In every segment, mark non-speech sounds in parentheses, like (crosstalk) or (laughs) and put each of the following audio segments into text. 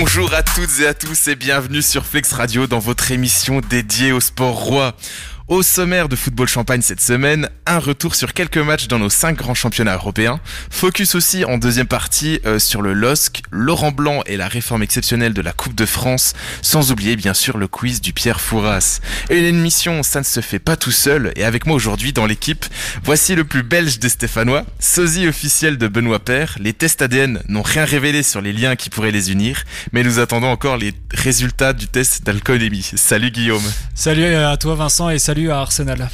Bonjour à toutes et à tous et bienvenue sur Flex Radio dans votre émission dédiée au sport roi. Au sommaire de Football Champagne cette semaine, un retour sur quelques matchs dans nos cinq grands championnats européens. Focus aussi en deuxième partie euh, sur le LOSC, Laurent Blanc et la réforme exceptionnelle de la Coupe de France, sans oublier bien sûr le quiz du Pierre Fouras. Et l'émission, ça ne se fait pas tout seul, et avec moi aujourd'hui dans l'équipe, voici le plus belge des Stéphanois, sosie officiel de Benoît Père. Les tests ADN n'ont rien révélé sur les liens qui pourraient les unir, mais nous attendons encore les résultats du test d'alcoolémie. Salut Guillaume. Salut à toi Vincent et salut à Arsenal.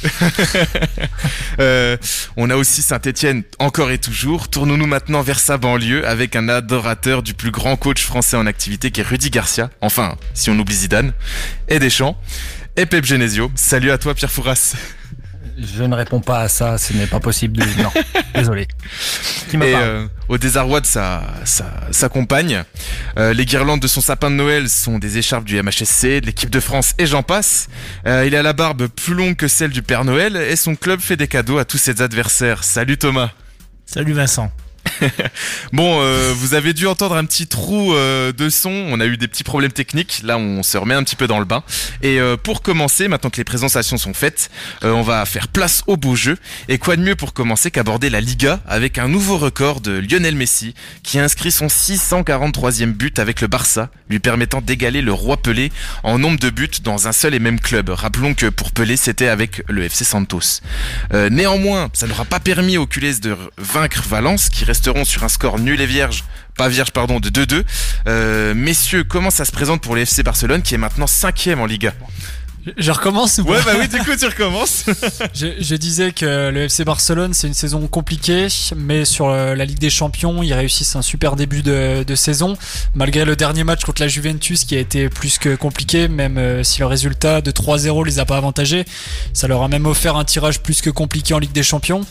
(laughs) euh, on a aussi Saint-Etienne encore et toujours. Tournons-nous maintenant vers sa banlieue avec un adorateur du plus grand coach français en activité qui est Rudy Garcia. Enfin, si on oublie Zidane. Et Deschamps. Et Pep Genesio. Salut à toi Pierre Fouras. Je ne réponds pas à ça, ce n'est pas possible. Non, (laughs) désolé. Qui Et euh, au désarroi de sa, sa, sa compagne, euh, les guirlandes de son sapin de Noël sont des écharpes du MHSC, de l'équipe de France et j'en passe. Euh, il a la barbe plus longue que celle du Père Noël et son club fait des cadeaux à tous ses adversaires. Salut Thomas. Salut Vincent. (laughs) bon, euh, vous avez dû entendre un petit trou euh, de son. On a eu des petits problèmes techniques. Là, on se remet un petit peu dans le bain. Et euh, pour commencer, maintenant que les présentations sont faites, on va faire place au beau jeu. Et quoi de mieux pour commencer qu'aborder la Liga avec un nouveau record de Lionel Messi, qui inscrit son 643e but avec le Barça, lui permettant d'égaler le roi Pelé en nombre de buts dans un seul et même club. Rappelons que pour Pelé, c'était avec le FC Santos. néanmoins, ça n'aura pas permis aux culés de vaincre Valence, qui reste sur un score nul et vierge, pas vierge pardon, de 2-2. Euh, messieurs, comment ça se présente pour l'FC Barcelone qui est maintenant cinquième en Liga? Je recommence ou Ouais, bah oui, du coup, tu recommences. (laughs) je, je, disais que le FC Barcelone, c'est une saison compliquée, mais sur la Ligue des Champions, ils réussissent un super début de, de, saison, malgré le dernier match contre la Juventus qui a été plus que compliqué, même euh, si le résultat de 3-0 les a pas avantagés. Ça leur a même offert un tirage plus que compliqué en Ligue des Champions.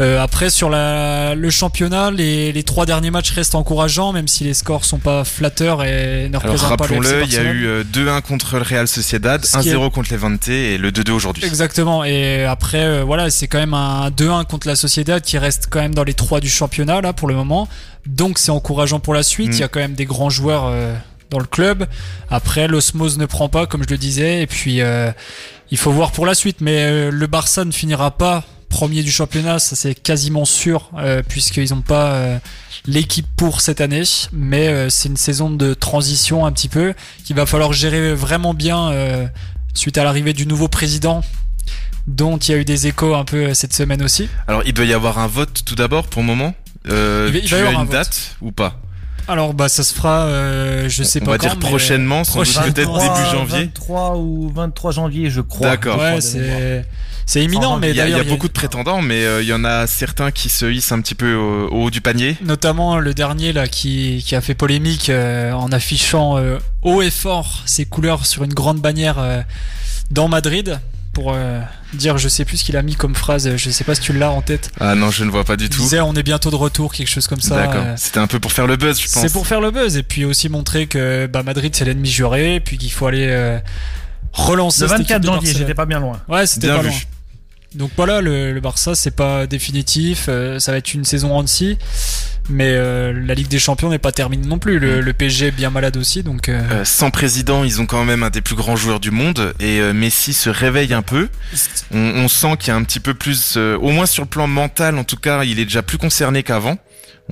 Euh, après, sur la, le championnat, les, les, trois derniers matchs restent encourageants, même si les scores sont pas flatteurs et ne représentent pas le FC Rappelons-le, il y a eu 2-1 euh, contre le Real Sociedad, 1-0 contre les 20 et le 2-2 aujourd'hui. Exactement. Et après, euh, voilà, c'est quand même un 2-1 contre la Sociedad qui reste quand même dans les trois du championnat là pour le moment. Donc c'est encourageant pour la suite. Mm. Il y a quand même des grands joueurs euh, dans le club. Après, l'osmose ne prend pas, comme je le disais. Et puis, euh, il faut voir pour la suite. Mais le Barça ne finira pas premier du championnat, ça c'est quasiment sûr, puisqu'ils n'ont pas l'équipe pour cette année, mais c'est une saison de transition un petit peu qu'il va falloir gérer vraiment bien suite à l'arrivée du nouveau président dont il y a eu des échos un peu cette semaine aussi. Alors il doit y avoir un vote tout d'abord pour le moment. Euh, il va, il tu as une date ou pas? Alors bah ça se fera, euh, je sais on pas va dire prochainement, peut-être début janvier. 23 ou 23 janvier, je crois. D'accord. Ouais, c'est c'est imminent, mais il y a, il y a beaucoup de prétendants, mais euh, il y en a certains qui se hissent un petit peu au, au, haut du panier. Notamment le dernier là qui, qui a fait polémique euh, en affichant euh, haut et fort ses couleurs sur une grande bannière euh, dans Madrid pour euh, dire je sais plus ce qu'il a mis comme phrase je sais pas si tu l'as en tête. Ah non je ne vois pas du il tout. Disait on est bientôt de retour quelque chose comme ça d'accord. euh, c'était un peu pour faire le buzz je pense. c'est pour faire le buzz et puis aussi montrer que bah, Madrid c'est l'ennemi juré et puis qu'il faut aller euh, relancer le 24 janvier j'étais pas bien loin. Ouais c'était pas vu. loin. Donc voilà, le, le Barça, c'est pas définitif. Euh, ça va être une saison en mais euh, la Ligue des Champions n'est pas terminée non plus. Le, le PSG est bien malade aussi, donc. Euh... Euh, sans président, ils ont quand même un des plus grands joueurs du monde et euh, Messi se réveille un peu. On, on sent qu'il y a un petit peu plus, au moins sur le plan mental, en tout cas, il est déjà plus concerné qu'avant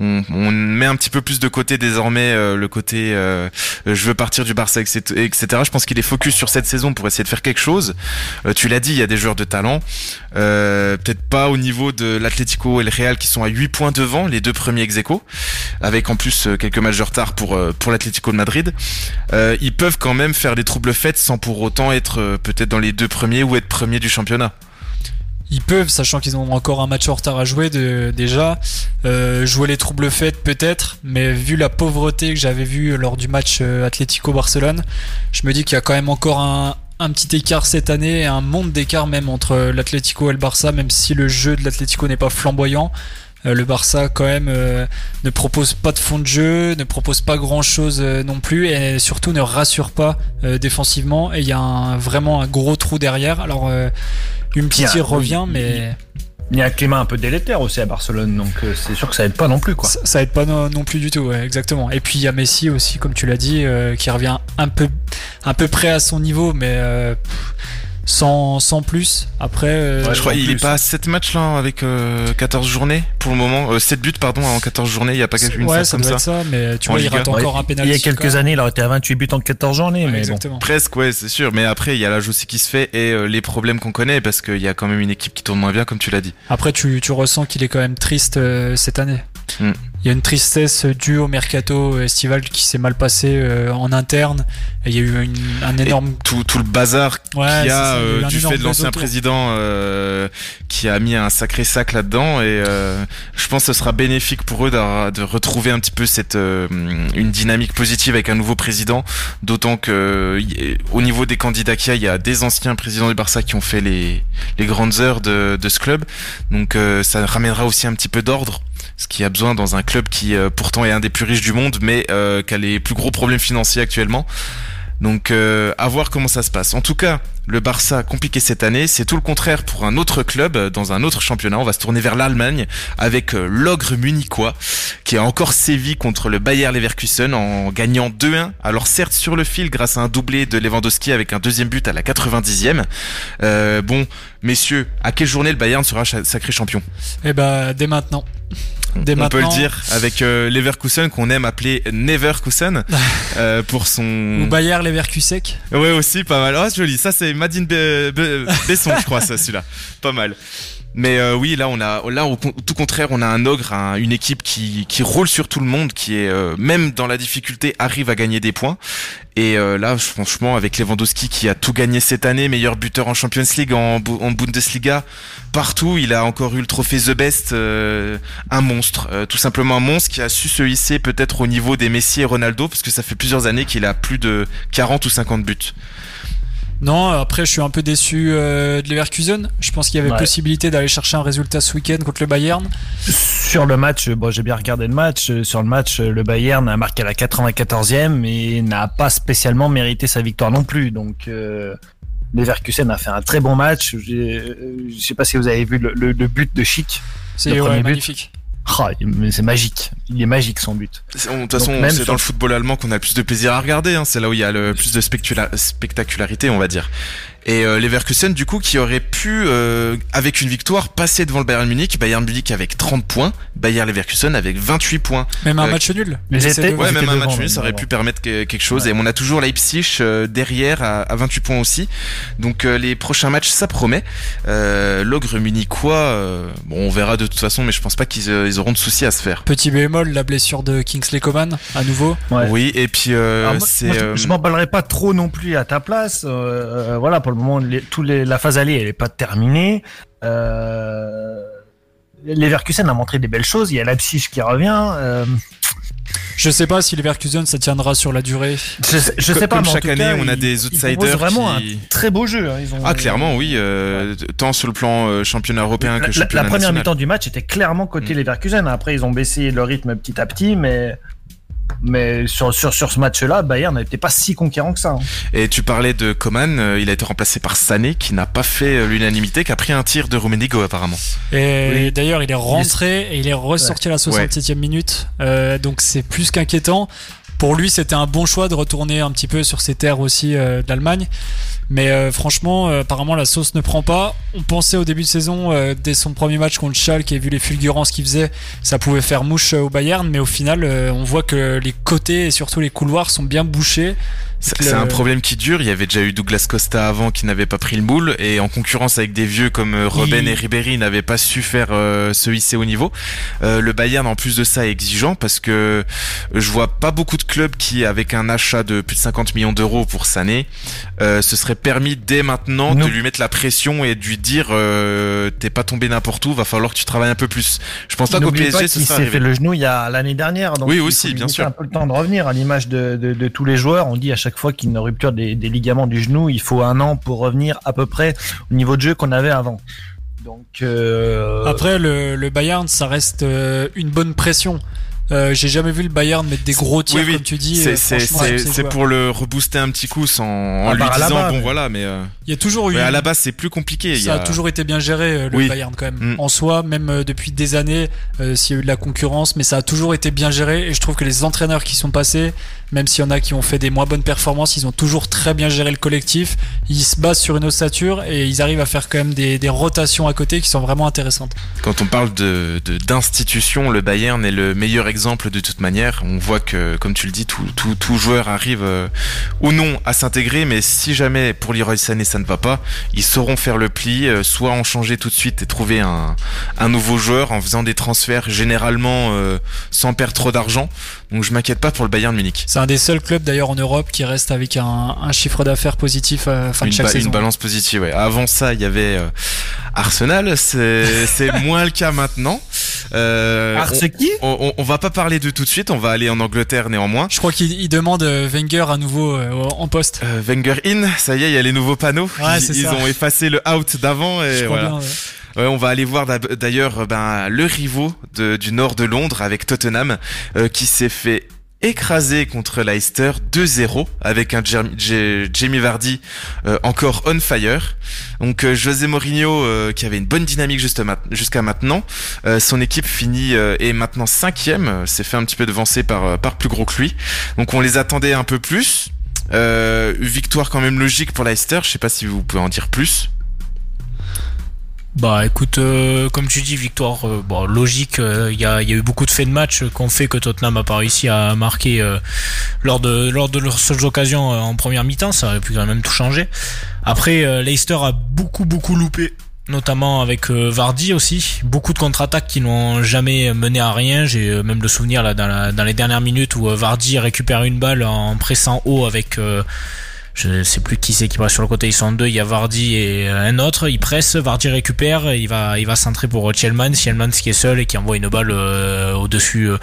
on, on, met un petit peu plus de côté désormais euh, le côté euh, je veux partir du Barça etc. Je pense qu'il est focus sur cette saison pour essayer de faire quelque chose. Euh, tu l'as dit, il y a des joueurs de talent, euh, peut-être pas au niveau de l'Atlético et le Real qui sont à 8 points devant les deux premiers ex avec en plus euh, quelques matchs de retard pour pour l'Atlético de Madrid. ils peuvent quand même faire des troubles faites sans pour autant être peut-être dans les deux premiers ou être premier du championnat ils peuvent, sachant qu'ils ont encore un match en retard à jouer de, déjà, euh, jouer les troubles faites peut-être, mais vu la pauvreté que j'avais vue lors du match euh, Atlético-Barcelone, je me dis qu'il y a quand même encore un, un petit écart cette année, un monde d'écart même entre l'Atlético et le Barça, même si le jeu de l'Atlético n'est pas flamboyant. Euh, le Barça quand même euh, ne propose pas de fond de jeu, ne propose pas grand chose euh, non plus et surtout ne rassure pas euh, défensivement et il y a un, vraiment un gros trou derrière. Alors une petite revient, mais. Il y a un climat un peu délétère aussi à Barcelone, donc euh, c'est sûr que ça aide pas non plus. Quoi. Ça, ça aide pas non, non plus du tout, ouais, exactement. Et puis il y a Messi aussi, comme tu l'as dit, euh, qui revient un peu, un peu près à son niveau, mais euh, sans, sans plus. Après, euh, je crois qu'il est pas à 7 matchs là avec euh, 14 journées pour le moment. Euh, 7 buts pardon en 14 journées, il y a pas une ouais, stat ça comme ça. mais tu En vois, il rate encore un Ouais, pénalty. il y a quelques années, il aurait été à 28 buts en 14 journées, mais bon. exactement. Presque, ouais, c'est sûr. Mais après, il y a l'âge aussi qui se fait et euh, les problèmes qu'on connaît parce qu'il y a quand même une équipe qui tourne moins bien, comme tu l'as dit. Après, tu, tu ressens qu'il est quand même triste euh, cette année. Mm. Il y a une tristesse due au mercato estival qui s'est mal passé euh, en interne. Il y a eu une- un Et énorme. tout, tout le bazar Ouais, qu'il y a euh, du fait de l'ancien président euh, qui a mis un sacré sac là-dedans et euh, je pense que ce sera bénéfique pour eux de retrouver un petit peu cette euh, une dynamique positive avec un nouveau président d'autant que y- au niveau des candidats qu'il y a il y a des anciens présidents du Barça qui ont fait les les grandes heures de, de ce club donc euh, ça ramènera aussi un petit peu d'ordre ce qui a besoin dans un club qui euh, pourtant est un des plus riches du monde mais euh, qui a les plus gros problèmes financiers actuellement donc euh, à voir comment ça se passe. En tout cas, le Barça compliqué cette année, c'est tout le contraire pour un autre club euh, dans un autre championnat. On va se tourner vers l'Allemagne avec l'ogre munichois qui a encore sévi contre le Bayer Leverkusen en gagnant 2-1. Alors certes sur le fil grâce à un doublé de Lewandowski avec un deuxième but à la 90e. Euh, bon, messieurs, à quelle journée le Bayern sera sacré champion? Eh ben, dès maintenant. Dès On peut le dire avec euh, Leverkusen qu'on aime appeler Neverkusen (laughs) euh, pour son Ou Bayer Leverkusen. Ouais aussi pas mal. Oh joli, ça c'est Madine Be- Be- Besson je crois ça celui-là. Pas mal. Mais euh, oui, là on a là au, tout contraire, on a un ogre, un- une équipe qui qui roule sur tout le monde, qui est euh, même dans la difficulté arrive à gagner des points. Et euh, là franchement avec Lewandowski qui a tout gagné cette année, meilleur buteur en Champions League, en, Bu- en Bundesliga, partout, il a encore eu le trophée The Best, un monstre, tout simplement un monstre qui a su se hisser peut-être au niveau des Messi et Ronaldo parce que ça fait plusieurs années qu'il a plus de 40 ou 50 buts. Non, après, je suis un peu déçu euh, de Leverkusen. Je pense qu'il y avait Ouais. possibilité d'aller chercher un résultat ce week-end contre le Bayern. Sur le match, bon, j'ai bien regardé le match. euh, Sur le match, euh, le Bayern a marqué à la 94e et n'a pas spécialement mérité sa victoire non plus. Donc, euh, Leverkusen a fait un très bon match. Je sais pas si vous avez vu le, le- le but de Chic. C'est ouais, magnifique. Mais c'est magique. Il est magique son but. De toute façon, c'est sur- dans le football allemand qu'on a le plus de plaisir à regarder. Hein. C'est là où il y a le plus de spectacularité, on va dire. Et euh, Leverkusen, du coup, qui aurait pu, euh, avec une victoire, passer devant le Bayern Munich. Bayern Munich avec 30 points, Bayern Leverkusen avec 28 points. Même un Ouais. match nul. Mais Ouais, même un match nul, ça aurait pu permettre que- quelque chose. Ouais. Et on a toujours Leipzig euh, derrière à, à 28 points aussi. Donc euh, les prochains matchs, ça promet. Euh, L'ogre munichois, euh, bon, on verra de toute façon, mais je pense pas qu'ils euh, ils auront de soucis à se faire. Petit bémol, la blessure de Kingsley Coman, à nouveau. Ouais. Oui, et puis euh, c'est. moi, je- euh, je m'emballerai pas trop non plus à ta place. Euh, euh, voilà, pour le moment, les, tous les, la phase allée, elle est pas terminée. Euh, Leverkusen a montré des belles choses. Il y a Leipzig qui revient. Euh, Je sais pas si Leverkusen ça tiendra sur la durée. je, sais- je sais pas, comme mais en chaque tout année, cas, on a ils- des ils outsiders vraiment qui- un très beau jeu. hein. Ils ont, Ah clairement oui, euh, tant sur le plan euh, championnat européen La, que la- championnat la première mi-temps du match était clairement côté Mm. Leverkusen. Après, ils ont baissé le rythme petit à petit, mais mais sur sur sur ce match-là, Bayern n'était pas si conquérant que ça. hein. Et tu parlais de Coman, euh, il a été remplacé par Sané qui n'a pas fait euh, l'unanimité, qui a pris un tir de Rummenigge apparemment. Et Oui. d'ailleurs, il est rentré et il est ressorti à la 67e minute. Euh, donc c'est plus qu'inquiétant. Pour lui, c'était un bon choix de retourner un petit peu sur ses terres aussi euh, d'Allemagne. Mais euh, franchement, euh, apparemment, la sauce ne prend pas. On pensait au début de saison, euh, dès son premier match contre Schalke, et vu les fulgurances qu'il faisait, ça pouvait faire mouche au Bayern. Mais au final, on voit que les côtés et surtout les couloirs sont bien bouchés. C'est Le- un problème qui dure. Il y avait déjà eu Douglas Costa avant qui n'avait pas pris le moule et en concurrence avec des vieux comme Robben Il- et Ribéry n'avaient pas su faire euh, se hisser au niveau. Euh, le Bayern en plus de ça est exigeant parce que je vois pas beaucoup de clubs qui avec un achat de plus de 50 millions d'euros pour Sané euh, se serait permis dès maintenant Non. de lui mettre la pression et de lui dire euh, t'es pas tombé n'importe où, va falloir que tu travailles un peu plus. Je pense pas qu'au PSG pas ce qu'il sera s'est fait le genou il y a l'année dernière. Donc Oui, il aussi, bien sûr. un peu le temps de revenir à l'image de, de, de tous les joueurs. On dit à chaque fois qu'une rupture des, des ligaments du genou, il faut un an pour revenir à peu près au niveau de jeu qu'on avait avant. Donc euh, Après, le, le Bayern, ça reste euh, une bonne pression. Euh, j'ai jamais vu le Bayern mettre des gros tirs Oui, oui. comme tu dis. C'est euh, pour le rebooster un petit coup sans, en À lui disant bon mais- voilà mais euh, Il y a toujours eu. à la base c'est plus compliqué. il y Ça a a- toujours été bien géré le Oui. Bayern quand même. Mm. En soi, même depuis des années, euh, s'il y a eu de la concurrence, mais ça a toujours été bien géré. Et je trouve que les entraîneurs qui sont passés, même s'il y en a qui ont fait des moins bonnes performances, ils ont toujours très bien géré le collectif. Ils se basent sur une ossature et ils arrivent à faire quand même des, rotations à côté qui sont vraiment intéressantes. Quand on parle de de- d'institution, le Bayern est le meilleur exemple de toute manière. On voit que, comme tu le dis, tout, tout, tout joueur arrive euh, ou non à s'intégrer, mais si jamais pour Leroy Sané ça ne va pas, ils sauront faire le pli, euh, soit en changer tout de suite et trouver un, un nouveau joueur en faisant des transferts généralement euh, sans perdre trop d'argent. Donc je m'inquiète pas pour le Bayern Munich. C'est un des seuls clubs d'ailleurs en Europe qui reste avec un, un chiffre d'affaires positif à fin de Une, chaque ba- une saison. balance positive. Ouais. Avant ça, il y avait euh, Arsenal. C'est (laughs) c'est moins le cas maintenant. Euh, Ars on- qui? on, on, on va pas parler de tout de suite, on va aller en Angleterre néanmoins. Je crois qu'il il demande euh, Wenger à nouveau euh, en poste. Euh, Wenger in, ça y est, il y a les nouveaux panneaux. Ouais, ils ont effacé le out d'avant et Je crois voilà. bien, ouais. Ouais, on va aller voir d'ailleurs euh, ben, le rivaux du nord de Londres avec Tottenham euh, qui s'est fait écraser contre Leicester 2-0 avec un Jamie Vardy euh, encore on fire. Donc euh, José Mourinho euh, qui avait une bonne dynamique jusqu'à maintenant, euh, son équipe finit euh, est maintenant cinquième, euh, s'est fait un petit peu devancer par euh, par plus gros que lui. Donc on les attendait un peu plus. Euh, victoire quand même logique pour Leicester. Je sais pas si vous pouvez en dire plus. Bah écoute, euh, comme tu dis, victoire euh, bon, logique, il y, a, y a eu beaucoup de faits de match qui ont fait que Tottenham a pas réussi à marquer euh, lors, de, lors de leurs seules occasions euh, en première mi-temps, ça aurait pu quand même tout changer. Après, euh, Leicester a beaucoup beaucoup loupé, notamment avec euh, Vardy aussi, beaucoup de contre-attaques qui n'ont jamais mené à rien, j'ai euh, même le souvenir là dans, la- dans les dernières minutes où euh, Vardy récupère une balle en pressant haut avec... euh, je sais plus qui c'est qui passe sur le côté, ils sont deux, il y a Vardy et euh, un autre, il presse, Vardy récupère, il va il va centrer pour Chelman, Chelman qui est seul et qui envoie une balle euh, au-dessus euh,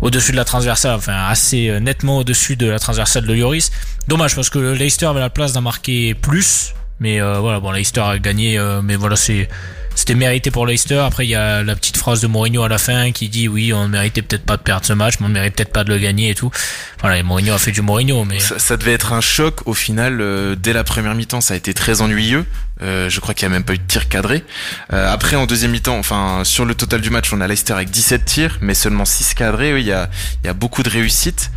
au-dessus de la transversale, enfin assez euh, nettement au-dessus de la transversale de Lloris. Dommage parce que Leicester avait la place d'en marquer plus, mais euh, voilà, bon Leicester a gagné euh, mais voilà, c'est c'était mérité pour Leicester. Après, il y a la petite phrase de Mourinho à la fin qui dit oui, on ne méritait peut-être pas de perdre ce match, mais on ne méritait peut-être pas de le gagner et tout. Voilà, et Mourinho a fait du Mourinho, mais Ça, devait être un choc. Au final, euh, dès la première mi-temps, ça a été très ennuyeux. Euh, je crois qu'il n'y a même pas eu de tir cadré. Euh, après, en deuxième mi-temps, enfin, sur le total du match, on a Leicester avec 17 tirs, mais seulement 6 cadrés. Il y a, beaucoup de réussite.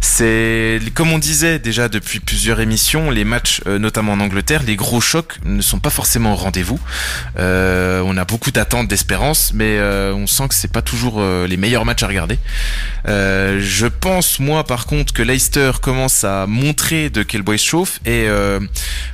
C'est, comme on disait déjà depuis plusieurs émissions, les matchs, notamment en Angleterre, les gros chocs ne sont pas forcément au rendez-vous. On a beaucoup d'attentes, d'espérances, mais on sent que c'est pas toujours les meilleurs matchs à regarder. Je pense moi par contre que Leicester commence à montrer de quel bois il chauffe et euh,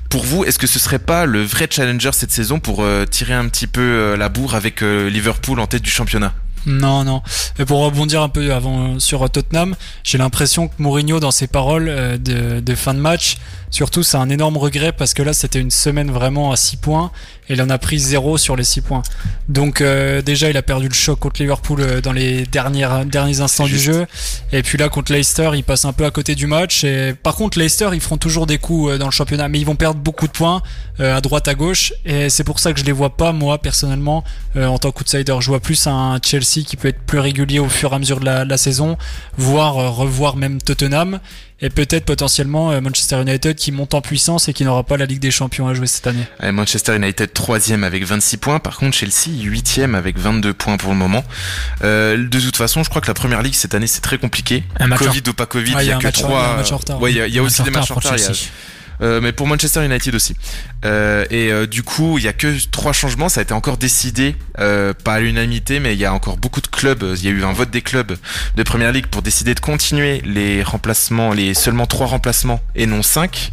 pour vous est-ce que ce serait pas le vrai challenger cette saison pour euh, tirer un petit peu euh, la bourre avec Liverpool en tête du championnat? Non, non. Et pour rebondir un peu avant sur Tottenham, j'ai l'impression que Mourinho, dans ses paroles de fin de match, surtout, c'est un énorme regret parce que là, c'était une semaine vraiment à 6 points et il en a pris 0 sur les 6 points. Donc, euh, déjà, il a perdu le choc contre Liverpool euh, dans les dernières, derniers instants du jeu. Et puis là, contre Leicester, il passe un peu à côté du match. Et par contre, Leicester, ils feront toujours des coups euh, dans le championnat, mais ils vont perdre beaucoup de points euh, à droite, à gauche. Et c'est pour ça que je les vois pas, moi, personnellement, euh, en tant qu'outsider. Je vois plus un Chelsea qui peut être plus régulier au fur et à mesure de la, la saison, voire revoir même Tottenham. Et peut-être potentiellement euh, Manchester United qui monte en puissance et qui n'aura pas la Ligue des Champions à jouer cette année. Allez, Manchester United troisième avec 26 points par contre Chelsea huitième avec 22 points pour le moment euh, de toute façon je crois que la première ligue cette année c'est très compliqué un Covid ou pas Covid Ah, il y a, que match en- trois il y a retard. ouais y a, y aussi des matchs en retard Euh, mais pour Manchester United aussi. Euh, et euh, du coup, il y a que trois changements. Ça a été encore décidé, euh, pas à l'unanimité, mais il y a encore beaucoup de clubs. Il y a eu un vote des clubs de Première Ligue pour décider de continuer les remplacements, les seulement trois remplacements et non cinq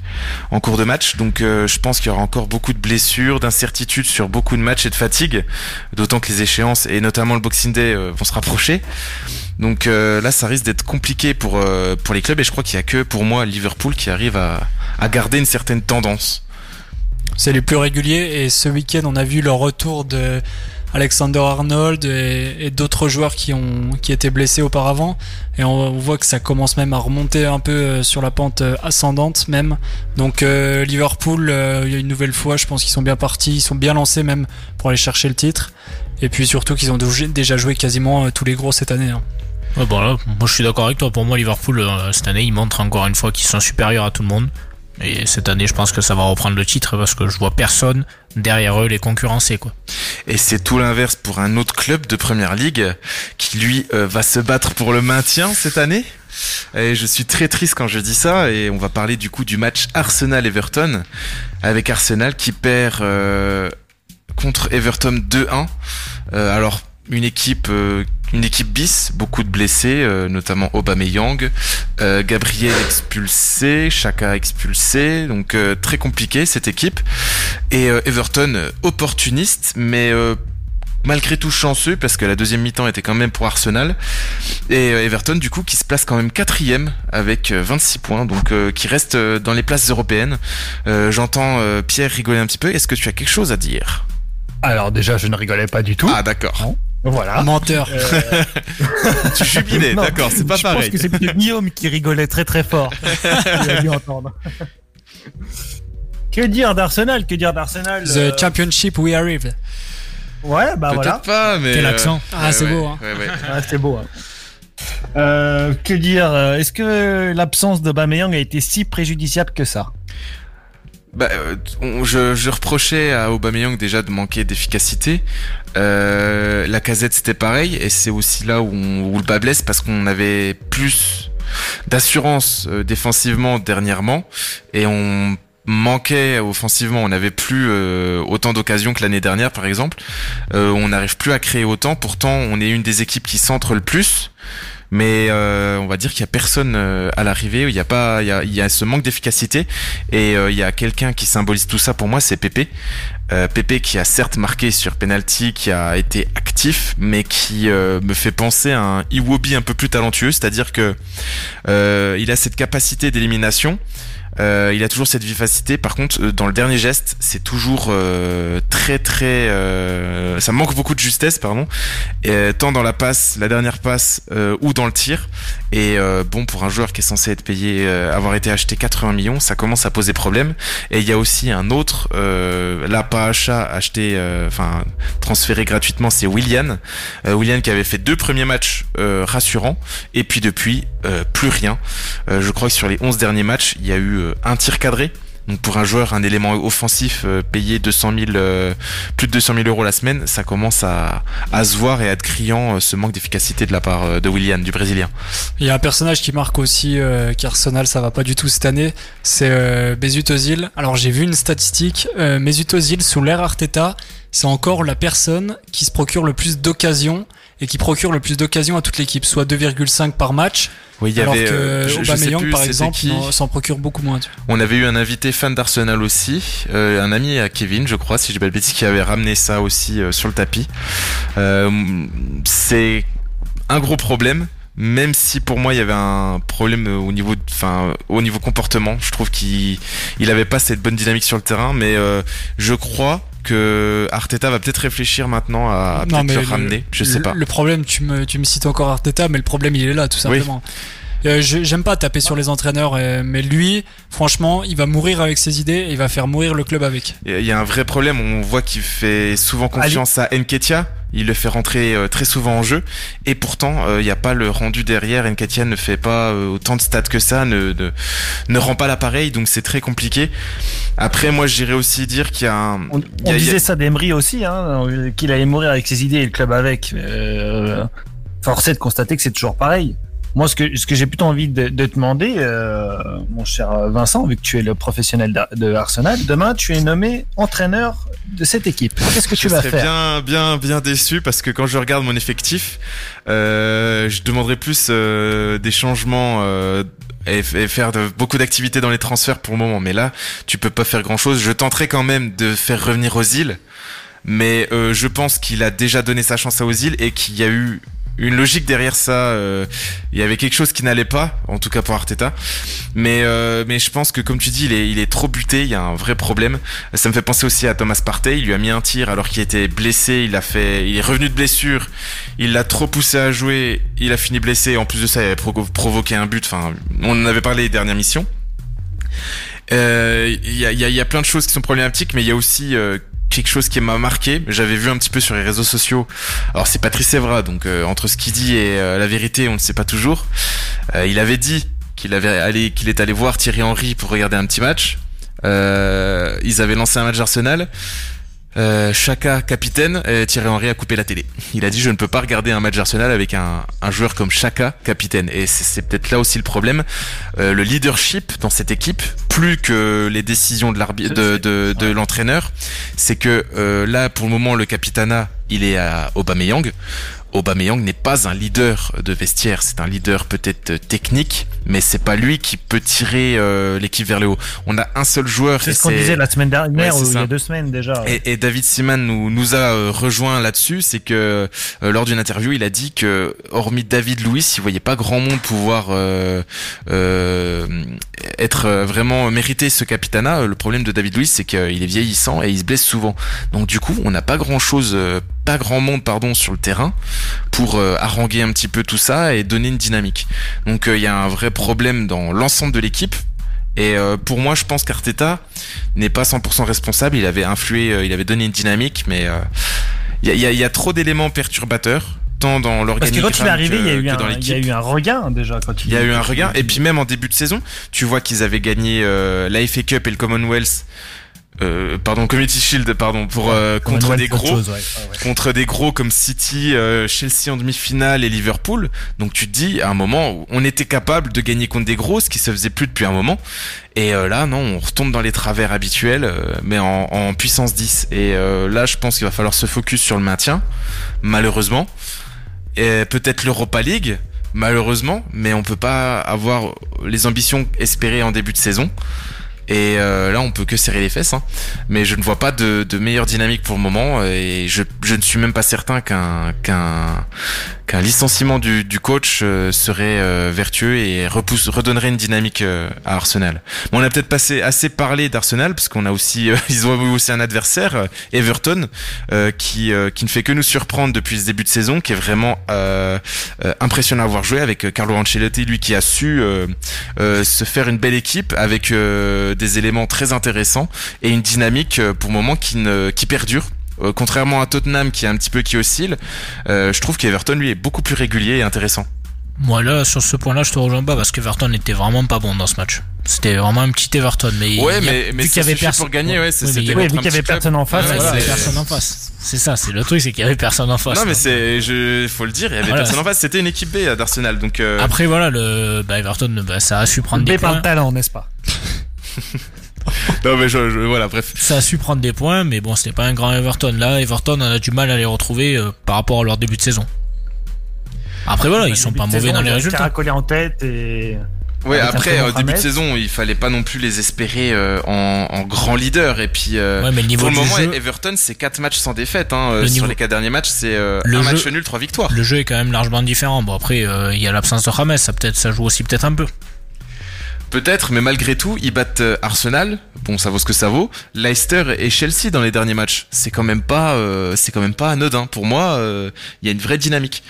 en cours de match. Donc, euh, je pense qu'il y aura encore beaucoup de blessures, d'incertitudes sur beaucoup de matchs et de fatigue. D'autant que les échéances et notamment le Boxing Day euh, vont se rapprocher. Donc euh, là, ça risque d'être compliqué pour euh, pour les clubs. Et je crois qu'il y a que pour moi Liverpool qui arrive à à garder une certaine tendance. C'est les plus réguliers et ce week-end on a vu le retour de Alexander Arnold et, et d'autres joueurs qui ont qui étaient blessés auparavant et on, on voit que ça commence même à remonter un peu euh, sur la pente euh, ascendante même. Donc euh, Liverpool, euh, il y a une nouvelle fois, je pense qu'ils sont bien partis, ils sont bien lancés même pour aller chercher le titre et puis surtout qu'ils ont déjà joué quasiment euh, tous les gros cette année. hein. bon, là, moi je suis d'accord avec toi. Pour moi, Liverpool cette année, ils montrent encore une fois qu'ils sont supérieurs à tout le monde. Et cette année, je pense que ça va reprendre le titre parce que je vois personne derrière eux les concurrencer. Et c'est tout l'inverse pour un autre club de première ligue qui lui va se battre pour le maintien cette année. Et je suis très triste quand je dis ça et on va parler du coup du match Arsenal-Everton avec Arsenal qui perd euh, contre Everton 2-1. Euh, alors une équipe euh, une équipe bis, beaucoup de blessés, notamment Aubameyang, Gabriel expulsé, Chaka expulsé, donc très compliqué cette équipe. Et Everton opportuniste, mais malgré tout chanceux parce que la deuxième mi-temps était quand même pour Arsenal. Et euh, Everton du coup qui se place quand même quatrième avec 26 euh, points donc euh, qui reste dans les places européennes. J'entends Pierre rigoler un petit peu. Est-ce que tu as quelque chose à dire? Alors déjà je ne rigolais pas du tout. Ah d'accord voilà. Menteur. (laughs) tu jubilais, d'accord, c'est pas pareil. Je pense que c'est plutôt Guillaume qui rigolait très très fort. (laughs) Il a dû entendre. que dire d'Arsenal Que dire d'Arsenal The championship we arrived. Ouais, bah voilà. Peut-être pas, mais. Quel accent Ah, c'est beau, hein. Ah, c'est beau. Hein. Euh, que dire Est-ce que l'absence de Bameyang a été si préjudiciable que ça? Bah, euh, je, reprochais à Aubameyang déjà de manquer d'efficacité. Euh, la casette c'était pareil et c'est aussi là où, où, le bas blesse parce qu'on avait plus d'assurance euh, défensivement dernièrement et on manquait offensivement. On n'avait plus euh, autant d'occasions que l'année dernière, par exemple. On n'arrive plus à créer autant. Pourtant, on est une des équipes qui centre le plus. Mais euh, on va dire qu'il y a personne à l'arrivée. Il y a pas, il y a, ce manque d'efficacité. Et il y a quelqu'un qui symbolise tout ça pour moi, c'est Pépé. Pépé qui a certes marqué sur penalty, qui a été actif, mais qui me fait penser à un Iwobi un peu plus talentueux. C'est-à-dire que il a cette capacité d'élimination. Euh, il a toujours cette vivacité. Par contre, euh, dans le dernier geste, c'est toujours euh, très très. ça manque beaucoup de justesse, pardon. Tant dans la passe, la dernière passe, ou dans le tir. Et bon, pour un joueur qui est censé être payé, avoir été acheté 80 millions, ça commence à poser problème. Et il y a aussi un autre, là pas achat, acheté, enfin transféré gratuitement, c'est William. William qui avait fait deux premiers matchs rassurants, et puis depuis plus rien. je crois que sur les 11 derniers matchs, il y a eu un tir cadré. Donc pour un joueur, un élément offensif euh, payé 200 000, euh, plus de 200 000 euros la semaine, ça commence à, se voir et à être criant ce manque d'efficacité de la part de William, du Brésilien. Il y a un personnage qui marque aussi qu'Arsenal ça va pas du tout cette année, c'est Mesut Ozil. Alors j'ai vu une statistique, Mesut Ozil sous l'ère Arteta, c'est encore la personne qui se procure le plus d'occasions et qui procure le plus d'occasions à toute l'équipe, soit 2,5 par match. Oui, il y alors avait, que euh, Aubameyang, par exemple, s'en procure beaucoup moins. On avait eu un invité fan d'Arsenal aussi, euh, un ami à Kevin, je crois, si je pas le bêtise, qui avait ramené ça aussi euh, sur le tapis. c'est un gros problème même si pour moi il y avait un problème au niveau enfin au niveau comportement je trouve qu'il il avait pas cette bonne dynamique sur le terrain mais je crois que Arteta va peut-être réfléchir maintenant à peut-être le ramener. Je sais pas. Le problème, tu me, tu me cites encore Arteta, mais le problème il est là tout simplement. Euh, j'aime pas taper sur les entraîneurs, euh, mais lui, franchement, il va mourir avec ses idées et il va faire mourir le club avec. Il y a un vrai problème. On voit qu'il fait souvent confiance à Nketia il le fait rentrer euh, très souvent en jeu. Et pourtant il n'y a pas le rendu derrière. Nketia ne fait pas autant de stats que ça ne ne, ne rend pas l'appareil donc c'est très compliqué. Après moi j'irais aussi dire qu'il y a un on, disait ça d'Emery aussi hein, qu'il allait mourir avec ses idées et le club avec forcé de constater que c'est toujours pareil moi, ce que, ce que j'ai plutôt envie de, de te demander, euh, mon cher Vincent, vu que tu es le professionnel de Arsenal, demain tu es nommé entraîneur de cette équipe. Qu'est-ce que tu vas faire bien, bien, bien déçu parce que quand je regarde mon effectif, euh, je demanderais plus euh, des changements euh, et, faire de, beaucoup d'activités dans les transferts pour le moment. Mais là, tu peux pas faire grand-chose. Je tenterai quand même de faire revenir Ozil mais euh, je pense qu'il a déjà donné sa chance à Ozil et qu'il y a eu une logique derrière ça. Euh, il y avait quelque chose qui n'allait pas, en tout cas pour Arteta. Mais euh, mais je pense que comme tu dis, il est il est trop buté. Il y a un vrai problème. Ça me fait penser aussi à Thomas Partey. Il lui a mis un tir alors qu'il était blessé. Il a fait, il est revenu de blessure. Il l'a trop poussé à jouer. Il a fini blessé. En plus de ça, il avait provoqué un but. Enfin, on en avait parlé les dernières missions. Il y, a, y, y, a, plein de choses qui sont problématiques, mais il y a aussi quelque chose qui m'a marqué. J'avais vu un petit peu sur les réseaux sociaux. Alors c'est Patrice Evra, donc euh, entre ce qu'il dit et euh, la vérité, on ne sait pas toujours. Euh, il avait dit qu'il avait allé, qu'il est allé voir Thierry Henry pour regarder un petit match. ils avaient lancé un match d'Arsenal. Euh, Chaka capitaine, et Thierry Henry a coupé la télé. Il a dit je ne peux pas regarder un match Arsenal avec un, un joueur comme Chaka capitaine. Et c'est peut-être là aussi le problème. Euh, le leadership dans cette équipe, plus que les décisions de l'arbitre, de, de, de l'entraîneur, c'est que euh, là pour le moment le capitana il est à Aubameyang. Aubameyang n'est pas un leader de vestiaire, c'est un leader peut-être technique, mais c'est pas lui qui peut tirer euh, l'équipe vers le haut. On a un seul joueur. C'est ce qu'on disait la semaine dernière ou il y a deux semaines déjà. Et, et David Seaman nous, nous a euh, rejoint là-dessus, c'est que euh, lors d'une interview, il a dit que hormis David Louis, il voyait pas grand monde pouvoir euh, être vraiment mériter ce capitana. Le problème de David Louis, c'est qu'il est vieillissant et il se blesse souvent. Donc du coup, on n'a pas grand-chose pas grand monde pardon sur le terrain pour euh, haranguer un petit peu tout ça et donner une dynamique. Donc euh, il y a un vrai problème dans l'ensemble de l'équipe. Et euh, pour moi, je pense qu'Arteta n'est pas 100% responsable. Il avait influé, il avait donné une dynamique, mais il y a, y, a, trop d'éléments perturbateurs tant dans l'organisation. Parce que quand il est arrivé, il y a eu un, regain déjà. Quand il, y a eu un regain. Et puis même en début de saison, tu vois qu'ils avaient gagné euh, l'AFA Cup et le Commonwealth euh, pardon Community Shield pardon pour euh, contre des gros. contre des gros comme City euh, Chelsea en demi-finale et Liverpool. Donc tu te dis à un moment où on était capable de gagner contre des gros ce qui se faisait plus depuis un moment. Et là non on retombe dans les travers habituels mais en, en, puissance 10 et là je pense qu'il va falloir se focus sur le maintien malheureusement. Et peut-être l'Europa League malheureusement mais on peut pas avoir les ambitions espérées en début de saison et euh, là, on peut que serrer les fesses. Hein. Mais je ne vois pas de, meilleure dynamique pour le moment. Et je, ne suis même pas certain qu'un qu'un licenciement du, coach euh, serait euh, vertueux et redonnerait une dynamique euh, à Arsenal. Bon, on a peut-être passé assez parlé d'Arsenal parce qu'on a aussi (laughs) ils ont aussi un adversaire Everton qui qui ne fait que nous surprendre depuis ce début de saison, qui est vraiment impressionnant à avoir joué avec Carlo Ancelotti, lui qui a su se faire une belle équipe avec des éléments très intéressants et une dynamique pour le moment qui ne qui perdure euh, contrairement à Tottenham qui est un petit peu qui oscille, euh, je trouve qu'Everton lui est beaucoup plus régulier et intéressant. Moi là sur ce point-là je te rejoins pas parce qu'Everton n'était vraiment pas bon dans ce match. C'était vraiment un petit Everton mais ouais mais mais vu qu'il y avait personne pour gagner ouais, vu qu'il y avait personne en face, personne en face. C'est ça, c'est le truc c'est qu'il y avait personne en face. Non mais c'est je faut le dire, il y avait personne en face, c'était une équipe B d'Arsenal donc euh... Après voilà le bah, Everton bah, ça a su prendre des points. par talent, n'est-ce pas? (laughs) (laughs) non mais je, voilà bref. Ça a su prendre des points, mais bon c'était pas un grand Everton là. Everton on a du mal à les retrouver euh, par rapport à leur début de saison. Après voilà, ils sont pas mauvais dans les résultats. collé en tête et. Ouais, après au début de saison, il fallait pas non plus les espérer euh, en, en, grand leader. Et puis euh, ouais, mais le niveau pour le moment, jeu... Everton c'est 4 matchs sans défaite. Hein, sur niveau... les 4 derniers matchs, c'est un jeu... match nul, 3 victoires. Le jeu est quand même largement différent. Bon après, il y a l'absence de James, ça peut-être, ça joue aussi peut-être un peu. Peut-être, mais malgré tout, ils battent euh, Arsenal. Bon, ça vaut ce que ça vaut. Leicester et Chelsea dans les derniers matchs. C'est quand même pas, euh, c'est quand même pas anodin. Pour moi, il euh, y a une vraie dynamique.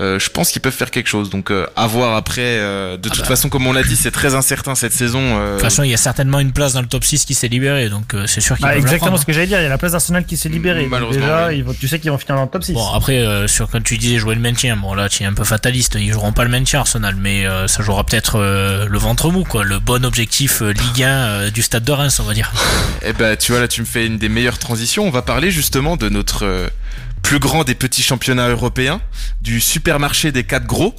Euh, je pense qu'ils peuvent faire quelque chose. Donc, euh, à voir après. Euh, de ah toute bah. façon, comme on l'a dit, c'est très incertain cette saison. De toute façon, il y a certainement une place dans le top 6 qui s'est libérée. Donc, c'est sûr qu'il bah, Exactement ce que j'allais dire. Il y a la place d'Arsenal qui s'est libérée. Déjà, oui. tu sais qu'ils vont finir dans le top 6. Bon, après, sur quand tu disais jouer le maintien, bon, là, tu es un peu fataliste. Ils joueront pas le maintien, Arsenal, mais ça jouera peut-être le ventre mou, quoi. Le bon objectif Ligue 1 du stade de Reims, on va dire. Eh ben, tu vois, là, tu me fais une des meilleures transitions. On va parler justement de notre plus grand des petits championnats européens, du supermarché des quatre gros,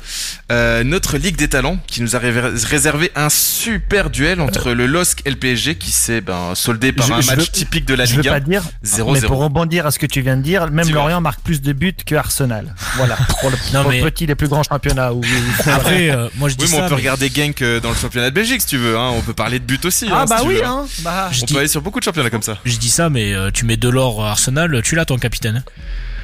euh, notre Ligue des Talents qui nous a réservé un super duel entre le LOSC et le PSG qui s'est ben, soldé par je, un je match veux, typique de la je Ligue 1. Veux pas dire, 0 mais pour rebondir à ce que tu viens de dire, même Lorient marque plus de buts que Arsenal. Voilà, (laughs) pour le, non, pour mais... le petit des plus grands championnats. Où, Après, euh, moi je dis oui, ça, mais on peut mais... regarder Genk euh, dans le championnat de Belgique si tu veux. Hein. On peut parler de buts aussi. Ah hein, bah si oui, veux, hein. Bah, on peut aller sur beaucoup de championnats comme ça. Je dis ça, mais euh, tu mets Delors Arsenal, tu l'as ton capitaine.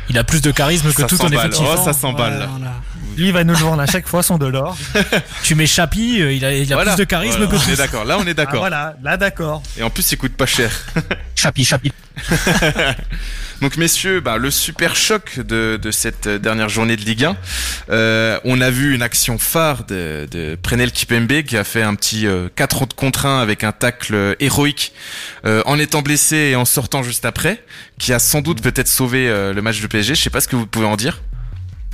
Il a plus de charisme que ça tout ton effectif. Oh, ça s'emballe. Ouais. Lui, il va nous vendre à chaque fois son de l'or. tu mets Chapi, il a, il a voilà. plus de charisme voilà. que On est d'accord. Là, on est d'accord. Ah, voilà, là, d'accord. Et en plus, il coûte pas cher. (laughs) Chapi, chapi. (laughs) Donc messieurs, bah, le super choc de, de cette dernière journée de Ligue 1. Euh, on a vu une action phare de, de Prenel Kipembe qui a fait un petit euh, 4 contre 1 avec un tacle héroïque euh, en étant blessé et en sortant juste après, qui a sans doute peut-être sauvé euh, le match de PSG. Je sais pas ce que vous pouvez en dire.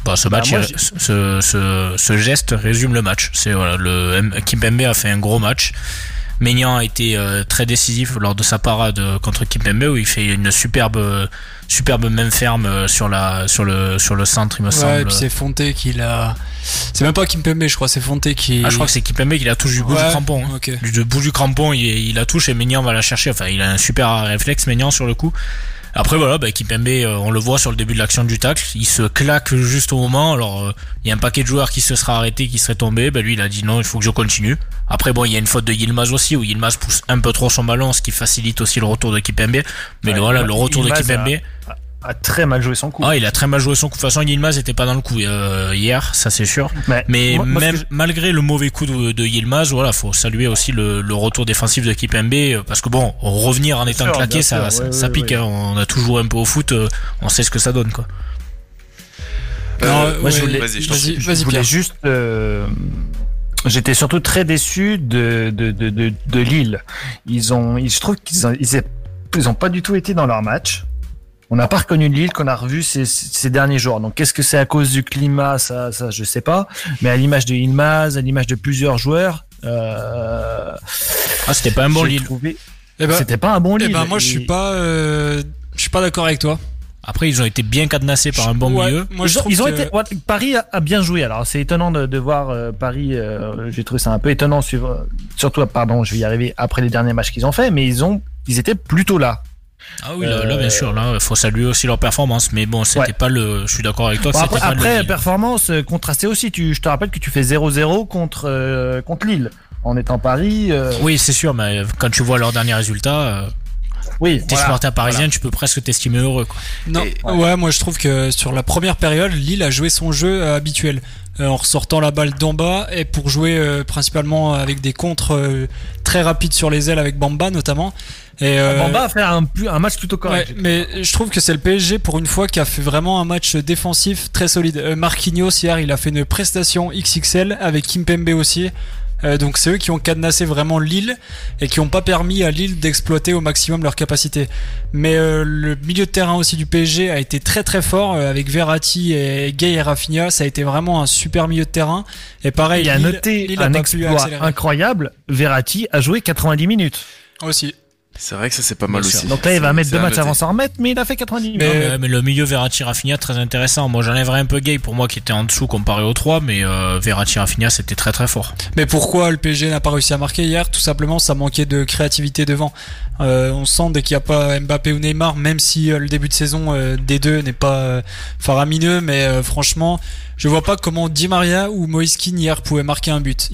Bah, ce Bah, match, moi, il- ce, ce, ce geste résume le match. C'est voilà, le Kimpembe a fait un gros match. Maignan a été euh, très décisif lors de sa parade euh, contre Kimpembe où il fait une superbe superbe main ferme euh, sur la sur le sur le centre il me Ouais, semble. et puis c'est Fonte qui l'a. C'est même pas Kimpembe, je crois, c'est Fonte qui. Ah, je crois que c'est Kimpembe qui la touche du bout Ouais, du crampon. hein. Du, du bout du crampon, il, il la touche et Maignan va la chercher. Enfin, il a un super réflexe Maignan sur le coup. Après voilà, bah, Kimpembe, euh, on le voit sur le début de l'action du tacle, il se claque juste au moment. Alors euh, il y a un paquet de joueurs qui se sera arrêté, qui serait tombé. Bah, lui il a dit non, il faut que je continue. Après bon, il y a une faute de Yilmaz aussi où Yilmaz pousse un peu trop son ballon, ce qui facilite aussi le retour de Kimpembe. Mais Ouais, voilà, le retour de a, a très mal joué son coup. Ah, il a très mal joué son coup. De toute façon, Yilmaz était pas dans le coup euh, hier, ça c'est sûr. mais moi- même malgré le mauvais coup de, de Yilmaz, voilà, faut saluer aussi le, le retour défensif de Kipembe euh, parce que bon, revenir en étant sûr, claqué, ça, sûr, ça, ouais, ça ouais, pique. ouais. hein. On a toujours un peu au foot, euh, on sait ce que ça donne quoi. Non, Euh, Moi, je voulais- vas-y, je t'en vas-y, je vas-y, voulais juste. euh, J'étais surtout très déçu de, de, de, de, de Lille. Ils ont, ils- je trouve qu'ils ont, ils ont pas du tout été dans leur match. On n'a pas reconnu Lille qu'on a revu ces, ces derniers jours. Donc, qu'est-ce que c'est à cause du climat Ça, ça, je sais pas. Mais à l'image de Ilmaz, à l'image de plusieurs joueurs, euh, Ah, c'était pas un bon Lille. trouvé- Eh ben, C'était pas un bon eh Lille. ben, moi, je suis pas. euh, Je suis pas d'accord avec toi. Après, ils ont été bien cadenassés par un bon Ouais, milieu. Moi, ils je ont, trouve ils ont que- été, ouais, Paris a, a bien joué. Alors c'est étonnant de, de voir euh, Paris. euh, J'ai trouvé ça un peu étonnant, suivre- surtout pardon, je vais y arriver après les derniers matchs qu'ils ont fait, mais ils ont, ils étaient plutôt là. Ah oui, là, là, bien sûr, là, faut saluer aussi leur performance. Mais bon, c'était Ouais. pas le. Je suis d'accord avec toi. Bon, après, pas performance euh, contrastée aussi. Tu, je te rappelle que tu fais 0-0 contre euh, contre Lille en étant Paris. euh, Oui, c'est sûr, mais quand tu vois leurs derniers résultats, euh, oui, t'es voilà. supporter parisien, tu peux presque t'estimer heureux. Quoi. Non, Et- ouais. moi je trouve que sur la première période, Lille a joué son jeu euh, habituel. en ressortant la balle d'en bas et pour jouer euh, principalement avec des contres euh, très rapides sur les ailes avec Bamba notamment. Et, euh, Bamba a fait un, match plutôt Ouais, correct. mais je trouve que c'est le PSG pour une fois qui a fait vraiment un match défensif très solide. Euh, Marquinhos hier, il a fait une prestation XXL avec Kimpembe aussi. Euh, donc c'est eux qui ont cadenassé vraiment Lille et qui n'ont pas permis à Lille d'exploiter au maximum leurs capacités. Mais euh, le milieu de terrain aussi du PSG a été très très fort euh, avec Verratti et Gay et Rafinha. Ça a été vraiment un super milieu de terrain. Et pareil, Il a Lille- noté Lille a un exploit incroyable. Verratti a joué 90 minutes. aussi. C'est vrai que ça c'est pas mal Bien sûr. aussi. Donc là, il va mettre deux matchs avant s'en remettre, mais il a fait 90 minutes. Mais- mais, mais le milieu Verratti Rafinha très intéressant. Moi j'enlèverais un peu Gay pour moi qui était en dessous comparé aux trois, mais euh, Verratti Rafinha c'était très très fort. Mais pourquoi le PSG n'a pas réussi à marquer hier? Tout simplement, ça manquait de créativité devant. Euh, on sent dès qu'il n'y a pas Mbappé ou Neymar, même si euh, le début de saison euh, des deux n'est pas euh, faramineux, mais euh, franchement, je vois pas comment Di Maria ou Moïse Kean hier pouvaient marquer un but.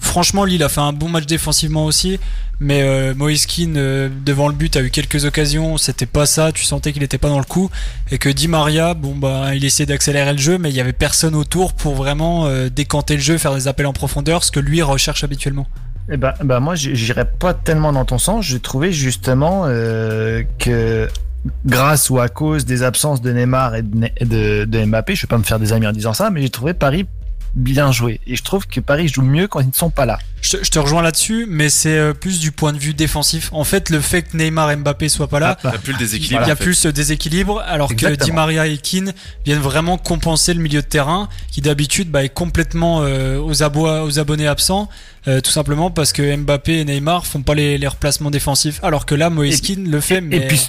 Franchement, Lille a fait un bon match défensivement aussi, mais euh, Moïse Kean euh, devant le but a eu quelques occasions, c'était pas ça, tu sentais qu'il était pas dans le coup, et que Di Maria, bon bah, il essayait d'accélérer le jeu, mais il y avait personne autour pour vraiment euh, décanter le jeu, faire des appels en profondeur, ce que lui recherche habituellement. Eh ben, ben moi, j'irais pas tellement dans ton sens. J'ai trouvé justement euh, que grâce ou à cause des absences de Neymar et de, Ne- de, de Mbappé, je vais pas me faire des amis en disant ça, mais j'ai trouvé Paris bien joué. Et je trouve que Paris joue mieux quand ils ne sont pas là. Je te, je te rejoins là-dessus, mais c'est euh, plus du point de vue défensif. En fait, le fait que Neymar et Mbappé soient pas là, Ah, T'as plus le il déséquilibre. y a en fait. plus ce déséquilibre, alors que. Di Maria et Keane viennent vraiment compenser le milieu de terrain, qui d'habitude bah, est complètement euh, aux, abois, aux abonnés absents, euh, tout simplement parce que Mbappé et Neymar font pas les, les replacements défensifs, alors que là, Moïse Et- Keane le fait, mais Et puis,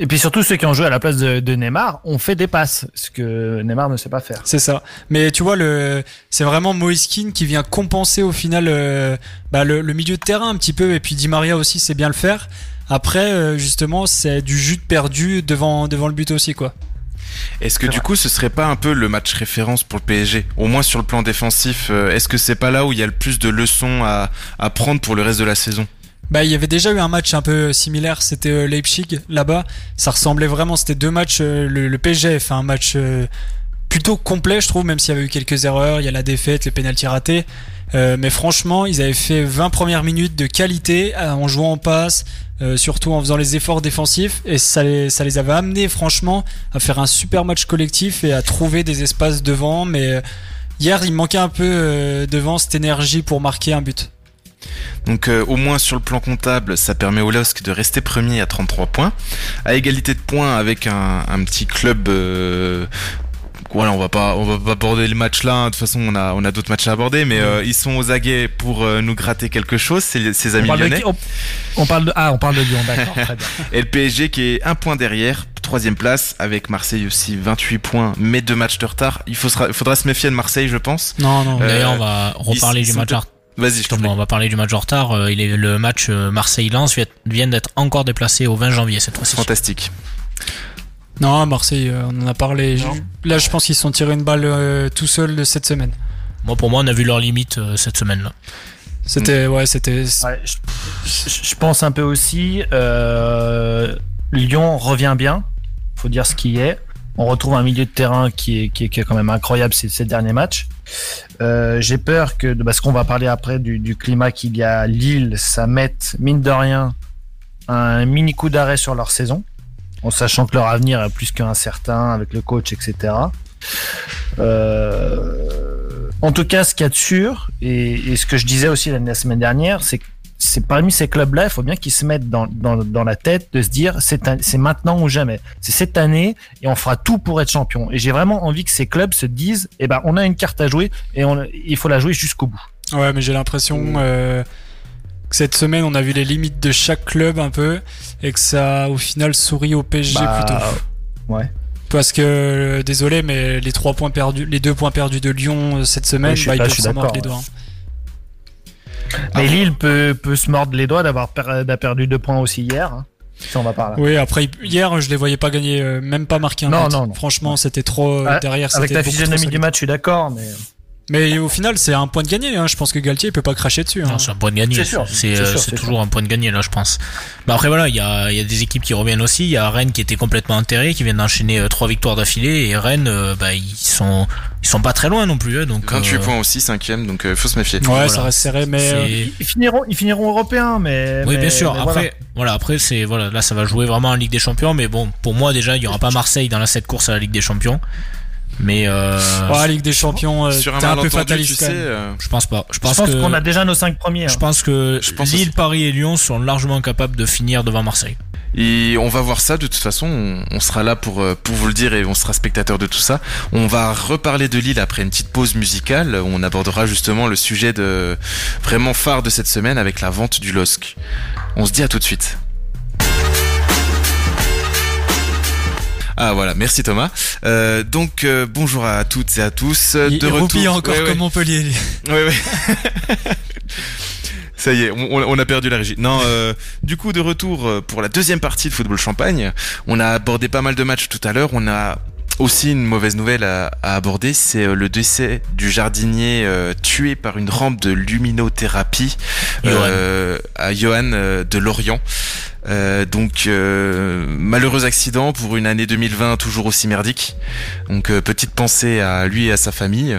et puis surtout ceux qui ont joué à la place de, de Neymar ont fait des passes, ce que Neymar ne sait pas faire. c'est ça. Mais tu vois, le, c'est vraiment Moïse Keane qui vient compenser au final euh, bah, le, le milieu de terrain un petit peu, et puis Di Maria aussi sait bien le faire. Après, euh, justement, c'est du jus de perdu devant, devant le but aussi, quoi. Est-ce que du coup ce serait pas un peu le match référence pour le PSG Au moins sur le plan défensif, euh, est-ce que c'est pas là où il y a le plus de leçons à, à prendre pour le reste de la saison? Bah, il y avait déjà eu un match un peu similaire, c'était euh, Leipzig là-bas. Ça ressemblait vraiment, c'était deux matchs. euh, le, le un match euh, plutôt complet, je trouve, même s'il y avait eu quelques erreurs. Il y a la défaite, les pénaltys ratés. mais franchement, ils avaient fait 20 premières minutes de qualité en jouant en passe, surtout en faisant les efforts défensifs, et ça les, ça les avait amenés franchement à faire un super match collectif et à trouver des espaces devant. Mais hier, il manquait un peu devant cette énergie pour marquer un but. Donc euh, au moins sur le plan comptable, ça permet au LOSC de rester premier à 33 points, à égalité de points avec un, petit club. Euh, voilà, on va pas, on va pas aborder le match là. De toute façon, on a, on a d'autres matchs à aborder, mais euh, ils sont aux aguets pour nous gratter quelque chose. Ces amis on lyonnais. on, parle de, ah, on parle de Lyon, d'accord. (laughs) Et le PSG qui est un point derrière, troisième place, avec Marseille aussi 28 points, mais deux matchs de retard. Il faudra, faudra se méfier de Marseille, je pense. Non, non. D'ailleurs, on va reparler du match Vas-y, je t'en On va parler du match en retard. Euh, il est, le match euh, Marseille-Lens vient d'être encore déplacé au 20 janvier cette fois-ci. Fantastique. Non, Marseille, euh, on en a parlé. Là, je pense qu'ils se sont tirés une balle tout seuls cette semaine. Moi, pour moi, on a vu leurs limites cette semaine-là. C'était, ouais, c'était. je, pense un peu aussi. Lyon revient bien. Faut dire ce qui est. On retrouve un milieu de terrain qui est, qui est, quand même incroyable ces, derniers matchs. Euh, j'ai peur que, parce qu'on va parler après du, climat qu'il y a à Lille, ça mette, mine de rien, un mini coup d'arrêt sur leur saison, en sachant que leur avenir est plus qu'incertain avec le coach, etc. Euh, en tout cas, ce qu'il y a de sûr, et, et, ce que je disais aussi la semaine dernière, c'est que c'est parmi ces clubs-là, il faut bien qu'ils se mettent dans, dans, dans, la tête de se dire c'est maintenant ou jamais. C'est cette année et on fera tout pour être champion. Et j'ai vraiment envie que ces clubs se disent eh ben on a une carte à jouer et on, il faut la jouer jusqu'au bout. Ouais, mais j'ai l'impression euh, que cette semaine on a vu les limites de chaque club un peu et que ça au final sourit au PSG bah, plutôt. Ouais. Parce que désolé, mais les trois points perdus, les deux points perdus de Lyon euh, cette semaine, bah, ils peuvent s'en mordre les doigts. Hein. Mais Lille peut, peut se mordre les doigts d'avoir perdu deux points aussi hier. Hein, si on va par là. Oui, après hier, je les voyais pas gagner, euh, même pas marquer un non, Non, Franchement, c'était trop ah, derrière. Avec la physionomie du match, je suis d'accord, mais. Mais au final, c'est un point de gagné. Hein. Je pense que Galtier il peut pas cracher dessus. Hein. C'est un point de gagné. C'est euh, toujours un point de gagné là, je pense. Mais après voilà, il y a, y a, des équipes qui reviennent aussi. Il y a Rennes qui était complètement enterré, qui vient d'enchaîner euh, trois victoires d'affilée. Et Rennes, euh, bah, ils sont ils sont pas très loin non plus. Hein, donc 28 points aussi, cinquième. Donc il faut se méfier. Ouais, ça reste serré, mais ils finiront ils finiront européens, mais. Oui, bien sûr. après voilà. après c'est voilà là ça va jouer vraiment en Ligue des Champions. Mais bon, pour moi déjà, il y aura pas Marseille dans la cette course à la Ligue des Champions. Mais euh, ouais, Ligue des Champions, euh, sur un, un peu fataliste. Tu sais, euh, Je pense pas. Je pense, qu'on a déjà nos cinq premiers. Hein. Je pense que je pense Lille, Paris et Lyon sont largement capables de finir devant Marseille. Et on va voir ça de toute façon, on, sera là pour, euh, pour vous le dire et on sera spectateur de tout ça. On va reparler de Lille après une petite pause musicale. On abordera justement le sujet de vraiment phare de cette semaine avec la vente du LOSC. On se dit à tout de suite. Ah voilà, merci Thomas. Euh, donc euh, bonjour à toutes et à tous. de retour encore comme Montpellier. (laughs) Oui oui. (laughs) Ça y est, on, a perdu la régie. Non, euh, du coup de retour pour la deuxième partie de football champagne. On a abordé pas mal de matchs tout à l'heure. On a aussi une mauvaise nouvelle à, aborder, c'est le décès du jardinier tué par une rampe de luminothérapie à Johan de Lorient. Euh, donc euh, malheureux accident pour une année 2020 toujours aussi merdique. Donc euh, petite pensée à lui et à sa famille.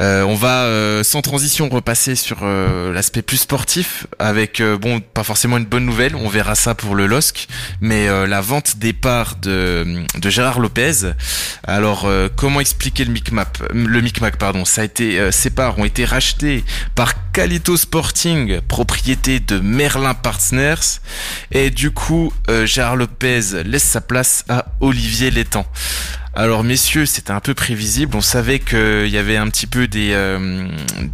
Euh, on va euh, sans transition repasser sur euh, l'aspect plus sportif avec bon pas forcément une bonne nouvelle, on verra ça pour le LOSC, mais la vente des parts de, de Gérard Lopez. Alors comment expliquer le micmac Le micmac pardon, ça a été ces parts ont été rachetées par Calito Sporting, propriété de Merlin Partners, et du coup Gérard Lopez laisse sa place à Olivier Létang. Alors messieurs, c'était un peu prévisible. On savait qu'il y avait un petit peu des, euh,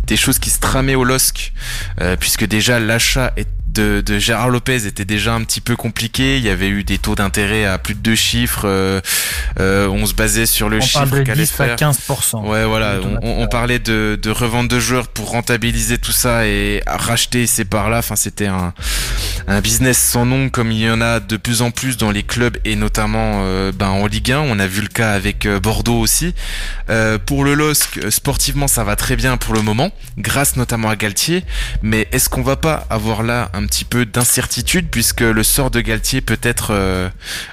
des choses qui se tramaient au LOSC, euh, puisque déjà l'achat est de, de, Gérard Lopez était déjà un petit peu compliqué. Il y avait eu des taux d'intérêt à plus de deux chiffres. Euh, euh on se basait sur le chiffre qu'allait faire. 15%. Ouais, voilà. On, on, parlait de, de revente de joueurs pour rentabiliser tout ça et racheter ces parts-là. Enfin, c'était un, un business sans nom comme il y en a de plus en plus dans les clubs et notamment euh, ben, en Ligue 1. On a vu le cas avec euh, Bordeaux aussi. Euh, pour le LOSC, sportivement, ça va très bien pour le moment, grâce notamment à Galtier. Mais est-ce qu'on va pas avoir là un petit peu d'incertitude puisque le sort de Galtier peut-être euh,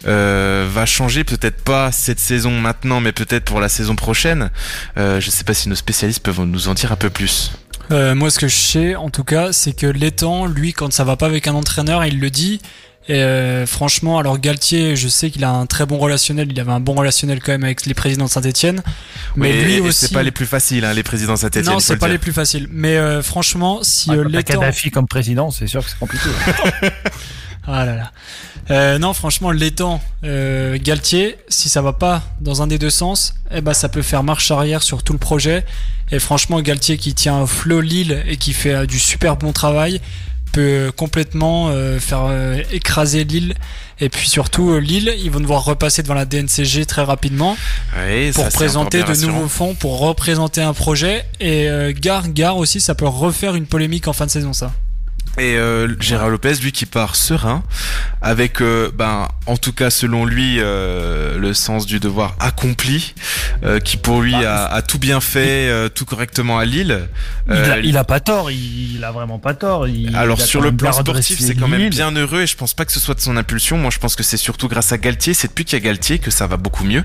euh, va changer, peut-être pas cette saison maintenant, mais peut-être pour la saison prochaine. Euh, je sais pas si nos spécialistes peuvent nous en dire un peu plus. Moi, ce que je sais, en tout cas, c'est que l'étang, lui, quand ça va pas avec un entraîneur, il le dit. Et euh, franchement, alors Galtier, je sais qu'il a un très bon relationnel. Il avait un bon relationnel quand même avec les présidents de Saint-Etienne. Mais Oui, lui et aussi. c'est pas les plus faciles, hein, les présidents de Saint-Etienne. non, c'est pas les plus faciles. Mais euh, franchement, si euh, t'as l'étang. Kadhafi comme président, c'est sûr que c'est compliqué. (laughs) (laughs) Ah là là. Euh, non, franchement, l'étang euh, Galtier, si ça va pas dans un des deux sens, eh ben ça peut faire marche arrière sur tout le projet. Et franchement, Galtier qui tient au flot Lille et qui fait euh, du super bon travail peut complètement euh, faire euh, écraser Lille. Et puis surtout euh, Lille, ils vont devoir repasser devant la DNCG très rapidement Oui, pour ça, présenter de nouveaux fonds, pour représenter un projet. Et euh, Gare, Gare aussi, ça peut refaire une polémique en fin de saison, ça. Et euh, Gérard Lopez, lui, qui part serein, avec, euh, ben, en tout cas selon lui, euh, le sens du devoir accompli, euh, qui pour lui a, a tout bien fait, euh, tout correctement à Lille. il, a, il a pas tort, il, il a vraiment pas tort. Il, Alors sur le plan sportif, c'est quand même bien heureux et je pense pas que ce soit de son impulsion. Moi, je pense que c'est surtout grâce à Galtier. C'est depuis qu'il y a Galtier que ça va beaucoup mieux.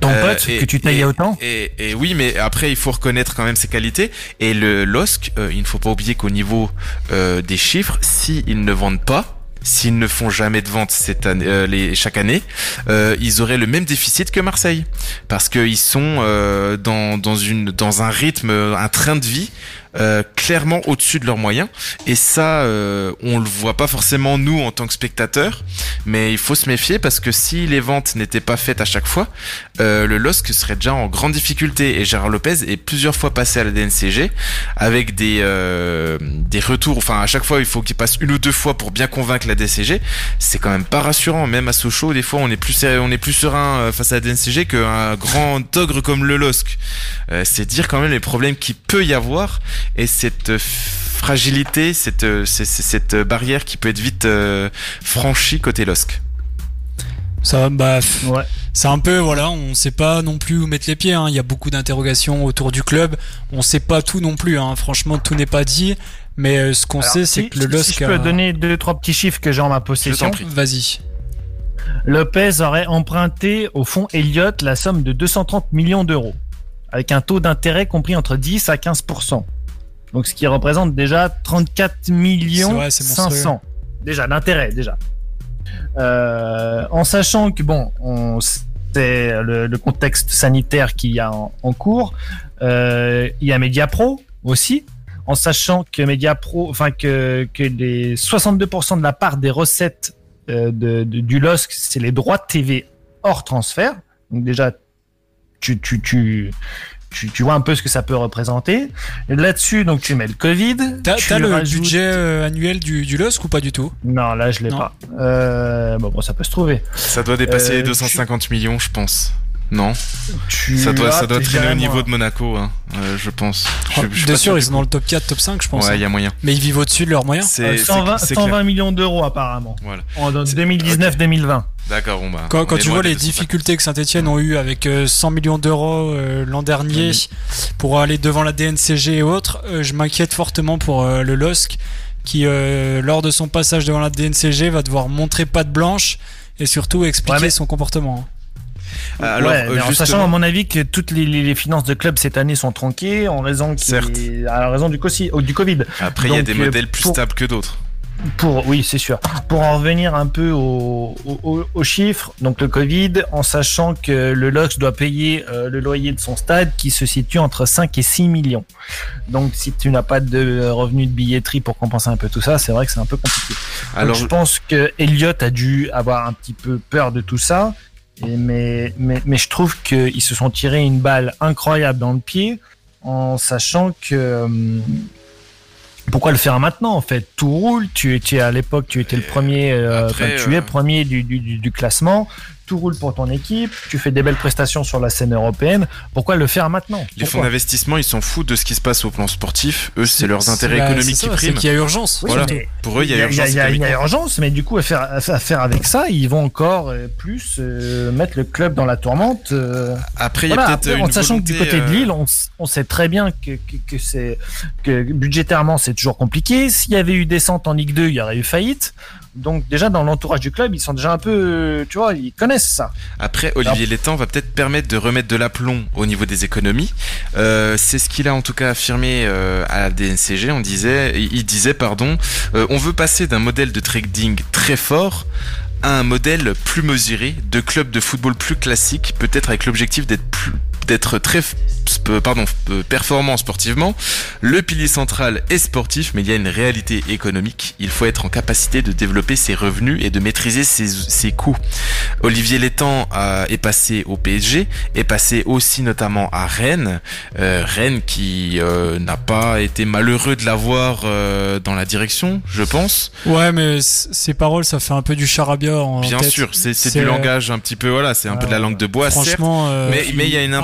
Ton pote, et- que tu taillais et- autant Et, et oui, mais après, il faut reconnaître quand même ses qualités. Et le LOSC, euh, il ne faut pas oublier qu'au niveau euh, des chiffres, s'ils ne vendent pas, s'ils ne font jamais de vente euh, chaque année, euh, ils auraient le même déficit que Marseille, parce qu'ils sont euh, dans un rythme, un train de vie euh, clairement au-dessus de leurs moyens. Et ça, euh, on le voit pas forcément nous en tant que spectateurs, mais il faut se méfier parce que si les ventes n'étaient pas faites à chaque fois, euh, le LOSC serait déjà en grande difficulté. Et Gérard Lopez est plusieurs fois passé à la DNCG avec des euh, des retours. Enfin, à chaque fois, il faut qu'il passe une ou deux fois pour bien convaincre la DCG. C'est quand même pas rassurant. Même à Sochaux, des fois, on est plus on est plus serein euh, face à la DNCG qu'un grand ogre comme le LOSC. C'est dire quand même les problèmes qu'il peut y avoir et cette euh, fragilité, cette, euh, cette barrière qui peut être vite euh, franchie côté LOSC. Ça, bah, Ouais. c'est un peu, voilà, on sait pas non plus où mettre les pieds. hein. Il y a beaucoup d'interrogations autour du club. On sait pas tout non plus. Hein. Franchement, tout n'est pas dit. Mais ce qu'on sait, si- c'est que le LOSC Si je peux a- donner deux, trois petits chiffres que j'ai en ma possession. Vas-y. Lopez aurait emprunté au fonds Elliott la somme de 230 millions d'euros, avec un taux d'intérêt compris entre 10 à 15%. Donc, ce qui représente déjà 34 millions C'est c'est monstrueux. 500. Déjà, d'intérêt, déjà. Euh, en sachant que, bon, on sait le, le contexte sanitaire qu'il y a en, en cours, euh, il y a Mediapro aussi, en sachant que Mediapro, enfin que, que les 62% de la part des recettes euh, de, de- du LOSC, c'est les droits TV hors transfert. Donc déjà, tu, tu, tu, tu, tu vois un peu ce que ça peut représenter. Là-dessus, donc tu mets le Covid. T'as tu t'as le rajoutes- budget euh, annuel du, du LOSC ou pas du tout? Non, là je l'ai Non. pas. Euh, bon, bon, ça peut se trouver. Ça doit dépasser Euh, les 250 millions, je pense. Non, Tu ça doit, ça doit traîner au niveau de Monaco, hein, euh, je pense. Je, je suis Bien sûr, ils sont dans le top 4, top 5, je pense. Ouais, il y a moyen. Mais ils vivent au-dessus de leurs moyens. C'est euh, c'est- 120, c'est clair. 120 millions d'euros apparemment. Voilà. En C'est- 2019-2020. D'accord, bon bah. Quand, tu vois les 250. difficultés que Saint-Etienne ont eu avec euh, 100 millions d'euros euh, l'an dernier pour aller devant la DNCG et autres, euh, je m'inquiète fortement pour euh, le LOSC qui, euh, lors de son passage devant la DNCG, va devoir montrer patte blanche et surtout expliquer Ouais, mais- son comportement. Alors, ouais, euh, mais en sachant à mon avis que toutes les, finances de club cette année sont tronquées en raison, à raison du, oh, du Covid. Après, il y a Donc, des euh, modèles plus pour- stables que d'autres. Pour, oui, c'est sûr. Pour en revenir un peu au- au- au- aux chiffres, donc le Covid, en sachant que le LOX doit payer euh, le loyer de son stade qui se situe entre 5 et 6 millions. Donc si tu n'as pas de revenus de billetterie pour compenser un peu tout ça, c'est vrai que c'est un peu compliqué. Donc, Alors, je pense que Elliott a dû avoir un petit peu peur de tout ça. Et mais, mais, mais je trouve qu'ils se sont tirés une balle incroyable dans le pied en sachant que hum, pourquoi le faire maintenant en fait? Tout roule. Tu étais à l'époque, tu étais le premier, euh, enfin, tu euh, es premier du, du, du, du classement. Tout roule pour ton équipe. Tu fais des belles prestations sur la scène européenne. Pourquoi le faire maintenant? Les fonds d'investissement, ils s'en foutent de ce qui se passe au plan sportif. Eux, c'est leurs intérêts économiques qui ça, C'est priment. qu'il y a urgence. Oui, Voilà. Pour eux, il y a urgence. il y a, il y a économique. urgence, mais du coup, à faire, à faire avec ça, ils vont encore euh, plus euh, mettre le club dans la tourmente. euh. Après, il y a Voilà, peut-être après, une en sachant que du côté de Lille, on, sait très bien que, que, que c'est que budgétairement c'est toujours compliqué. S'il y avait eu descente en Ligue 2, il y aurait eu faillite. Donc déjà dans l'entourage du club, ils sont déjà un peu, tu vois, ils connaissent ça. Après, Olivier Létang va peut-être permettre de remettre de l'aplomb au niveau des économies. Euh, c'est ce qu'il a en tout cas affirmé euh, à la DNCG. On disait, il disait, pardon, euh, on veut passer d'un modèle de trading très fort à un modèle plus mesuré de club de football plus classique, peut-être avec l'objectif d'être plus d'être très pardon, performant sportivement. Le pilier central est sportif, mais il y a une réalité économique. Il faut être en capacité de développer ses revenus et de maîtriser ses, ses coûts. Olivier Létang euh, est passé au PSG, est passé aussi notamment à Rennes. Euh, Rennes qui euh, n'a pas été malheureux de l'avoir euh, dans la direction, je pense. Ouais, mais ces paroles, ça fait un peu du charabia. En Bien tête. sûr, c'est du langage un petit peu, voilà, c'est un peu de la langue de bois, certes. Mais mais il y a une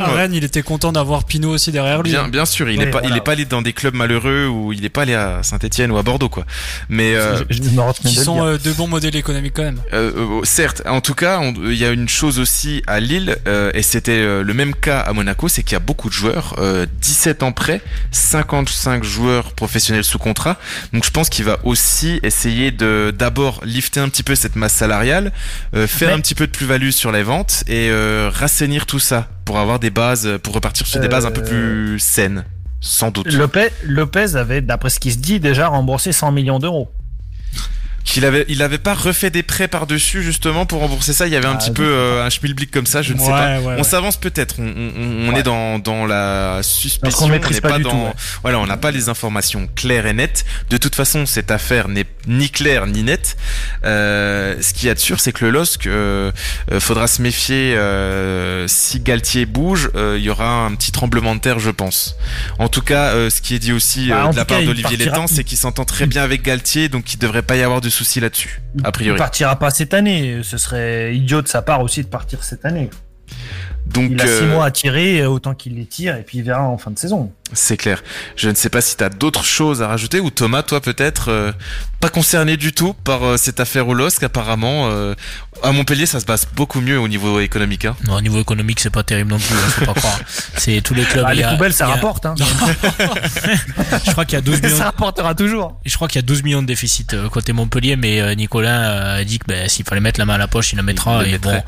À Rennes, il était content d'avoir Pinot aussi derrière lui. Bien, bien sûr, il n'est pas, il est pas allé dans des clubs malheureux ou il n'est pas allé à Saint-Etienne ou à Bordeaux, quoi. Mais euh, je, je me qui sont euh, de bons modèles économiques quand même. Euh, euh, certes, en tout cas, il y a une chose aussi à Lille euh, et c'était le même cas à Monaco, c'est qu'il y a beaucoup de joueurs, 17 ans près, 55 joueurs professionnels sous contrat. Donc je pense qu'il va aussi essayer de d'abord lifter un petit peu cette masse salariale, faire Mais... un petit peu de plus-value sur les ventes et rassainir tout ça pour avoir des bases, pour repartir sur des bases un peu plus saines, sans doute. Lopez, Lopez avait, d'après ce qui se dit, déjà remboursé 100 millions d'euros qu'il avait il avait pas refait des prêts par dessus justement pour rembourser ça. Il y avait un ah, petit peu euh, un schmilblick comme ça je ne ouais, sais pas. Ouais, on s'avance peut-être. On, on, on est dans, dans la suspicion on n'est pas, pas dans tout, voilà on n'a pas les informations claires et nettes. De toute façon cette affaire n'est ni claire ni nette. Euh, ce qu'il y a de sûr c'est que le LOSC euh, faudra se méfier euh, si Galtier bouge euh, il y aura un petit tremblement de terre je pense. En tout cas euh, ce qui est dit aussi bah, de la part d'Olivier Létang c'est qu'il s'entend très bien avec Galtier donc il devrait pas y avoir de souci là-dessus, a priori. Il partira pas cette année. Ce serait idiot de sa part aussi de partir cette année. Donc, il a six euh... mois à tirer, autant qu'il les tire, et puis il verra en fin de saison. C'est clair. Je ne sais pas si tu as d'autres choses à rajouter, ou Thomas, toi peut-être, euh, pas concerné du tout par euh, cette affaire au LOSC, apparemment. Euh, à Montpellier, ça se passe beaucoup mieux au niveau économique. Hein. Non, au niveau économique, c'est pas terrible non plus, hein, faut pas croire. (laughs) C'est tous les clubs. Ah, les a, poubelles, ça a... rapporte. Hein. (laughs) je crois qu'il y a 12 (laughs) millions. Ça rapportera toujours. Je crois qu'il y a 12 millions de déficit côté Montpellier, mais Nicolas a dit que ben, s'il fallait mettre la main à la poche, il la mettra. Il et bon.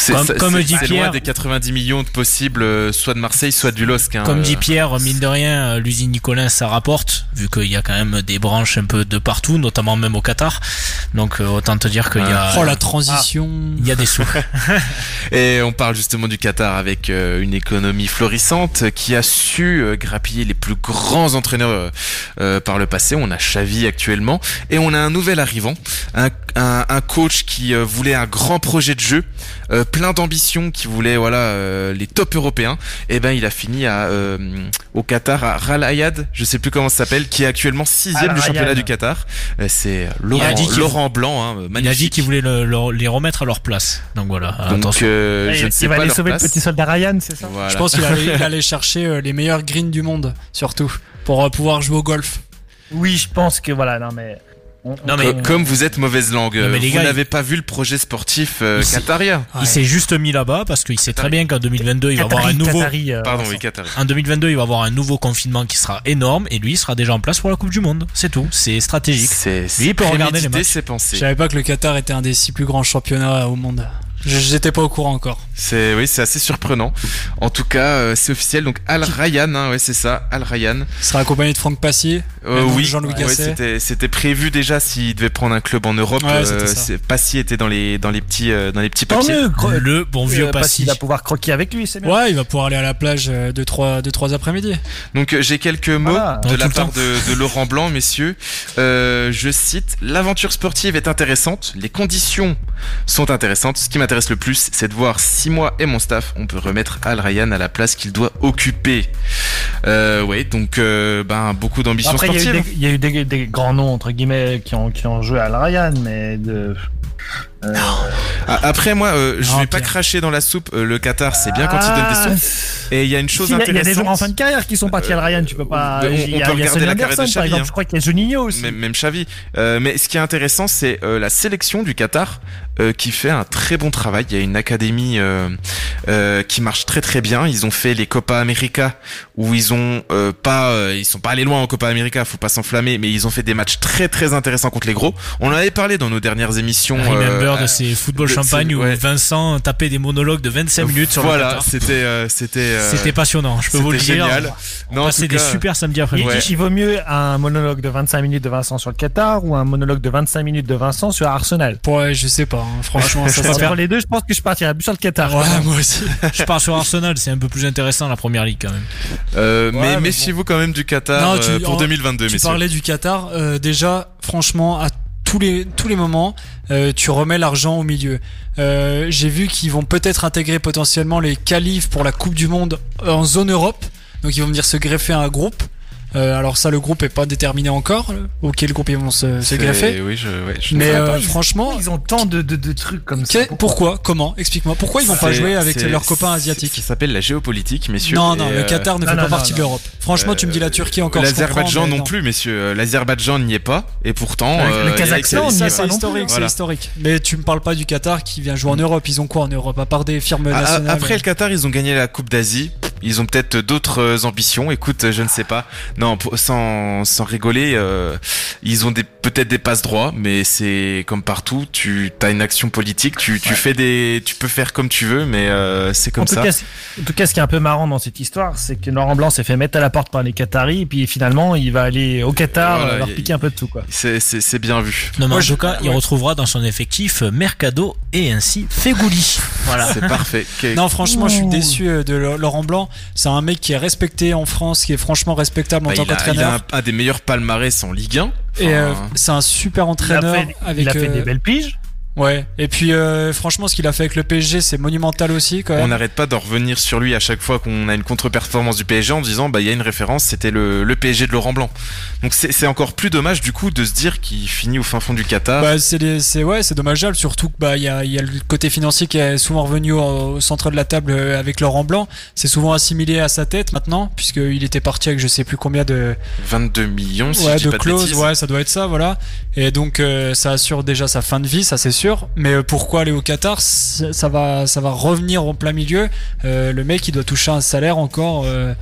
C'est, comme, dit Pierre, loin des 90 millions de possibles, euh, soit de Marseille, soit du LOSC. Hein, comme euh. dit Pierre, mine de rien, l'usine Nicolin, ça rapporte, vu qu'il y a quand même des branches un peu de partout, notamment même au Qatar. Donc euh, autant te dire qu'il y a... Oh la transition Il y a des sous. (laughs) (laughs) Et on parle justement du Qatar avec euh, une économie florissante qui a su euh, grappiller les plus grands entraîneurs euh, par le passé. On a Xavi actuellement et on a un nouvel arrivant, un, un, un coach qui voulait un grand projet de jeu, plein d'ambition, qui voulait voilà les top européens. Et ben il a fini à au Qatar à Ralayad, je sais plus comment ça s'appelle, qui est actuellement sixième du championnat du Qatar. C'est Laurent, Laurent Blanc, hein, magnifique. Il a dit qu'il voulait le, le, les remettre à leur place. Donc voilà. Donc, attention. euh, je il ne sais va pas aller sauver place. le petit soldat Ryan, c'est ça? Voilà. Je pense qu'il allait, (laughs) allait chercher euh, les meilleurs greens du monde, surtout, pour euh, pouvoir jouer au golf. Oui, je pense que voilà, non mais. On- Non, on- mais- Co- Comme vous êtes mauvaise langue, Non, mais les vous n'avez pas vu le projet sportif euh, Il. Il s'est juste mis là-bas parce qu'il sait très bien qu'en 2022, il va avoir un nouveau. Qatari, euh, Pardon, Vincent. oui, Qatar. En 2022, il va avoir un nouveau confinement qui sera énorme et lui il sera déjà en place pour la Coupe du Monde. C'est tout. C'est stratégique. C'est Lui, il peut regarder les matchs. Je savais pas que le Qatar était un des six plus grands championnats au monde. Je- J'étais pas au courant encore. C'est oui, c'est assez surprenant. En tout cas, euh, c'est officiel. Donc Al Rayyan, hein, ouais, c'est ça, Al Rayyan. Il sera accompagné de Franck Passy. Euh, oui, Jean-Louis ouais, Gasset. c'était c'était prévu déjà s'il devait prendre un club en Europe. Ouais, c'est- Passy était dans les dans les petits euh, dans les petits Tant papiers. mieux, cro- Le bon vieux euh, qu'il va pouvoir croquer avec lui, c'est bien. Ouais, il va pouvoir aller à la plage euh, de trois, de trois après-midi. Donc euh, j'ai quelques mots Voilà. de la part de, de Laurent Blanc, messieurs. Euh, je cite l'aventure sportive est intéressante, les conditions sont intéressantes. Ce qui m'intéresse le plus, c'est de voir si moi et mon staff, on peut remettre Al Rayyan à la place qu'il doit occuper. Euh, ouais, donc euh, ben beaucoup d'ambition Après, il y a eu, sportive. des, il y a eu des, des grands noms, entre guillemets, qui ont, qui ont joué la Ryan, mais de... Euh, Ah, Après, moi, euh, je Non, vais pas Pierre. cracher dans la soupe. Euh, le Qatar, c'est bien quand il donne ah, des sous. Et il y a une chose a- il y a intéressante. des joueurs en fin de carrière qui sont partis à Ryan, tu peux pas. On- y a, peut y a regarder la carrière de Anderson, par Xavi, exemple, hein. je crois qu'il y a Juninho aussi. Même, même Xavi. Mais ce qui est intéressant, c'est la sélection du Qatar qui fait un très bon travail. Il y a une académie euh, euh, qui marche très très bien. Ils ont fait les Copa América où ils ont euh, pas, euh, ils sont pas allés loin en Copa América. Faut pas s'enflammer, mais ils ont fait des matchs très très intéressants contre les gros. On en avait parlé dans nos dernières émissions. Remember euh, de ces football de- champagne c'est- où ouais. Vincent tapait des monologues de 25 minutes sur le voilà, Qatar. c'était euh, c'était euh, C'était passionnant, je peux vous le c'était dire. génial. On Non, tout des super samedis après-midi. Ouais. il vaut mieux un monologue de 25 minutes de Vincent sur le Qatar ou un monologue de 25 minutes de Vincent sur Arsenal? Ouais, je sais pas. Hein. Franchement, ça les deux, je pense que je partirais plus sur le Qatar. Ouais, moi aussi. (laughs) Je pars sur Arsenal, c'est un peu plus intéressant la première ligue quand même. Euh, Ouais, mais mais méfiez-vous quand même du Qatar Non, tu- euh, pour en- 2022, Tu messieurs. parlais du Qatar. euh, déjà, franchement, à tous les tous les moments, euh, tu remets l'argent au milieu. Euh, J'ai vu qu'ils vont peut-être intégrer potentiellement les qualifs pour la Coupe du Monde en zone Europe. Donc ils vont venir se greffer à un groupe. Euh, alors ça, le groupe est pas déterminé encore. Auquel groupe ils vont se, se. Oui, je, ouais, je Mais euh, ils- franchement, Ils ont tant de, de, de trucs comme ça. pourquoi Comment Explique-moi. Pourquoi ils vont pas jouer avec leurs copains c'est- asiatiques Ça s'appelle la géopolitique, messieurs. Non, non, le euh, Qatar ne non, fait non, pas non, partie de l'Europe. Franchement, tu me dis la Turquie encore. L'Azerbaïdjan non plus, messieurs. L'Azerbaïdjan n'y est pas, et pourtant. Le- Kazakhstan, est c'est pas historique, c'est. Mais tu me parles pas du Qatar qui vient jouer en Europe. Ils ont quoi en Europe à part des firmes Ah, ah, nationales? Après le Qatar, ils ont gagné la Coupe d'Asie. Ils ont peut-être d'autres ambitions. Écoute, je ne sais pas. Non, pour- sans, sans rigoler, euh, ils ont des peut-être des passes droits, mais c'est comme partout. Tu as une action politique. Tu, tu fais des, tu peux faire comme tu veux, mais euh, c'est comme en, ça. cas, en tout cas, ce qui est un peu marrant dans cette histoire, c'est que Laurent Blanc s'est fait mettre à la porte par les Qataris, et puis finalement, il va aller au Qatar Voilà, leur piquer un peu de tout, quoi. C'est- bien vu. Non, mais Moi, en je- tout cas, il retrouvera dans son effectif euh, Mercado et ainsi Fegouli. (laughs) Voilà. C'est parfait. (laughs) Non, franchement, je suis déçu de Laurent Blanc. C'est un mec qui est respecté en France, qui est franchement respectable en bah, tant il, a, il a qu'entraîneur. un, un des meilleurs palmarès en Ligue 1. Et euh, c'est un super Il a entraîneur fait, avec. il a fait euh, des belles piges. Ouais. Et puis, euh, franchement, ce qu'il a fait avec le PSG, c'est monumental aussi, quand On même. n'arrête pas d'en revenir sur lui à chaque fois qu'on a une contre-performance du PSG en disant bah il y a une référence, c'était le, le PSG de Laurent Blanc. Donc c'est encore plus dommage du coup de se dire qu'il finit au fin fond du Qatar. Bah, c'est ouais, c'est dommageable, surtout que bah il y a, y a le côté financier qui est souvent revenu au, au centre de la table euh, avec Laurent Blanc. C'est souvent assimilé à sa tête maintenant, puisqu'il était parti avec je sais plus combien de 22 millions si ouais, je dis de pas clauses, ouais, ça doit être ça, voilà. Et donc euh, ça assure déjà sa fin de vie, ça c'est Mais euh, pourquoi aller au Qatar? Ça va, ça va revenir en plein milieu. Euh, le mec, il doit toucher un salaire encore euh,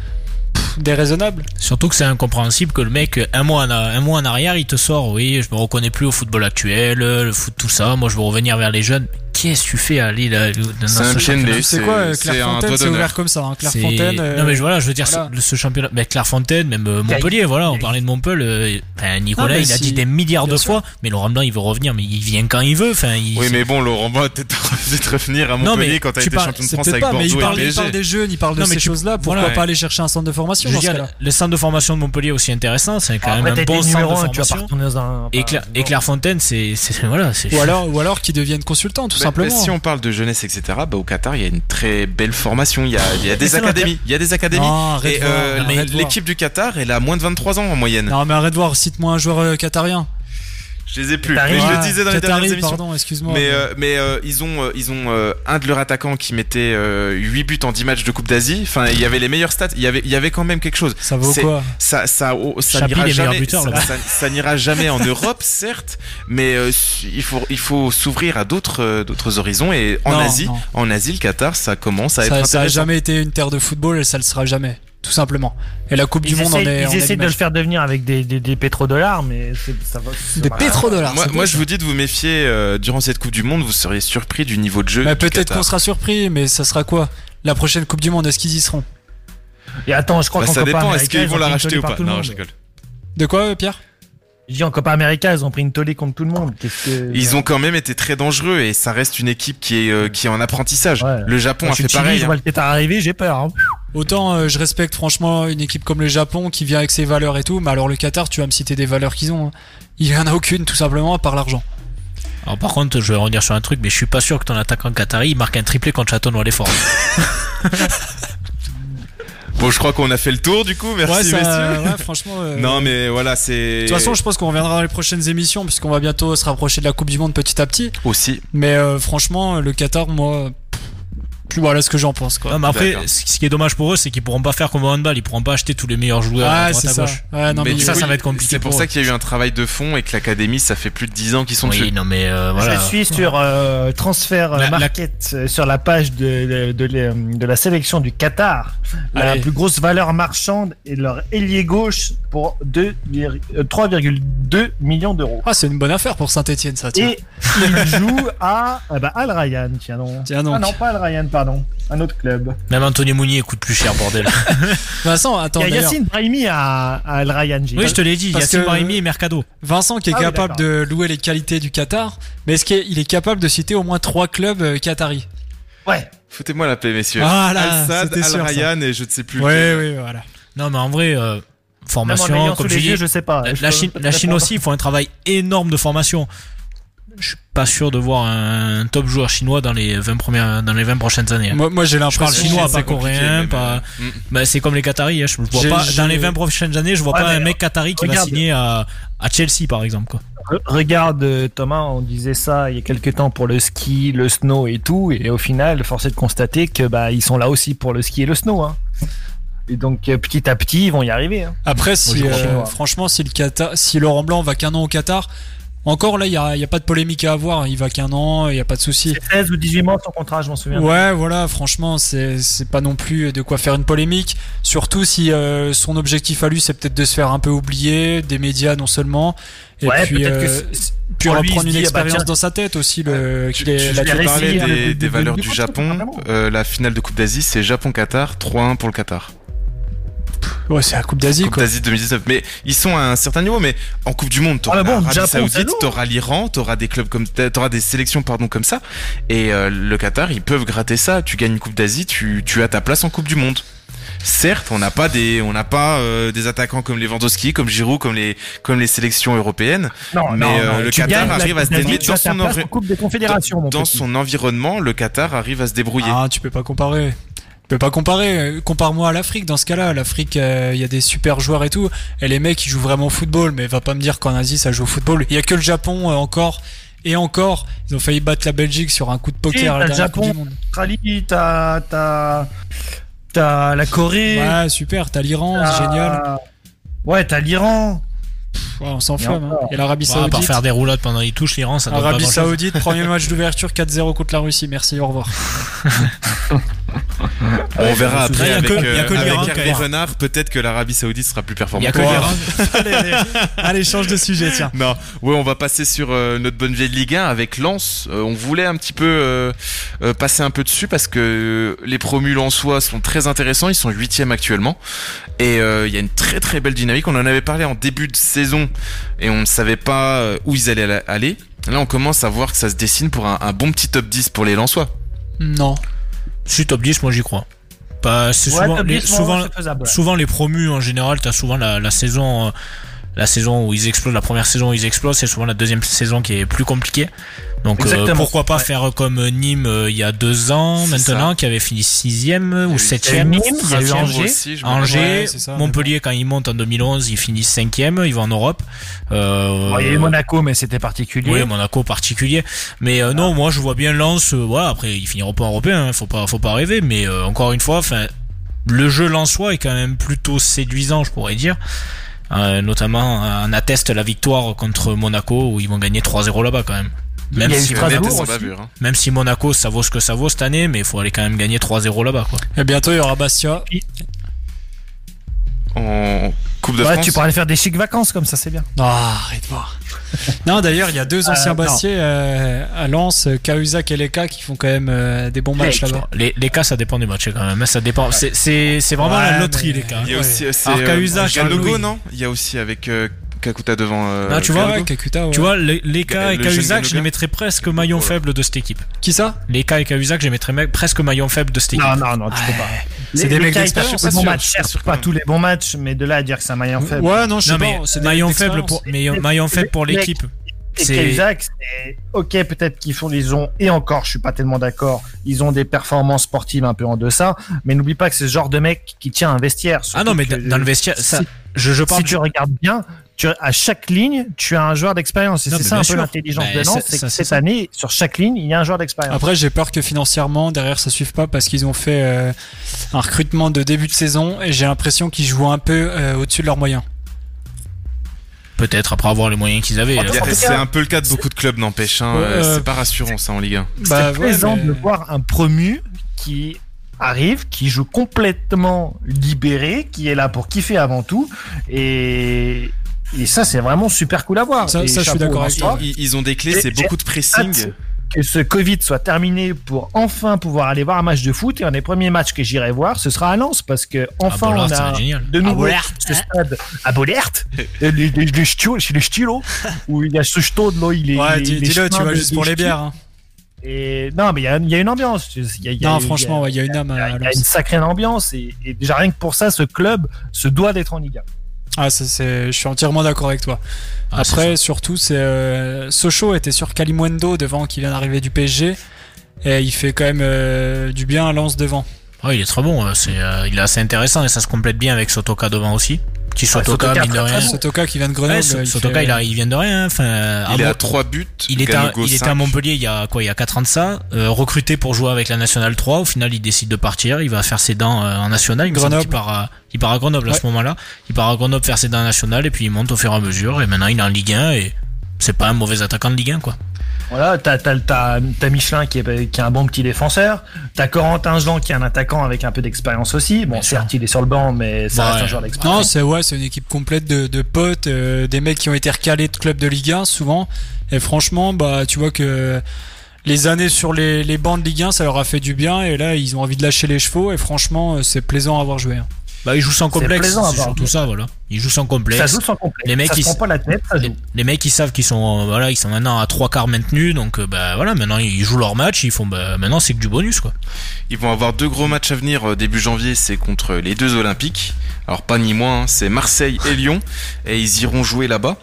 déraisonnable. Surtout que c'est incompréhensible que le mec, un mois, en, un mois en arrière, il te sort, oui, je me reconnais plus au football actuel, le foot, tout ça, moi je veux revenir vers les jeunes. Qu'est-ce que tu fais à Lille là, dans C'est ce un championnat c'est- quoi, euh, Clairefontaine, c'est ouvert comme ça. Hein. Clairefontaine. euh, Non mais voilà, je veux dire, voilà. ce, ce championnat, mais Clairefontaine, même euh, Montpellier, voilà, on parlait de Montpellier, euh, enfin, Nicolas, Ah, mais il a si- dit des milliards bien de sûr. fois, mais Laurent Blanc, il veut revenir, mais il vient quand il veut, enfin, il, Oui mais bon Laurent Blanc va peut-être revenir à Non, Montpellier mais quand t'as tu été parles- champion de France avec pas, mais il Bordeaux et parle, il parle des jeunes, il parle de Non, mais ces choses-là. Pourquoi pas aller chercher un centre de formation le centre de formation de Montpellier est aussi intéressant, c'est quand Après, même un bon centre de 1, tu vas pas formation. retourner dans un. Et, Clairefontaine, c'est, voilà. Ou alors, ou alors qu'ils deviennent consultants, tout Mais- simplement. si on parle de jeunesse etc. Bah au Qatar il y a une très belle formation. Il y a, il y a (laughs) des académies. Il y a des académies. Non, Et euh, l'équipe du Qatar elle a moins de 23 ans en moyenne. Non, mais arrête de voir, cite-moi un joueur euh, qatarien. Je les ai plus. Mais je le disais dans les dernières émissions. pardon, excuse-moi. Mais, euh, mais euh, ils ont, euh, ils ont euh, un de leurs attaquants qui mettait euh, 8 buts en 10 matchs de Coupe d'Asie. Enfin, il y avait les meilleurs stats. Il y avait, il y avait quand même quelque chose. ça vaut quoi? Ça, ça, oh, ça n'ira jamais. buteurs, ça, là-bas. ça- ça n'ira jamais en Europe, certes, mais il faut, il faut s'ouvrir à d'autres, d'autres horizons. Et en Non, Asie, non. en Asie, le Qatar, ça commence à être Ça, ça a intéressant. jamais été une terre de football et ça le sera jamais. Tout simplement. Et la Coupe Ils du Monde en est. ils en est essayent de le faire devenir avec des, des, des pétrodollars, mais c'est- ça va. Des pétrodollars. Moi, moi je vous dis de vous méfier euh, durant cette Coupe du Monde, vous seriez surpris du niveau de jeu. Peut-être qu'on sera surpris, mais ça sera quoi? La prochaine Coupe du Monde, est-ce qu'ils y seront? Et attends, je crois Bah, qu'en ça dépend. Est-ce qu'ils ils vont ont la racheter ou pas? Non, je rigole. De quoi, Pierre? Je dis en Copa América, ils ont pris une tollée contre tout le monde. Qu'est-ce que. Ils ont quand même été très dangereux et ça reste une équipe qui est, euh, qui est en apprentissage. Ouais. Le Japon Moi, a je suis fait Chili, pareil. Je hein. vois le Qatar arriver, j'ai peur. hein. Autant euh, je respecte franchement une équipe comme le Japon qui vient avec ses valeurs et tout, mais alors le Qatar, tu vas me citer des valeurs qu'ils ont. hein. Il y en a aucune, tout simplement, à part l'argent. Alors par contre, je vais revenir sur un truc, mais je suis pas sûr que ton attaquant Qatari il marque un triplé contre les Forts. (laughs) Bon, je crois qu'on a fait le tour du coup. Merci ouais, ça- messieurs. ouais, franchement. euh, Non, mais voilà, c'est. De toute façon, je pense qu'on reviendra dans les prochaines émissions puisqu'on va bientôt se rapprocher de la Coupe du Monde petit à petit. aussi. Mais euh, franchement, le Qatar, moi, voilà ce que j'en pense quoi. Non, mais après, ce qui est dommage pour eux, c'est qu'ils pourront pas faire comme au handball. Ils pourront pas acheter tous les meilleurs joueurs à Ah, droite c'est à ça. gauche. Ouais, non, Mais mais, du ça, coup, ça va il- être compliqué C'est pour pour ça qu'il y a eu un travail de fond et que l'académie, ça fait plus de 10 ans qu'ils sont Oui, dessus. non, mais euh, voilà. Je suis sur euh, Transfer La- la- Market euh, sur la page de, de, de, la- de la sélection du Qatar. La Allez. plus grosse valeur marchande est leur ailier gauche pour 2 vir- euh, 3,2 millions d'euros. Ah, c'est une bonne affaire pour Saint-Etienne, ça. Tiens. Et il (laughs) joue à ah bah, Al Ryan, tiens donc. Tiens donc. Ah non, pas Al Ryan, pardon. Un autre club. Même Anthony Mounier coûte plus cher, bordel. (laughs) Vincent, attends, Il y a Yacine Brahimi à, à Al Ryan. j'ai oui, je te l'ai dit. Yacine que- Brahimi et Mercado. Vincent qui est Ah oui, capable de louer les qualités du Qatar, mais est-ce qu'il est capable de citer au moins trois clubs euh, qataris? Ouais. Foutez-moi la paix, messieurs. Voilà, Al-Sad, c'était sûr, ça. Al-Ryan et je ne sais plus. Ouais, oui, voilà. Non, mais en vrai, euh, formation, comme les dis, yeux, je sais pas. la, Je la peux Chine, la Chine aussi, ils font un travail énorme de formation. Je suis pas sûr de voir un top joueur chinois dans les 20 premières, dans les 20 prochaines années. hein. Moi, moi j'ai Je parle l'impression. chinois, pas coréen, pas. euh, mm. Bah, c'est comme les Qataris. hein. Je vois pas dans les 20 prochaines années, je vois Ouais, pas un mec Qatari qui va regarde. signer à, à Chelsea par exemple. Quoi. Regarde euh, Thomas, on disait ça il y a quelques temps pour le ski, le snow et tout, et au final, force est de constater que bah ils sont là aussi pour le ski et le snow. Hein. Et donc euh, petit à petit, ils vont y arriver. Hein. Après, si, euh, franchement, si le Qatar, si Laurent Blanc va qu'un an au Qatar, encore là, il y a, pas de polémique à avoir. Il va qu'un an, il y a pas de souci. 16 ou 18 mois son contrat, je m'en souviens. Ouais, voilà, franchement, c'est c'est pas non plus de quoi faire une polémique. Surtout si euh, son objectif à lui, c'est peut-être de se faire un peu oublier des médias non seulement, et Ouais, puis, euh, puis reprendre une dit, ah bah, expérience tiens. dans sa tête aussi. Le, Tu, qu'il est tu- là tu l'as parlais essayé, des, hein, de- des de- valeurs du Japon. Euh, la finale de Coupe d'Asie, c'est Japon-Qatar, 3-1 pour le Qatar. Ouais, c'est la Coupe d'Asie, Coupe d'Asie 2019. Mais ils sont à un certain niveau. Mais en Coupe du Monde, t'auras Ah, bon, l'Arabie Saoudite, t'auras l'Iran, t'auras des clubs comme, t'auras des sélections pardon comme ça. Et euh, le Qatar, ils peuvent gratter ça. Tu gagnes une Coupe d'Asie, tu, tu as ta place en Coupe du Monde. Certes, on n'a pas des, on n'a pas euh, des attaquants comme Lewandowski, comme Giroud, comme les, comme les sélections européennes. Non, Mais, non, euh, le Qatar arrive à se tu dans son Coupe des Confédérations, Dans son environnement, le Qatar arrive à se débrouiller. Ah, tu peux pas comparer. Tu peux pas comparer. Euh, Compare-moi à l'Afrique dans ce cas-là. L'Afrique, euh, il y a des super joueurs et tout. Et les mecs, ils jouent vraiment au football. Mais va pas me dire qu'en Asie, ça joue au football. Il y a que le Japon euh, encore. Et encore, ils ont failli battre la Belgique sur un coup de poker Si, à la t'as le dernière Coupe Japon. du Monde. Australie, t'as, t'as, t'as la Corée. Ouais, super. T'as l'Iran, c'est génial. Ouais, t'as l'Iran. Ouais, on s'enflamme. hein. Et l'Arabie Bon, à part Saoudite. faire des roulades pendant les touches, l'Iran, ça pas Arabie. Saoudite, premier match d'ouverture 4-0 contre la Russie. Merci, au revoir. (laughs) On verra après avec, a euh, Hervé Renard, peut-être que l'Arabie Saoudite sera plus performante. l'Iran. (laughs) allez, change de sujet, tiens. Non, ouais, on va passer sur euh, notre bonne vieille Ligue 1 avec Lens. Euh, on voulait un petit peu passer un peu dessus parce que les promus lensois sont très intéressants. Ils sont huitièmes actuellement et il y a une très très belle dynamique. On en avait parlé en début de saison et on ne savait pas où ils allaient aller. Là, on commence à voir que ça se dessine pour un, un bon petit top 10 pour les Lensois. Non. Si top 10, moi j'y crois. Bah, c'est Ouais, souvent, les, 10, moi, souvent, les promus en général, t'as souvent la, la saison, euh, la saison où ils explosent, la première saison où ils explosent, c'est souvent la deuxième saison qui est plus compliquée. Donc euh, pourquoi pas Ouais. faire comme Nîmes euh, il y a deux ans maintenant, ça. qui avait fini sixième Il y a ou septième. Nîmes, il y a eu. Angers. aussi, Angers, Ouais, ça, Montpellier quand ils montent en 2011, ils finissent cinquième, ils vont en Europe. Euh, Bon, il y a eu Monaco, mais c'était particulier. oui, Monaco particulier. Mais euh, non, moi je vois bien Lens. euh, voilà, après ils finiront pas européens, hein, faut pas, faut pas rêver. Mais euh, encore une fois, enfin, le jeu lensois est quand même plutôt séduisant, je pourrais dire. Euh, notamment, on atteste la victoire contre Monaco où ils vont gagner 3-0 là-bas quand même. Si, Strasbourg bavure, hein. même si Monaco ça vaut ce que ça vaut cette année, mais il faut aller quand même gagner 3-0 là-bas quoi. Et bientôt, il y aura Bastia. En Coupe de Ouais, France. tu pourrais aller faire des chics vacances comme ça, c'est bien. Ah, arrête voir. Non, d'ailleurs, il y a deux anciens Euh, non. Bastiais euh, à Lens, euh, Cahuzac et Leka, qui font quand même euh, des bons matchs là-bas. Les, les cas ça dépend des matchs quand même. hein, Ça dépend. C'est, c'est, c'est vraiment Ouais, la loterie mais- les cas. Il y a aussi, c'est Alors, euh, Cahuzac, Galogo, non? Il y a aussi avec euh, Kakuta devant. euh, Ah, tu vois. Ouais, Kakuta, ouais. Tu vois, les, les Le et Cahuzac, je les mettrais presque maillon Voilà. faible de cette équipe. Qui ça? Les et Cahuzac, je les mettrais me- presque maillon faible de cette équipe. Non, non, non, tu peux pas. C'est Les- des mecs d'expérience, pas bons sûr, pas tous les bons matchs, mais de là à dire que c'est un maillon faible. Ouais, non, je sais Non pas. mais c'est des maillon mecs faible pour maillon, faible pour l'équipe. et Isaac, c'est ok, peut-être qu'ils font, ils ont, et encore, je suis pas tellement d'accord, ils ont des performances sportives un peu en deçà, mais n'oublie pas que c'est ce genre de mec qui tient un vestiaire. Ah non, mais dans le vestiaire, ça, je, je Si tu regardes bien, tu, à chaque ligne, tu as un joueur d'expérience. Et c'est ça un peu l'intelligence de Nantes, c'est que cette année, sur chaque ligne, il y a un joueur d'expérience. Après, j'ai peur que financièrement, derrière, ça suive pas parce qu'ils ont fait euh, un recrutement de début de saison et j'ai l'impression qu'ils jouent un peu euh, au-dessus de leurs moyens. Peut-être après avoir les moyens qu'ils avaient. C'est un peu le cas de beaucoup de clubs, n'empêche. Hein. Euh, c'est pas rassurant ça en Ligue 1. Bah, c'est plaisant de voir un promu qui arrive, qui joue complètement libéré, qui est là pour kiffer avant tout. Et, et ça, c'est vraiment super cool à voir. Ça, je suis d'accord avec toi. Ils, ont des clés, c'est beaucoup de pressing. Que ce Covid soit terminé pour enfin pouvoir aller voir un match de foot. Et un des premiers matchs que j'irai voir, ce sera à Lens. Parce que enfin, on a de nouveau ce stade à Bollert, (laughs) le, le, le, stylo, où il y a ce stade là, il est. Ouais, dis-le, tu vas juste pour les bières. Hein. Et non, mais il y, y a, une ambiance. Y a, y a, non, franchement, il y, a une âme. Il y, a une sacrée ambiance. Et, et, déjà, rien que pour ça, ce club se doit d'être en Liga. Ah, ça, c'est, je suis entièrement d'accord avec toi. Ah, Après, surtout, c'est euh, Sochaux était sur Kalimundo devant, qui vient d'arriver du PSG, et il fait quand même euh, du bien à Lens devant. Oh, il est très bon, c'est, euh, il est assez intéressant et ça se complète bien avec Sotoka devant aussi. Qui Sotoka, mine de rien. Sotoka qui vient de Grenoble. Sotoka, il, il, vient de rien. Enfin, il a trois buts. Il était, à, il était à Montpellier il y a quoi, il y a 4 ans de ça, euh, recruté pour jouer avec la Nationale 3. Au final, il décide de partir. Il va faire ses dents euh, en National. Il Grenoble. Il part, à, il part à Grenoble à ce moment-là. Il part à Grenoble faire ses dents en National et puis il monte au fur et à mesure. Et maintenant, il est en Ligue 1 et c'est pas un mauvais attaquant de Ligue 1, quoi. Voilà, t'as, t'as, Michelin qui est, qui est un bon petit défenseur. T'as Corentin Jean qui est un attaquant avec un peu d'expérience aussi. Bon, certes, il est sur le banc, mais ça reste un joueur d'expérience. Non, c'est ouais, c'est une équipe complète de, de potes, euh, des mecs qui ont été recalés de clubs de Ligue 1 souvent. Et franchement, bah, tu vois que les années sur les, les bancs de Ligue 1, ça leur a fait du bien. Et là, ils ont envie de lâcher les chevaux. Et franchement, c'est plaisant à avoir joué. Hein. Bah, il joue sans complexe. C'est surtout ça, voilà. Il joue sans complexe. Ça joue sans complexe. Les mecs, ça ils, prend pas la tête, ça joue. Les, mecs, ils savent qu'ils sont, euh, voilà, ils sont maintenant à trois quarts maintenus, donc, euh, bah, voilà, maintenant, ils jouent leur match, ils font, bah, maintenant, c'est que du bonus, quoi. Ils vont avoir deux gros matchs à venir euh, début janvier, c'est contre les deux Olympiques. Alors, pas ni moins, hein, c'est Marseille et Lyon, et ils iront jouer là-bas.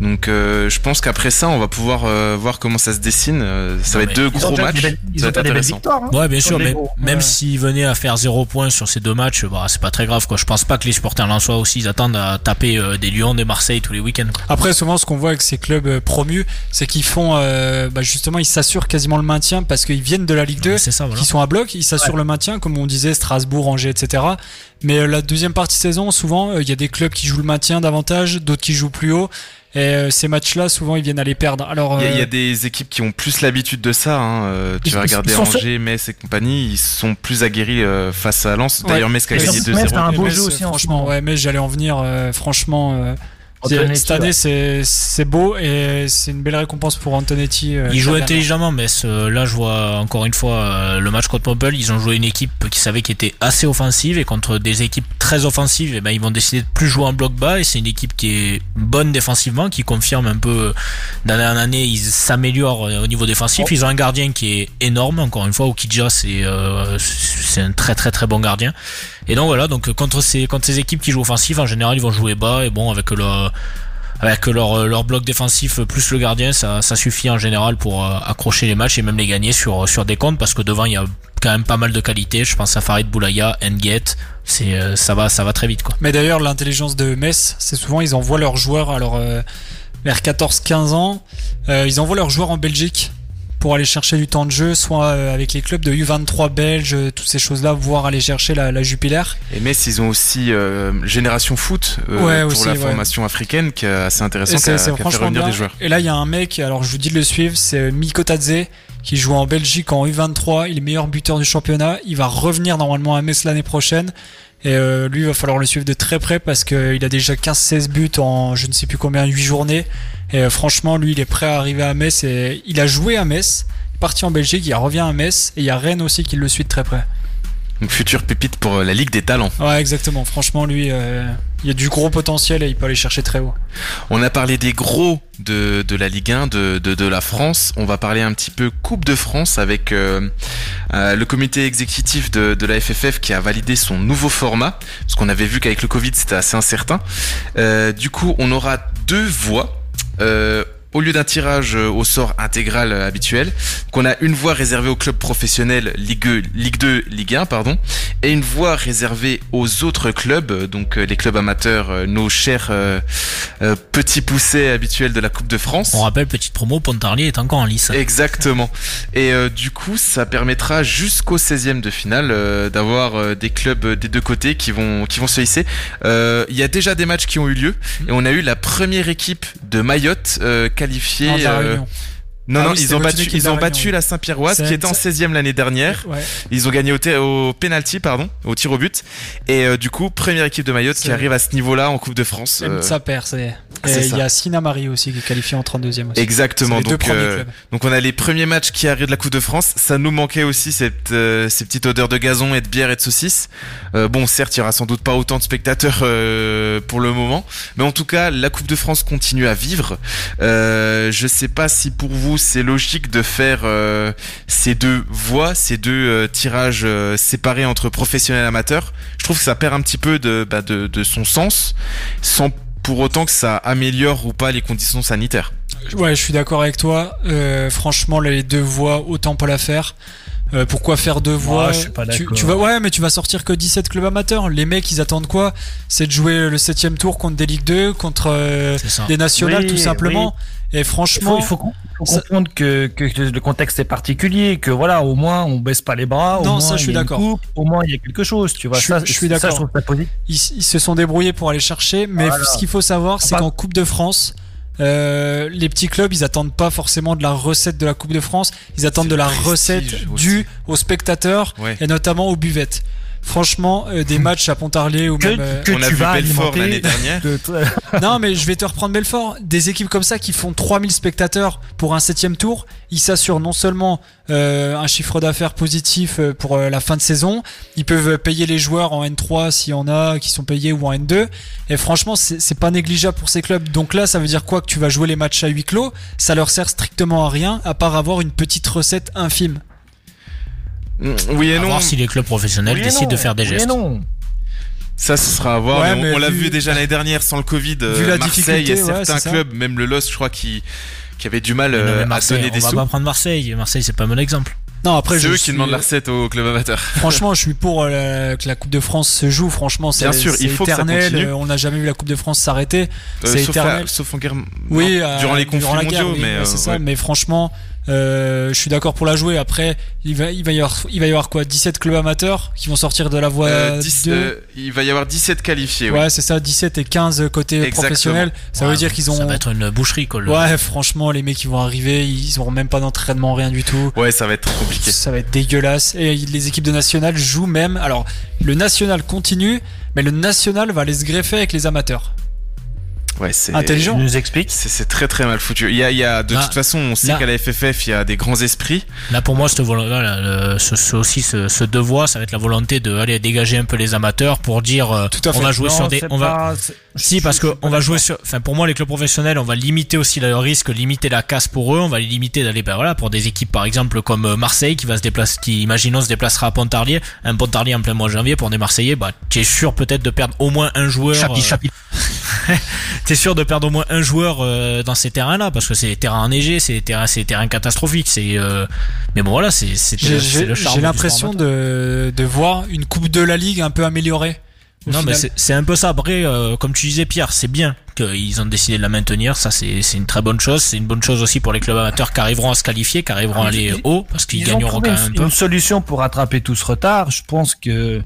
Donc, je pense qu'après ça, on va pouvoir voir comment ça se dessine. ça va être deux gros matchs. Des, ça va être intéressant. Hein, ouais, bien sûr, mais même s'ils venaient à faire zéro point sur ces deux matchs, bah, c'est pas très grave, quoi. Je pense pas que les supporters lensois aussi, ils attendent à taper des Lyon, des Marseille tous les week-ends. Après, souvent, ce qu'on voit avec ces clubs euh, promus, c'est qu'ils font, euh, bah, justement, ils s'assurent quasiment le maintien parce qu'ils viennent de la Ligue 2, ça, qui sont à bloc, ils s'assurent le maintien, comme on disait, Strasbourg, Angers, etc. Mais euh, la deuxième partie de saison, souvent, il y a des clubs qui jouent le maintien davantage, d'autres qui jouent plus haut. Et ces matchs-là, souvent, ils viennent à les perdre. Alors, il y, a, des équipes qui ont plus l'habitude de ça. Hein. tu vas regarder Angers, Metz et compagnie, ils sont plus aguerris face à Lens. D'ailleurs, Metz qui a gagné 2-0. un beau jeu aussi, franchement. Ouais, mais j'allais en venir. franchement, cette année, c'est beau et c'est une belle récompense pour Antonetti. Euh, il joue intelligemment, mais là, je vois encore une fois euh, le match contre Montpellier. Ils ont joué une équipe qui savait qu'ils était assez offensive et contre des équipes très offensives, et eh ben, ils vont décider de plus jouer en bloc bas. Et c'est une équipe qui est bonne défensivement, qui confirme un peu d'année en année. Ils s'améliorent au niveau défensif. Ils ont un gardien qui est énorme, encore une fois. Okidja, c'est euh, c'est un très très très bon gardien. Et donc voilà, donc contre ces contre ces équipes qui jouent offensif, en général, ils vont jouer bas et bon avec le avec leur, leur bloc défensif plus le gardien, ça, suffit en général pour euh, accrocher les matchs et même les gagner sur, des comptes parce que devant il y a quand même pas mal de qualité. Je pense à Farid Boulaya, Nget, c'est euh, ça va ça va très vite quoi. Mais d'ailleurs l'intelligence de Metz, c'est souvent ils envoient leurs joueurs alors euh, vers 14-15 ans, ils envoient leurs joueurs en Belgique pour aller chercher du temps de jeu, soit euh, avec les clubs de U23 belges, euh, toutes ces choses-là, voire aller chercher la, la Jupiler. Et Metz, ils ont aussi euh, Génération Foot pour la formation africaine qui est assez intéressant, qui a, fait revenir des joueurs. Et là, il y a un mec, alors je vous dis de le suivre, c'est Miko Tadze, qui joue en Belgique en U23, il est meilleur buteur du championnat, il va revenir normalement à Metz l'année prochaine. Et lui, il va falloir le suivre de très près parce qu'il a déjà 15-16 buts en je ne sais plus combien, 8 journées. Et euh, franchement, lui, il est prêt à arriver à Metz. Et il a joué à Metz, il est parti en Belgique, il revient à Metz. Et il y a Rennes aussi qui le suit de très près. Donc future pépite pour euh, la Ligue des Talents. Ouais, exactement. Franchement, lui, euh, il y a du gros potentiel et il peut aller chercher très haut. On a parlé des gros de, de la Ligue 1, de, de, de, la France. On va parler un petit peu Coupe de France avec euh, le comité exécutif de, de la FFF qui a validé son nouveau format. Parce qu'on avait vu qu'avec le Covid, c'était assez incertain. du coup, on aura deux voix euh, au lieu d'un tirage euh, au sort intégral euh, habituel, qu'on a une voie réservée aux clubs professionnels Ligue 2, Ligue 2, Ligue 1, pardon, et une voie réservée aux autres clubs, euh, donc les clubs amateurs, nos chers euh, euh, petits poussés habituels de la Coupe de France. On rappelle, petite promo, Pontarlier est encore en lice. Exactement. Et euh, du coup, ça permettra jusqu'au 16e de finale euh, d'avoir des clubs des deux côtés qui vont qui vont se hisser. Euh, Il y a déjà des matchs qui ont eu lieu et on a eu la première équipe de Mayotte qualifiée. Non, Ah non, oui, ils ont battu, ils la ont battu la Saint-Pierroise qui était en 16e l'année dernière. Ouais. Ils ont gagné au, au penalty, pardon, au tir au but. Et euh, du coup, première équipe de Mayotte qui arrive à ce niveau-là en Coupe de France. Euh, ça perd. c'est- il y a Sina Marie aussi qui est qualifiée en 32e aussi. Exactement. Donc, euh, donc on a les premiers matchs qui arrivent de la Coupe de France. Ça nous manquait aussi cette euh, ces petites odeurs de gazon et de bière et de saucisses. Euh, bon, certes, il y aura sans doute pas autant de spectateurs pour le moment, mais en tout cas, la Coupe de France continue à vivre. Je sais pas si pour vous c'est logique de faire euh, ces deux voies, ces deux euh, tirages euh, séparés entre professionnels et amateurs. Je trouve que ça perd un petit peu de bah, de, de son sens, sans pour autant que ça améliore ou pas les conditions sanitaires. Ouais, je suis d'accord avec toi. Euh, franchement, les deux voies, autant pas la faire. Euh, pourquoi faire deux voies je suis pas tu, vas, Ouais, mais tu vas sortir que 17 clubs amateurs. Les mecs, ils attendent quoi? C'est de jouer le septième tour contre des Ligue 2, contre euh, des nationales, Oui, tout simplement. Et Il faut, franchement, il faut, faut comprendre que, que le contexte est particulier, que voilà, au moins on baisse pas les bras. au Non, moins, ça, je suis il y a une d'accord. Au moins il y a quelque chose, tu vois. Je ça, je suis d'accord. ils, ils se sont débrouillés pour aller chercher. Mais Voilà. ce qu'il faut savoir, c'est Pas- qu'en Coupe de France, euh, les petits clubs, ils attendent pas forcément de la recette de la Coupe de France. Ils attendent de la recette aussi. due aux spectateurs Ouais. et notamment aux buvettes. Franchement, euh, des matchs à Pontarlier ou Que, même. euh, que on a tu vu vas Belfort l'année dernière. (laughs) de- (laughs) Non, mais je vais te reprendre Belfort. Des équipes comme ça qui font 3000 spectateurs pour un septième tour, ils s'assurent non seulement euh, un chiffre d'affaires positif pour euh, la fin de saison, ils peuvent payer les joueurs en N3 s'il y en a qui sont payés ou en N2. Et franchement, c'est c'est pas négligeable pour ces clubs. Donc là, ça veut dire quoi? Que tu vas jouer les matchs à huis clos? Ça leur sert strictement à rien, à part avoir une petite recette infime. Mm, Oui et À non. voir si les clubs professionnels Oui décident non, de faire des oui et gestes. non. Ça, ce sera à voir. Ouais, mais on on l'a vu- déjà l'année dernière sans le Covid. euh, Vu la Marseille, il y a ouais, certains clubs, même le LOS, je crois, qui qui avaient du mal non, euh, à donner des on va sous. pas prendre Marseille. Marseille, c'est pas un bon exemple. Non, après, C'est je eux suis- qui demandent la recette au club amateur. (laughs) Franchement, je suis pour euh, que la Coupe de France se joue. Franchement, c'est Bien sûr, il faut que ça éternel. continue. Euh, On n'a jamais vu la Coupe de France s'arrêter. Euh, C'est sauf, éternel. à- sauf en guerre. Oui, non, euh, durant les conflits durant la guerre, mondiaux, mais euh, c'est ça. ouais. Mais franchement, euh, je suis d'accord pour la jouer. Après, il va, il va y avoir, il va y avoir quoi? 17 clubs amateurs qui vont sortir de la voie Euh, 10, 2. euh, il va y avoir 17 qualifiés. oui. Ouais, c'est ça, 17 et 15 côté Exactement. professionnel. Ça Ouais, veut dire qu'ils Ça ont. va être une boucherie, quoi. le- Ouais, franchement, les mecs qui vont arriver, ils auront même pas d'entraînement, rien du tout. Ouais, ça va être compliqué. Ça va être dégueulasse. Et les équipes de national jouent même. Alors, le national continue, mais le national va aller se greffer avec les amateurs. Ouais, c'est Intelligent. Tu nous expliques C'est c'est très très mal foutu. Il y a, il y a de Là- toute façon, on sait là- qu'à la FFF, il y a des grands esprits. Là, pour moi, voilà, le- ce, ce- aussi ce, ce devoir, ça va être la volonté de aller dégager un peu les amateurs pour dire, euh, Tout à fait. on va jouer Non, sur des, on va, pas- Si, parce que on va jouer sur. Enfin, pour moi, les clubs professionnels, on va limiter aussi le risque, limiter la casse pour eux. On va les limiter d'aller, ben voilà, pour des équipes par exemple comme euh, Marseille qui va se déplacer, qui imaginons se déplacera à Pontarlier. Un Pontarlier en plein mois de janvier pour des Marseillais, bah, tu es sûr peut-être de perdre au moins un joueur. Chapi, euh, chapi. (laughs) T'es sûr de perdre au moins un joueur euh, dans ces terrains-là? Parce que c'est des terrains enneigés, c'est des terrains, c'est des terrains catastrophiques. C'est. euh, Mais bon, voilà, c'est. c'est- le charme j'ai l'impression de, de voir une Coupe de la Ligue un peu améliorée. Non, mais final. c'est un peu ça. Après, euh, comme tu disais, Pierre, c'est bien qu'ils ont décidé de la maintenir. Ça, c'est une très bonne chose. C'est une bonne chose aussi pour les clubs amateurs qui arriveront à se qualifier, qui arriveront à aller Ils- haut, parce qu'ils Ils ont gagneront quand même un une, peu. une solution pour rattraper tout ce retard. Je pense que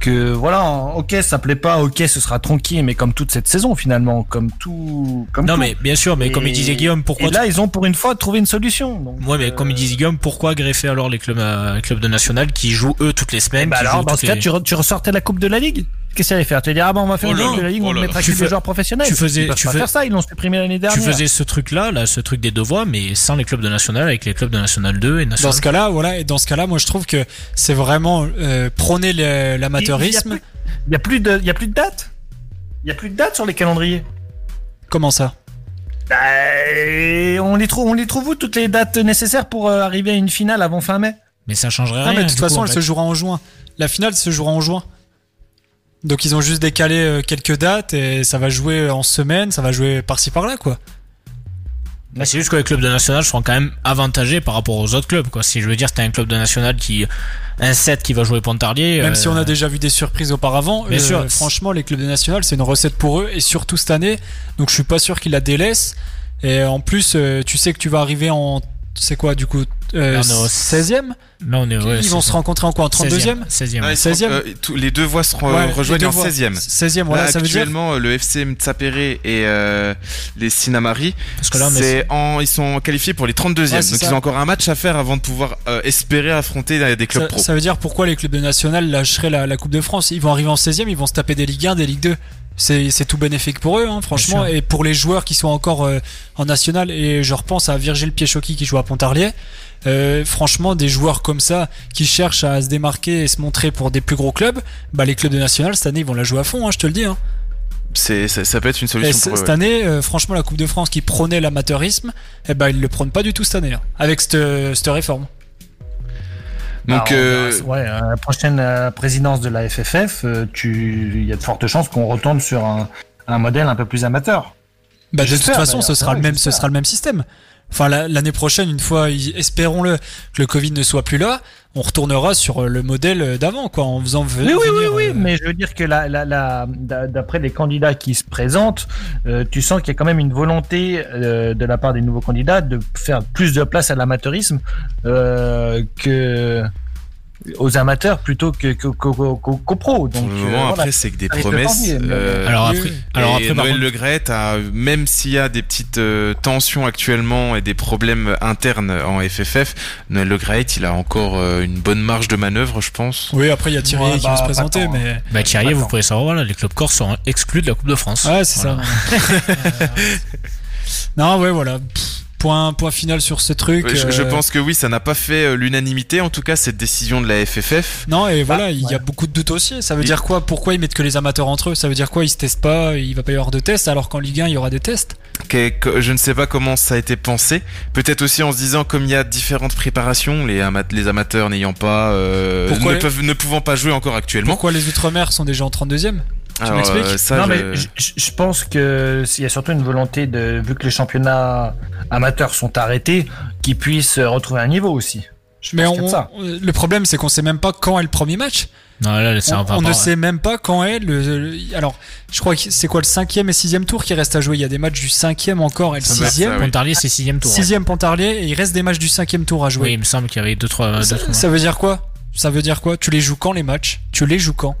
que voilà, ok, ça plaît pas, ok, ce sera tronqué, mais comme toute cette saison finalement, comme tout, comme Non, tout. mais bien sûr, mais comme il disait Guillaume, pourquoi Et là, ils ont pour une fois trouvé une solution. Donc, Ouais, mais comme il euh, disait Guillaume, pourquoi greffer alors les clubs, euh, les clubs de national qui jouent eux toutes les semaines qui alors, dans ce cas, les- tu, re- tu ressortais la Coupe de la Ligue? Qu'est-ce qu'il allait faire? Tu allais dire, ah ben, on va faire Oh une Coupe de la Ligue, oh on mettra que des joueurs professionnels. tu faisais- tu pas fais- faire ça, ils l'ont supprimé l'année dernière. Tu faisais ce truc-là, là, ce truc des deux voies, mais sans les clubs de national, avec les clubs de national 2 et Dans national. ce cas-là, voilà, et dans ce cas-là, moi je trouve que c'est vraiment euh, prôner l'amateurisme. Il y a plus de, il y a plus de dates. Il y a plus de dates sur les calendriers. Comment ça? Bah, on les trouve, on les trouve où toutes les dates nécessaires pour euh, arriver à une finale avant fin mai? Mais ça changerait Non, rien. mais de toute façon, coup, elle fait. se jouera en juin. La finale se jouera en juin. Donc ils ont juste décalé euh, quelques dates et ça va jouer en semaine, ça va jouer par-ci par-là, quoi. Mais c'est juste que les clubs de national seront quand même avantagés par rapport aux autres clubs. Quoi. Si je veux dire, t'as un club de national qui un 7 qui va jouer Pontarlier. Même euh, si on a déjà vu des surprises auparavant, Bien euh, sûr. franchement, les clubs de national, c'est une recette pour eux, et surtout cette année. Donc je suis pas sûr qu'ils la délaissent. Et en plus, euh, tu sais que tu vas arriver en. C'est quoi du coup euh, Là, on est au 16e Là, on est ouais, Ils vont ça. se rencontrer en quoi En 32e 16e. Ouais, ils sont- 16e. euh, tous- les deux voies se re- Ouais, rejoignent en voies. 16e. 16e, voilà, Là, ça veut dire. actuellement, le FC Mtsapere et euh, les Sinamari, est- en, ils sont qualifiés pour les 32e. Ouais, donc ça. ils ont encore un match à faire avant de pouvoir euh, espérer affronter euh, des clubs Ça, pro. ça veut dire pourquoi les clubs de national lâcheraient la, la Coupe de France? Ils vont arriver en 16e, ils vont se taper des Ligue 1, des Ligue 2. C'est tout bénéfique pour eux, hein, franchement. Et pour les joueurs qui sont encore euh, en national, et je repense à Virgile Piechocki qui joue à Pontarlier. Euh, franchement, des joueurs comme ça qui cherchent à se démarquer et se montrer pour des plus gros clubs, bah les clubs de national cette année ils vont la jouer à fond, hein, je te le dis. Hein. C'est, ça, ça peut être une solution pour eux. cette ouais. année, euh, franchement, la Coupe de France qui prônait l'amateurisme, eh ben ils le prônent pas du tout cette année, hein, avec cette, cette réforme. Donc, Bah, euh, ouais, la prochaine euh, présidence de la FFF, euh, tu, il y a de fortes chances qu'on retourne sur un, un modèle un peu plus amateur. Bah, de toute façon, ce sera Ouais, le même, ce sera le même système. Enfin, la- l'année prochaine, une fois, espérons-le, que le Covid ne soit plus là, on retournera sur euh, le modèle d'avant, quoi, en faisant ve- Oui, oui, oui, venir. oui, euh, mais je veux dire que la, la, la, d'a- d'après les candidats qui se présentent, euh, tu sens qu'il y a quand même une volonté euh, de la part des nouveaux candidats de faire plus de place à l'amateurisme euh, que aux amateurs plutôt que que- qu'aux pros. Donc, pour le euh, moment, voilà. après, c'est que des promesses. euh, Alors après, oui. alors et après, par Noël contre- Le Gret a, même s'il y a des petites euh, tensions actuellement et des problèmes internes en FFF, Noël Le Gret, il a encore euh, une bonne marge de manœuvre, je pense. Oui, après, il y a Thierry Ouais, qui bah, va se présenter, mais. bah, Thierry, vous pouvez savoir, voilà, les clubs corse seront exclus de la Coupe de France. Ouais, c'est Voilà. ça. (laughs) non, ouais, voilà. Pff, (laughs) point, point final sur ce truc. Je, je euh, pense que oui, ça n'a pas fait euh, l'unanimité, en tout cas, cette décision de la FFF. Non, et voilà, il y a beaucoup de doutes aussi. Ça veut Il- dire quoi? Pourquoi ils mettent que les amateurs entre eux? Ça veut dire quoi? Ils se testent pas, il va pas y avoir de tests, alors qu'en Ligue 1, il y aura des tests? Je ne sais pas comment ça a été pensé. Peut-être aussi en se disant, comme il y a différentes préparations, les, ama- les amateurs n'ayant pas, euh, Pourquoi ne, les- peuvent, ne pouvant pas jouer encore actuellement. Pourquoi les Outre-mer sont déjà en 32e Tu Alors, m'expliques euh, ça, non, je- mais je, je- je pense que s'il y a surtout une volonté de, vu que les championnats amateurs sont arrêtés, qu'ils puissent euh, retrouver un niveau aussi. Je Mais on, ça. le problème, c'est qu'on sait même pas quand est le premier match. Non, là, c'est On, ne sait même pas quand est le. le- alors, je crois que c'est quoi le cinquième et sixième tour qui reste à jouer? Il y a des matchs du cinquième encore et le sixième. ça, oui. Pontarlier, c'est sixième tour. ouais. Sixième Pontarlier et il reste des matchs du cinquième tour à Oui, jouer. il me semble qu'il y avait deux, trois, deux, ça, trois ça veut dire quoi? Ça veut dire quoi? Tu les joues quand les matchs? Tu les joues quand?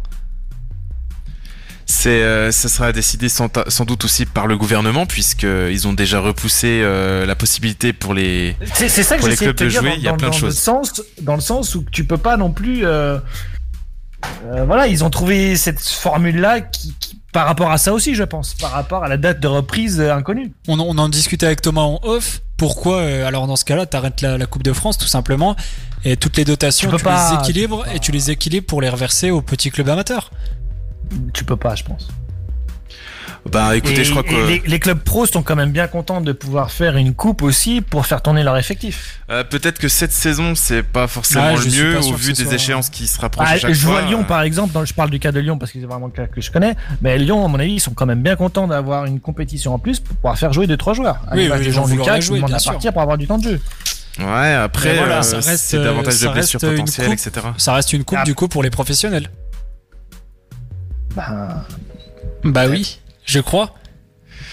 C'est, euh, ça sera décidé sans, ta- sans doute aussi par le gouvernement, puisqu'ils ont déjà repoussé euh, la possibilité pour les. C'est c'est ça que Pour les de clubs te de dire jouer, dans, il y a dans- plein de dans le choses. sens, dans le sens où tu peux pas non plus. euh, euh, voilà, ils ont trouvé cette formule-là qui, qui- par rapport à ça aussi, je pense, par rapport à la date de reprise euh, inconnue. on, on en discutait avec Thomas en off. Pourquoi euh, Alors dans ce cas-là, t'arrêtes la, la Coupe de France tout simplement et toutes les dotations, Tu tu, peux pas- les équilibres tu peux pas. et tu les équilibres pour les reverser aux petits clubs amateurs. Tu peux pas, je pense. Bah écoutez, Et- je crois que. les, les clubs pros sont quand même bien contents de pouvoir faire une coupe aussi pour faire tourner leur effectif. Euh, Peut-être que cette saison, c'est pas forcément Ouais, le mieux au vu des soit- échéances qui se rapprochent Ah, chaque je fois. vois Lyon par exemple, dans, je parle du cas de Lyon parce que c'est vraiment le cas que je connais, mais Lyon, à mon avis, ils sont quand même bien contents d'avoir une compétition en plus pour pouvoir faire jouer deux trois joueurs. À Oui, vont vouloir Jean-Lucas la qui jouer, demande bien à partir pour avoir du temps de jeu. Ouais, après, voilà, euh, ça reste, c'est davantage de blessures potentielles, coupe. etc. Ça reste une coupe Ah. du coup pour les professionnels. Ben, Bah oui, je crois.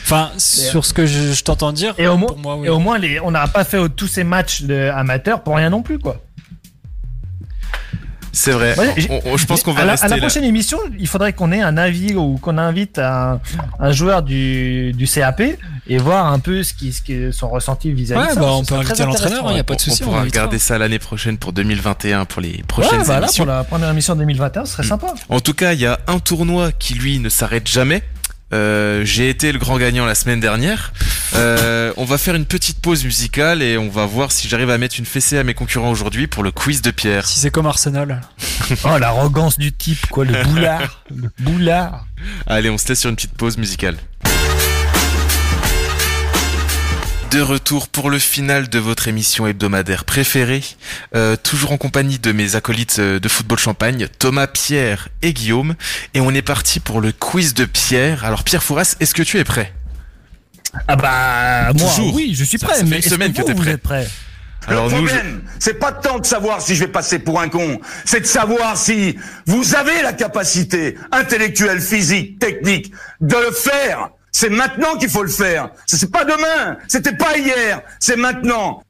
Enfin, sur ce que je, je t'entends dire, Et au, moins, pour moi, oui. et au moins, les, on n'a pas fait tous ces matchs de amateurs pour rien non plus, quoi. C'est vrai. Ouais, On- on- je pense qu'on va à la, rester à la là. prochaine émission, il faudrait qu'on ait un avis ou qu'on invite un, un joueur du, du CAP et voir un peu ce qui, ce qui est son ressenti vis-à-vis Ouais, de ça. bah, on peut inviter l'entraîneur, il y a pas de On souci. pourra invitera. regarder ça l'année prochaine pour 2021 pour les Ouais, prochaines voilà, émissions. pour la première émission 2021, ce serait Mm. sympa. En tout cas, il y a un tournoi qui lui ne s'arrête jamais. Euh, J'ai été le grand gagnant la semaine dernière. Euh, on va faire une petite pause musicale et on va voir si j'arrive à mettre une fessée à mes concurrents aujourd'hui pour le quiz de Pierre. Si c'est comme Arsenal. Oh, l'arrogance du type, quoi, le boulard. le boulard. Allez, on se laisse sur une petite pause musicale. De retour pour le final de votre émission hebdomadaire préférée, Euh, toujours en compagnie de mes acolytes euh, de football champagne, Thomas, Pierre et Guillaume, et on est parti pour le quiz de Pierre. Alors Pierre Fouras, est-ce que tu es prêt? Ah bah moi Toujours. oui, je suis prêt. ça fait mais une semaine que t'es vous prêt. êtes prêt? Alors le nous, je- problème, c'est pas tant de savoir si je vais passer pour un con, c'est de savoir si vous avez la capacité intellectuelle, physique, technique de le faire. C'est maintenant qu'il faut le faire. C'est pas demain, c'était pas hier, c'est maintenant.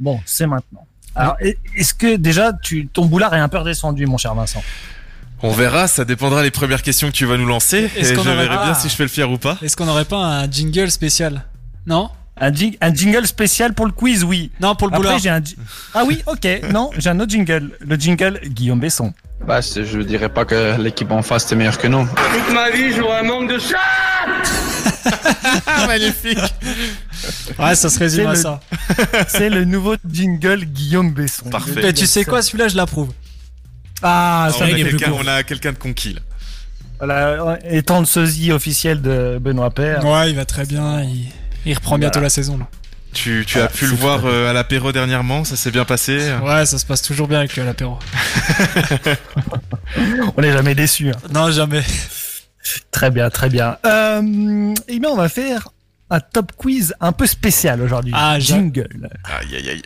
Bon, c'est maintenant. Alors, est- est-ce que déjà tu, ton boulard est un peu redescendu, mon cher Vincent? On verra, ça dépendra des premières questions que tu vas nous lancer. Et Est-ce je qu'on aurait verrai pas- bien si je fais le fier ou pas. Est-ce qu'on n'aurait pas un jingle spécial? Non? Un, jing- un jingle spécial pour le quiz, oui. Non, pour le boulard. un. Ah oui, ok. Non, j'ai un autre jingle. Le jingle Guillaume Besson. Bah, je dirais pas que l'équipe en face était meilleure que nous. Toute ma vie, j'aurai un manque de (laughs) chat. Magnifique. Ouais, ça se résume à le- ça. (laughs) C'est le nouveau jingle Guillaume Besson. Parfait. Mais tu sais quoi, celui-là, je l'approuve. Ah, on, ça a quelqu'un, court. on a quelqu'un de conquis là. Voilà, étant le sosie officiel de Benoît Père. Ouais, il va très bien. Il, il reprend bientôt la saison. Là. Tu, tu as pu le voir euh, à l'apéro dernièrement, ça s'est bien passé. Ouais, ça se passe toujours bien avec lui à l'apéro. (laughs) On n'est jamais déçu. Non, jamais. Très bien, très bien. Euh, eh bien, on va faire un top quiz un peu spécial aujourd'hui. Ah, jingle. Aïe aïe aïe.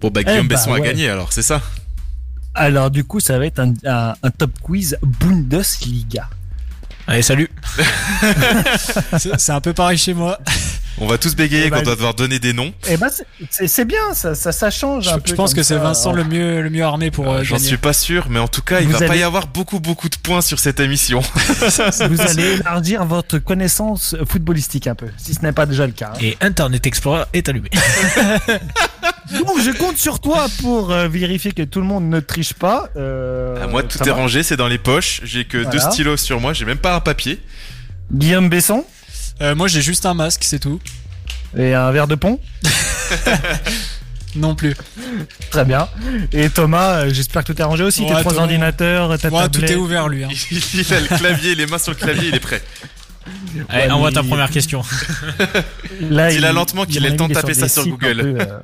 Bon bah Guillaume Eh bah, Besson a gagné alors, c'est ça Alors, du coup, ça va être un, un- un top quiz Bundesliga. Allez, salut. (laughs) C'est un peu pareil chez moi. On va tous bégayer bah, qu'on doit devoir donner des noms. Eh ben, c'est- c'est bien, ça, ça, ça change Je, un je peu. pense comme que c'est. Vincent le mieux, le mieux armé pour euh, J'en gagner. suis pas sûr, mais en tout cas, il Vous va pas y avoir beaucoup beaucoup de points sur cette émission. (laughs) (laughs) Vous allez élargir votre connaissance footballistique un peu, si ce n'est pas déjà le cas. hein. Et Internet Explorer est allumé. (laughs) Donc, je compte sur toi pour euh, vérifier que tout le monde ne triche pas. Euh, moi, tout est va rangé, c'est dans les poches. J'ai que deux stylos sur moi, j'ai même pas un papier. Guillaume Besson Euh, moi, j'ai juste un masque, c'est tout. et un verre de pont. (laughs) Non plus. Très bien. Et Thomas, euh, j'espère que tout est rangé aussi. Ouais, Tes trois Thomas. ordinateurs, ta Ouais, tout tablette. est ouvert, lui. hein. (laughs) Il a le clavier, les mains sur le clavier, il est prêt. Allez, Ouais, envoie ta première question. (laughs) Là, il- lentement il- qu'il ait le temps de taper ça sur Google. peu, euh.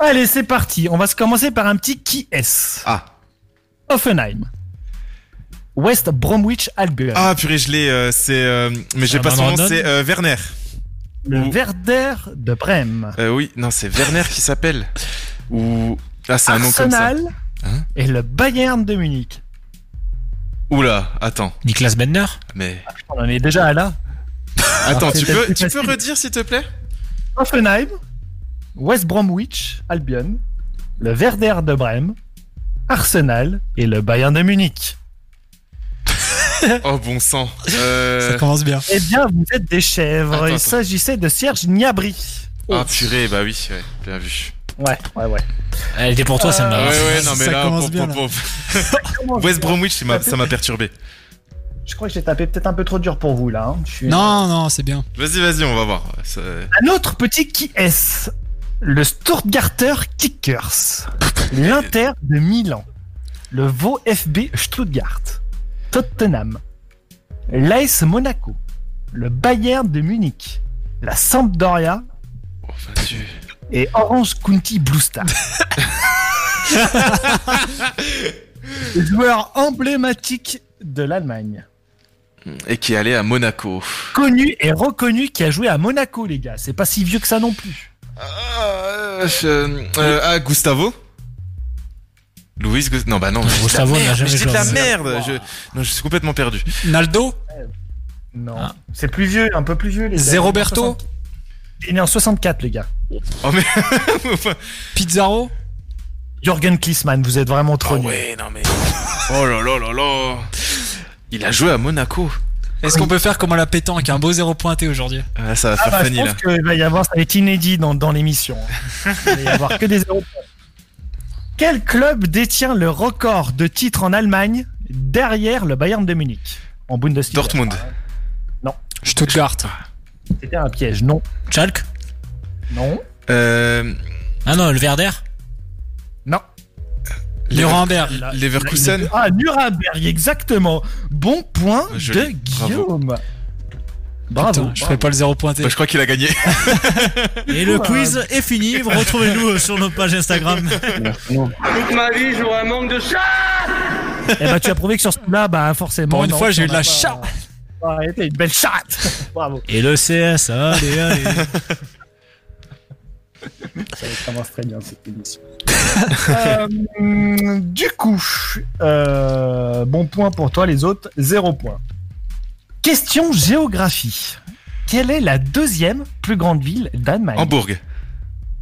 Allez, c'est parti. On va se commencer par un petit qui est Ah. Offenheim. West Bromwich Albion. Ah purée, je l'ai, euh, c'est... euh, mais j'ai Un pas son nom, c'est euh, Werner. le Werder de Brême. Euh, oui, non, c'est Werner qui s'appelle. Ou... Ah, c'est un nom comme ça. Arsenal Hein et le Bayern de Munich. Oula, attends, Niklas Bender mais... On en est déjà à là. (laughs) Attends, tu peux, tu peux redire s'il te plaît? Offenheim, West Bromwich Albion, le Werder de Brême, Arsenal et le Bayern de Munich. (laughs) Oh bon sang. Euh... Ça commence bien. Eh bien, vous êtes des chèvres. Attends, Il s'agissait de Serge Gnabry. Ah purée, bah oui, ouais, bien vu. Ouais, ouais, ouais. Elle était pour toi, Euh, celle-là. ouais, ouais, non mais ça là, commence pour- bien, pour- là. pour- (laughs) West Bromwich, ça m'a- ça m'a perturbé. Je crois que j'ai tapé peut-être un peu trop dur pour vous là. hein. Je suis- Non, non, c'est bien. Vas-y, vas-y, on va voir. Ça- Un autre petit qui est le Stuttgarter Kickers, (laughs) l'Inter de Milan, le VfB Stuttgart, Tottenham, l'AS Monaco, le Bayern de Munich, la Sampdoria Oh, et Orange County Blue Star. (laughs) Joueur emblématique de l'Allemagne. Et qui est allé à Monaco. Connu et reconnu qui a joué à Monaco, les gars. C'est pas si vieux que ça non plus. Ah, je- euh, ah, Gustavo Louis Non, bah non. Je dis de Gustavo la n'a merde, jamais je dis de la merde. Je... Non, je suis complètement perdu. Naldo Non. Ah. C'est plus vieux, un peu plus vieux, les gars. Zé Roberto Il est né en 64, les gars. Oh, mais. (laughs) Pizarro Jürgen Klinsmann, vous êtes vraiment trop oh, ouais, non, mais. Oh là là là là. Il a joué à Monaco. Est-ce qu'on peut faire comme à la pétanque, un beau zéro pointé aujourd'hui? Ah, ça va Ah faire bah, je là. pense qu'il va y avoir, ça va être inédit dans, dans l'émission. hein. Il va y avoir que des zéros. Quel club détient le record de titres en Allemagne derrière le Bayern de Munich en Bundesliga? Dortmund. Stuttgart. C'était un piège. Non, Schalke non, Euh. Ah non, le Werder non. Nuremberg. Leverkusen Ah, Nuremberg, exactement. Bon point Joli, de Guillaume. Bravo. Putain, je ferai pas le zéro pointé. Bah, je crois qu'il a gagné. (laughs) Et le quiz est fini. Retrouvez-nous euh, sur notre page Instagram. Toute ma vie, j'aurai un manque de chat Eh ben, tu as prouvé que sur ce coup-là, bah, forcément. Pour une non, fois, j'ai eu de la chatte. Arrêtez, une belle chatte. (laughs) Bravo. Et le CS, allez, allez. (laughs) Ça commence très bien cette émission. Euh, du coup, euh, bon point pour toi, les autres, zéro point. Question géographie. Quelle est la deuxième plus grande ville d'Allemagne? Hambourg.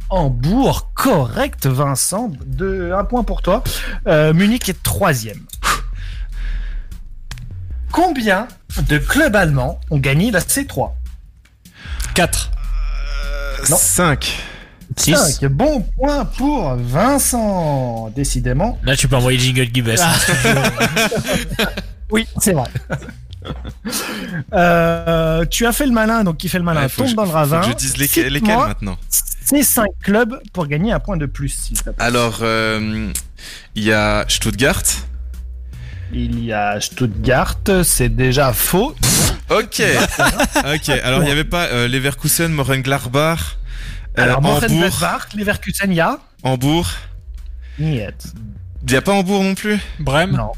Hambourg, correct, Vincent. De, un point pour toi. Euh, Munich est troisième. Combien de clubs allemands ont gagné la C3 4. Non. 5. 6. 5. Bon point pour Vincent. Décidément. Là, tu peux envoyer Jingle Gibbs. (laughs) Oui, c'est vrai. (laughs) Euh, tu as fait le malin, donc qui fait le malin Ouais, tombe que dans le ravin. Faut que je dise lesquels, lesquels maintenant. Ces 5 clubs pour gagner un point de plus, s'il te plaît. Alors, euh, il y a Stuttgart. Il y a Stuttgart, c'est déjà faux. Ok. (laughs) ok. Alors, il n'y avait pas euh, Leverkusen, Mönchengladbach, euh, Alors. Mönchengladbach, Leverkusen, il y a Hambourg. Niet. Il n'y a pas Hambourg non plus? Brême? Non.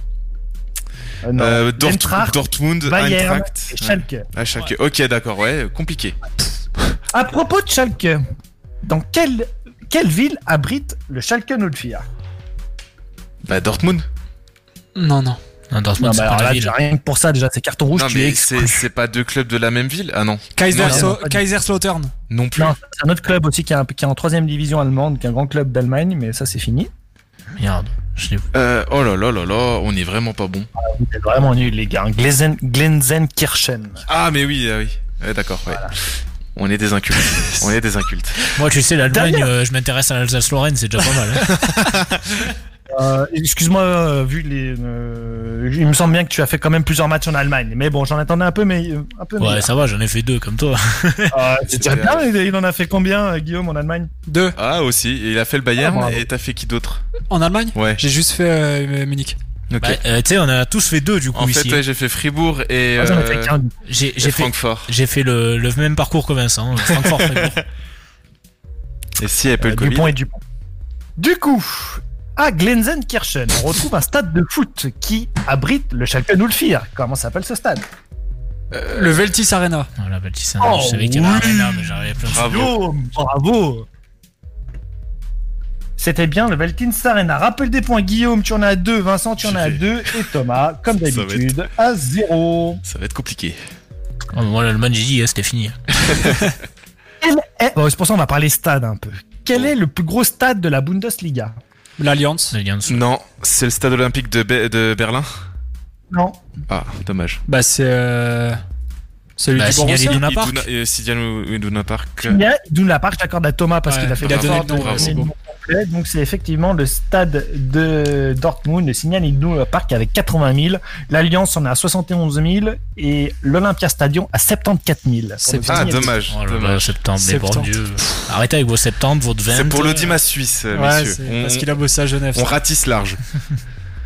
Euh. Euh, Dort- Eintracht, Dortmund, Bayern Eintracht. et Schalke. Ah, Schalke. Ok, d'accord, ouais, compliqué. À propos de Schalke, dans quelle, quelle ville abrite le Schalke 04 Bah, Dortmund. Non, non. Non, Non, Dortmund, bah c'est alors pas la là, ville. rien que pour ça, déjà, c'est carton rouge, Non, mais c'est c'est pas deux clubs de la même ville? Ah non. Kaiser Non, non, Kaiserslautern. Plus. Non, c'est un autre club aussi qui est, un- qui est en troisième division allemande, qui est un grand club d'Allemagne, mais ça c'est fini. Merde. Je Euh, oh là là là là, on est vraiment pas bon. Vous êtes vraiment nuls les gars. Glenzen, Glenzenkirchen. Ah, mais oui, ah oui. Ouais, d'accord, ouais. On est des incultes. (laughs) on est des incultes. Moi, tu sais, l'Allemagne, euh, je m'intéresse à l'Alsace-Lorraine, c'est déjà pas mal. hein. (laughs) Euh, Excuse-moi, euh, vu les, euh, il me semble bien que tu as fait quand même plusieurs matchs en Allemagne, mais bon, j'en attendais un peu, mais un peu. Ouais, meilleur. ça va, j'en ai fait deux comme toi. (laughs) Euh, c'est déjà bien. Il il en a fait combien, Guillaume, en Allemagne? 2. Ah, aussi. Il a fait le Bayern. Ah, et t'as fait qui d'autre? En Allemagne? Ouais. J'ai juste fait euh, Munich. Ok. Bah, euh, tu sais, on a tous fait deux du coup en fait, ici. ouais, j'ai fait Fribourg et, euh, qu'un. J'ai Francfort. j'ai fait le, le même parcours que Vincent. hein, Francfort, Fribourg. (laughs) Et si il n'y avait pas Euh, le Covid Dupont et Dupont. Du coup, à Glenzenkirchen, on retrouve un stade de foot qui abrite le Schalke 04. Comment s'appelle ce stade Le Veltis Arena. Voilà, petit Saint, Oh, je savais qu'il y avait un oui. Arena, mais j'arrivais plein de Bravo. Guillaume, bravo C'était bien le Veltins Arena. Rappel des points, Guillaume, tu en as deux, Vincent, tu en as fait. deux, et Thomas, comme d'habitude, à zéro. Ça va être compliqué. Oh, Moi, l'Allemagne, j'ai dit, hein, c'était fini. (laughs) Est... bon, c'est pour ça qu'on va parler stade un peu. Quel est le plus gros stade de la Bundesliga? L'Alliance. L'Alliance. Non, c'est le stade olympique de, Be- de Berlin. Non. Ah, dommage. Bah, c'est. Euh... Celui Bah, du Borussia. Iduna Park. Iduna- euh, Sidian Iduna Park. La j'accorde à Thomas parce Ouais, qu'il a fait il a l'effort donné le le. Donc c'est effectivement le stade de Dortmund, le Signal Iduna Park avec 80 000. L'Alliance en a à 71 000 et l'Olympia Stadium à 74 000. pour C'est le putain, Ah, dommage. Oh là septembre, mais bon Septembre. Dieu. Arrêtez avec vos septembre, votre 20. C'est pour l'audimat suisse, euh, Ouais, messieurs. On, parce qu'il a bossé à Genève. on ça. ratisse large. (laughs)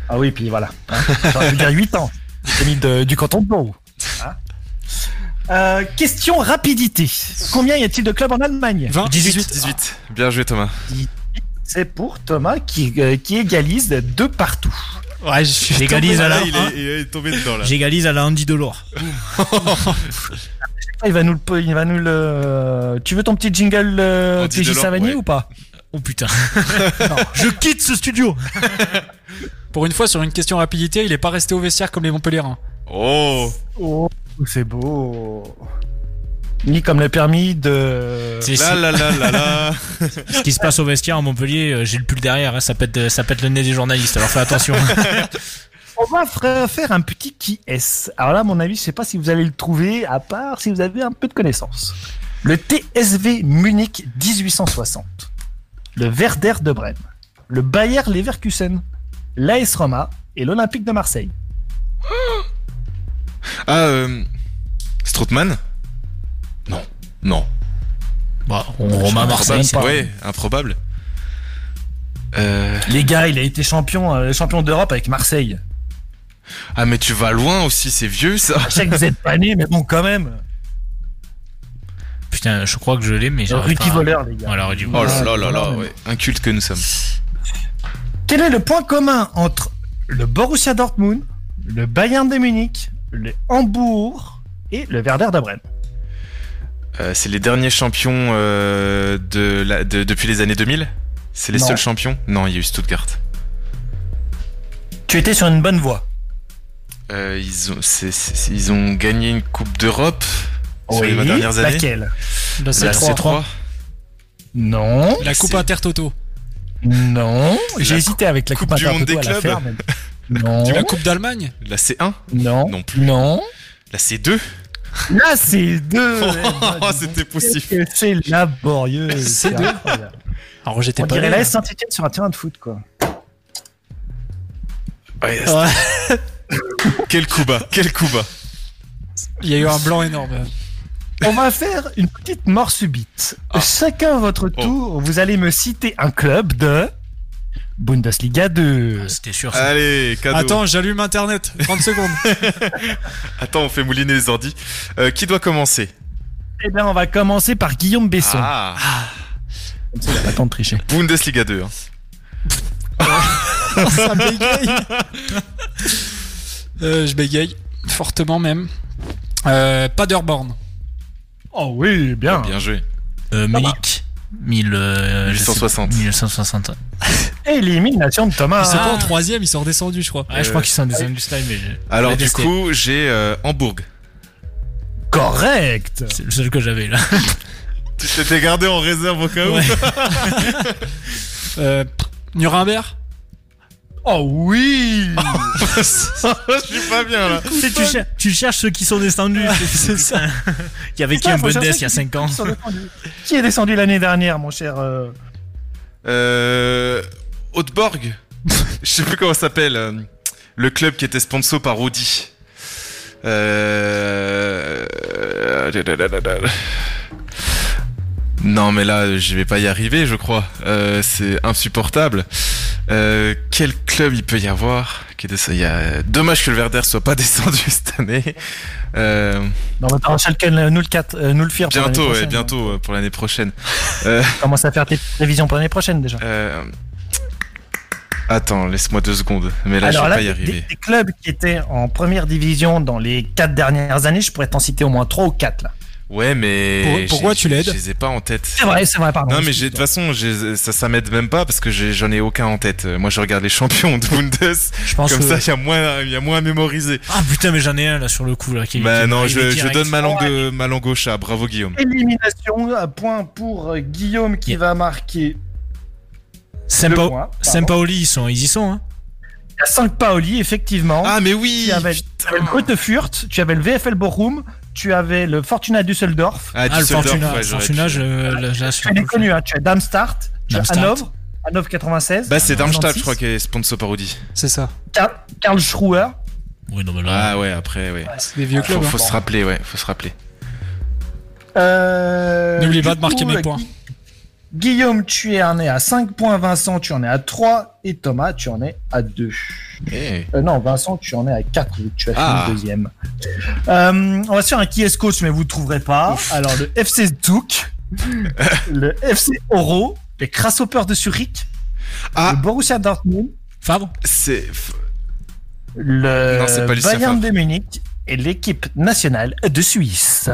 Ah oui, puis voilà. Hein, J'aurais pu dire 8 ans. J'ai mis de- du canton de Vaud. Hein Euh, question rapidité. Combien y a-t-il de clubs en Allemagne? 20 18. 18. Bien joué, Thomas. C'est pour Thomas qui, euh, qui égalise de partout. Ouais, je suis. J'égalise à la, il, est, il est tombé dedans, là. j'égalise à la Andy Delors. Il va nous le, il va nous le. Tu veux ton petit jingle euh, Andy TJ Delors, Savanier ouais. ou pas? Oh putain. (laughs) Je quitte ce studio. (laughs) Pour une fois, sur une question rapidité, il est pas resté au vestiaire comme les Montpellierins. Oh Oh, c'est beau. Ni comme le permis de. C'est- Là, là, là, là, là. Ce qui se passe au vestiaire à Montpellier, euh, j'ai le pull derrière, hein, ça, pète, ça pète le nez des journalistes, alors fais attention. (laughs) On va faire un petit qui est. Alors là, à mon avis, je sais pas si vous allez le trouver, à part si vous avez un peu de connaissances. Le TSV Munich 1860, le Werder de Brême, le Bayer Leverkusen, l'AS Roma et l'Olympique de Marseille. Ah, euh. Strootman? Non. Non. Bon, on Romain Marseille. Ouais, improbable. Euh... Les gars, il a été champion, euh, champion d'Europe avec Marseille. Ah, mais tu vas loin aussi, c'est vieux ça. Je sais que vous êtes pas nés, mais bon, quand même. putain, je crois que je l'ai, mais j'arrive Rudy pas. Voleur, les gars. Voilà, Rudy Oh là là là là, ouais. Un culte que nous sommes. Quel est le point commun entre le Borussia Dortmund, le Bayern de Munich, le Hambourg et le Werder de Brême Euh, c'est les derniers champions euh, de la, de- depuis les années 2000 C'est les Non. seuls champions? Non, il y a eu Stuttgart. Tu étais sur une bonne voie. Euh, ils, ont, ils gagné une Coupe d'Europe sur les 20 dernières années. Laquelle? La La C3. C3. Non. La Coupe Intertoto. Non. J'ai hésité avec la Coupe Coupe du Monde Intertoto clubs. mais- (laughs) Non. La Coupe d'Allemagne? La C1 Non. Non plus. Non. La C2 Là, c'est deux. (laughs) Oh, c'était possible. Que C'est laborieux. C'est deux. incroyable. Alors j'étais On pas dirait la Saint-Etienne sur un terrain de foot, quoi. Ouais, Ouais. (laughs) Quel coup bas Quel coup bas Il y a eu un blanc énorme. On va faire une petite mort subite. Ah. Chacun à votre Oh. tour, vous allez me citer un club de Bundesliga 2. Ah, C'était sûr. ça. Allez, cadeau. Attends, j'allume internet. 30 (laughs) secondes. Attends, on fait mouliner les ordis. Euh, qui doit commencer? Eh bien, on va commencer par Guillaume Besson. Ah, Comme ça, il a pas temps de tricher. Bundesliga 2. hein. (laughs) Ça bégaye. Euh, je bégaye. Fortement même. Euh, Paderborn. Oh oui, bien. Bien joué. Euh, Munich. 1000, euh, je sais- 1160. 1160. Élimination de Thomas. Ils sont pas en troisième, ils sont redescendus, je crois. Ouais, je crois qu'ils sont descendus ce time, mais je- Alors du coup, j'ai euh, Hambourg. Correct. c'est le seul que j'avais là. (laughs) Tu t'étais gardé en réserve au cas où Ouais. (laughs) Euh, Nuremberg? Oh oui. (laughs) Je suis pas bien là. Tu, sais, tu, cher- tu cherches ceux qui sont descendus. c'est ça. Il y avait qui un Bundes il y a qui- 5 ans qui est descendu l'année dernière, mon cher euh, Euh, Haute-Borg. (laughs) Je sais plus comment ça s'appelle. euh, Le club qui était sponsor par Audi. Euh... Non mais là je vais pas y arriver je crois. Euh, c'est insupportable. Euh, quel club il peut y avoir il y a... Dommage que le Werder soit pas (laughs) descendu cette année. Euh, Non, Schalke euh, nous le 4, euh, nous le pour l'année bientôt, ouais, prochaine. bientôt euh, pour l'année prochaine. (laughs) Commence à faire tes prévisions pour l'année prochaine déjà. Euh... Attends, laisse-moi deux secondes. Mais là, Alors je vais là, pas y arriver. des clubs qui étaient en première division dans les 4 dernières années, je pourrais t'en citer au moins 3 ou 4 là. Ouais, mais. Pour- pourquoi tu l'aides Je les ai pas en tête. C'est vrai, c'est vrai, pardon. Non, mais j'ai de toute façon, ça, ça m'aide même pas parce que j'en ai aucun en tête. Moi, je regarde les champions de Bundes. Je pense Comme que- ça, il y a moins, il y a moins à mémoriser. Ah putain, mais j'en ai un là sur le coup là. Qui, Bah qui non, je, je donne ma langue, ma langue au chat. Bravo, Guillaume. Élimination, à point pour euh, Guillaume qui Yeah. va marquer Pardon. Saint-Paoli, ils, sont, ils y sont. Hein. Il y a 5 Paoli, effectivement. Ah, mais oui! tu avais, le Greuthe Fürth, tu avais le VfL Bochum, tu avais le Fortuna Düsseldorf. Ah, Ah, le Düsseldorf, Fortuna, ouais, j'aurais Fortuna pu. je, là, là, Tu sur as les le coup. connus, hein, tu as Darmstadt, tu as Darmstadt. Hanovre, Hanovre 96. Bah, c'est Darmstadt, 96, je crois, qui est sponsor par Audi. C'est ça. Karl, Karl Schruer. Oui, non, mais là. Ah, ouais, après, ouais. C'est des vieux Faut, clubs. hein. faut se rappeler, ouais, faut se rappeler. Euh, N'oublie pas de marquer mes euh, points. Guillaume, tu en es à 5 points, Vincent, tu en es à 3, et Thomas, tu en es à 2. Eh. Euh, non, Vincent, tu en es à 4, vu que tu as Ah. fini deuxième. Euh, on va se faire un qui est coach, mais vous ne trouverez pas. Alors, le FC Zug, (laughs) le FC Oro, les Grasshoppers de Zurich, Ah. le Borussia Dortmund, C'est. le Non, c'est pas Lucien Bayern Favre. de Munich et l'équipe nationale de Suisse,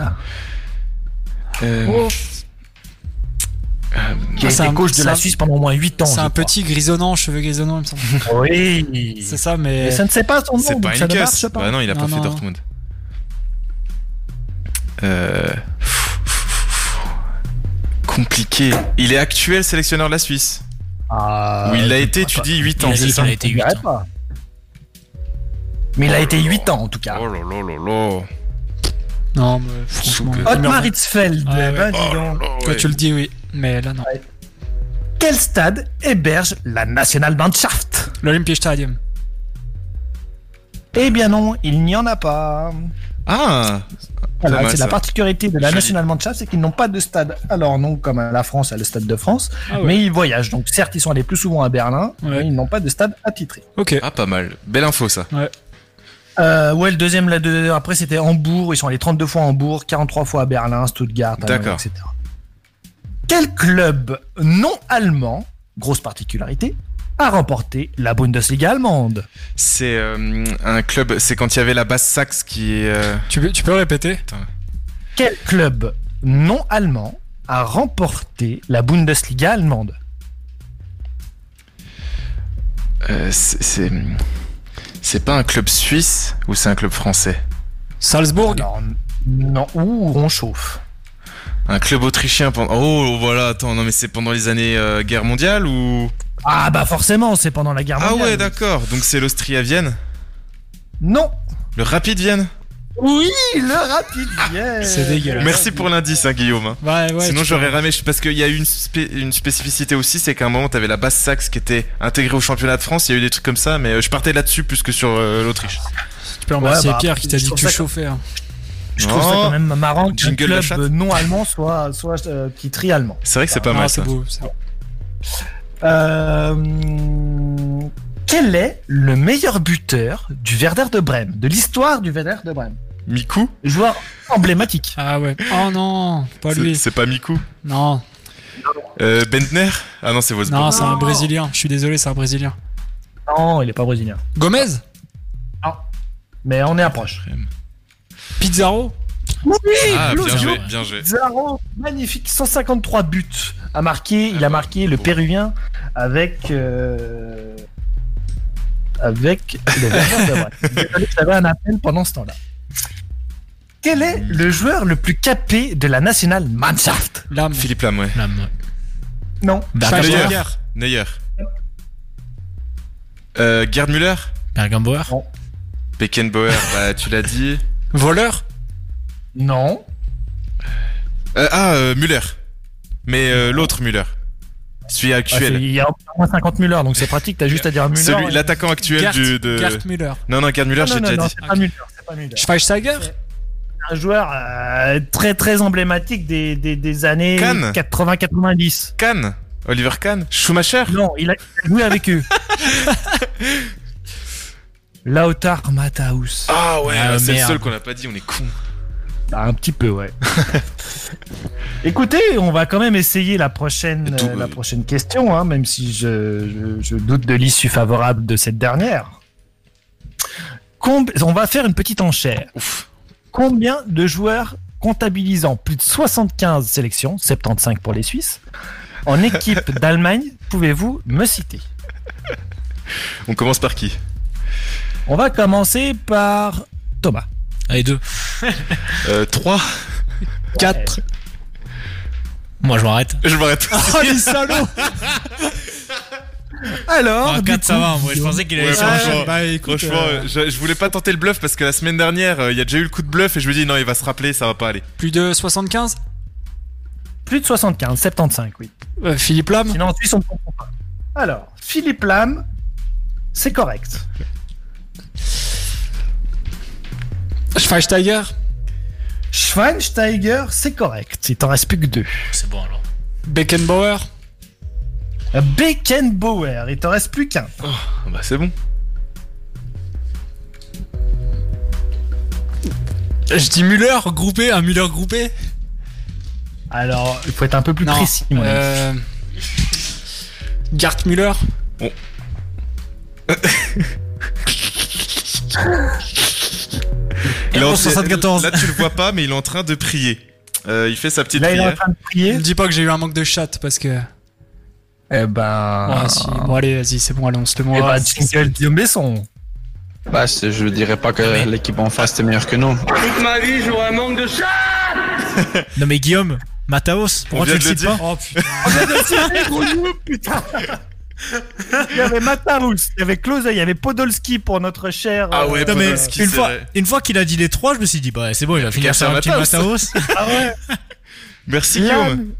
Euh, Oh, qui a Ah, c'est été un- coach de la Suisse pendant au moins 8 ans. c'est un petit grisonnant, cheveux grisonnants, il me semble. (laughs) Oui. C'est ça, mais. Mais ça ne sait pas son nom, C'est donc pas ça une ne casse. marche pas. Bah non, il a Non, pas fait non. Dortmund. Euh... Compliqué. Il est actuel sélectionneur de la Suisse. Ah, Ou il l'a été, tu dis 8 Il ans, c'est ça qu'il a été Je 8 dirais ans. Mais il a été 8 ans en tout cas. Oh là là là là. Non, mais franchement. Il Otmar. Hitzfeld, Ah ouais. ben dis Oh donc. ouais. tu le dis, oui. Mais là, non. Quel stade héberge la Nationalmannschaft L'Olympiastadion. Eh bien non, il n'y en a pas. Ah Voilà, c'est la particularité de la. Nationalmannschaft, c'est qu'ils n'ont pas de stade à leur nom comme la France a le stade de France, Ah ouais. mais ils voyagent. Donc certes, ils sont allés plus souvent à Berlin, Ouais. mais ils n'ont pas de stade attitré. Ok. Ah, pas mal. Belle info, ça. Euh, ouais, le deuxième, la deux- après c'était Hambourg. Ils sont allés 32 fois à Hambourg, 43 fois à Berlin, Stuttgart, etc. Quel club non allemand, grosse particularité, a remporté la Bundesliga allemande C'est euh, un club, c'est quand il y avait la basse Saxe qui euh, Tu peux, tu peux répéter Quel club non allemand a remporté la Bundesliga allemande? Euh, c'est- c'est. C'est pas un club suisse ou c'est un club français? Salzbourg? Alors, Non, ouh, on chauffe. Un club autrichien pendant. Oh voilà, attends, non mais c'est pendant les années euh, guerre mondiale ou? Ah bah forcément, c'est pendant la guerre Ah mondiale. ouais, d'accord, donc c'est l'Austria Vienne? Non. Le Rapide Vienne? Oui, le rapide Vienne. C'est dégueulasse. Merci pour l'indice, hein, Guillaume. hein. Ouais, ouais. Sinon j'aurais ramé parce qu'il y a eu une, spé- une spécificité aussi, c'est qu'à un moment t'avais la basse Saxe qui était intégrée au championnat de France, il y a eu des trucs comme ça, mais euh, je partais là-dessus plus que sur euh, l'Autriche. Tu peux remercier Ouais, bah, Pierre qui t'a dit que tu chauffais. hein. Je trouve ça Oh. quand même marrant qu'un club non allemand soit, soit euh, qui trie allemand. C'est vrai que c'est pas mal c'est ça. beau. Euh, quel est le meilleur buteur du Werder de Brême, de l'histoire du Werder de Brême? Miku? Joueur emblématique. Ah ouais. Oh non, pas lui. C'est pas Miku? Non, euh, Bentner? Ah non, c'est Wolfsburg. non, c'est un Brésilien. Je suis désolé, c'est un Brésilien. Non, il est pas brésilien. Gomez? Mais on est approche. Pizarro Oui, Ah, bien joué, bien joué. Pizarro, magnifique, 153 buts a marqué. Il a marqué le Péruvien avec euh, avec (laughs) J'avais un appel pendant ce temps-là. Quel est le joueur le plus capé de la nationale Mannschaft? Philippe Lam, ouais. Moi. Non. Schweinsteiger. Neuer. Euh, Gerd Müller? Bergenbauer. Beckenbauer, bah tu l'as dit. (laughs) Voleur? Non. Euh, ah, euh, Müller. Mais euh, l'autre Müller. Celui Ah, actuel. il y a au moins 50 Müller, donc c'est pratique. T'as juste à dire Müller. Celui, l'attaquant actuel Gert, du, de. Gert Müller. Non, non, Gerd Müller, Non, j'ai non, déjà non, dit. c'est pas Müller. C'est pas Müller. Schweinsteiger un joueur euh, très très emblématique des, des, des années Kahn. 80-90. Kahn Oliver Kahn Schumacher Non, il a joué avec eux. (laughs) Lautar Matthaus. Ah ouais, Ah, c'est le seul qu'on n'a pas dit, on est con. Ah, un petit peu, ouais. (laughs) Écoutez, on va quand même essayer la prochaine, Tout- euh, la prochaine question, hein, même si je, je- je doute de l'issue favorable de cette dernière. Comb- on va faire une petite enchère. Combien de joueurs comptabilisant plus de 75 sélections, 75 pour les Suisses, en (laughs) équipe d'Allemagne, pouvez-vous me citer? On commence par qui? On va commencer par Thomas. Allez, deux. (laughs) euh, 3 4. Moi, je m'arrête. Je m'arrête. (laughs) Oh les salauds Alors, Ah, du 4, ça va. Moi, je pensais qu'il allait Ouais, franchement. Bah écoute, Franchement, euh, je, je voulais pas tenter le bluff parce que la semaine dernière, euh, il y a déjà eu le coup de bluff et je me dis non, il va se rappeler, ça va pas aller. plus de 75 plus de 75, 75, oui. Euh, Philippe Lam Sinon, en Suisse, on ne comprend pas. Alors, Philippe Lam, c'est correct. Schweinsteiger? Schweinsteiger, c'est correct. Il t'en reste plus que deux. C'est bon, alors. Beckenbauer? Beckenbauer, il t'en reste plus qu'un. Ah bah c'est bon. Je dis Müller groupé, un Müller groupé Alors, il faut être un peu plus Non, précis. mon euh... Gert Müller (laughs) Il est en- 74. Là tu le vois pas, mais il est en train de prier. Euh, il fait sa petite Là, il est en prière. train de prier. Ne dis pas que j'ai eu un manque de chat parce que. Eh ben. Ouais, si. Bon, allez, vas-y, c'est bon, allez, on se le Eh moi. ben, jingle Guillaume Besson. Bah, je dirais pas que l'équipe en face était meilleure que nous. Toute ma vie, j'aurai un manque de chat (laughs) Non, mais Guillaume, Mataos, pourquoi vient tu de le cites dire. pas Oh putain. (laughs) Il y avait Matarus, il y avait Klose, il y avait Podolski pour notre cher. Ah ouais, euh, Podolski, une fois, vrai. une fois qu'il a dit les trois, je me suis dit, bah, c'est bon, il va finir sur un petit. Mataos. (laughs) ah ouais. Merci Guillaume.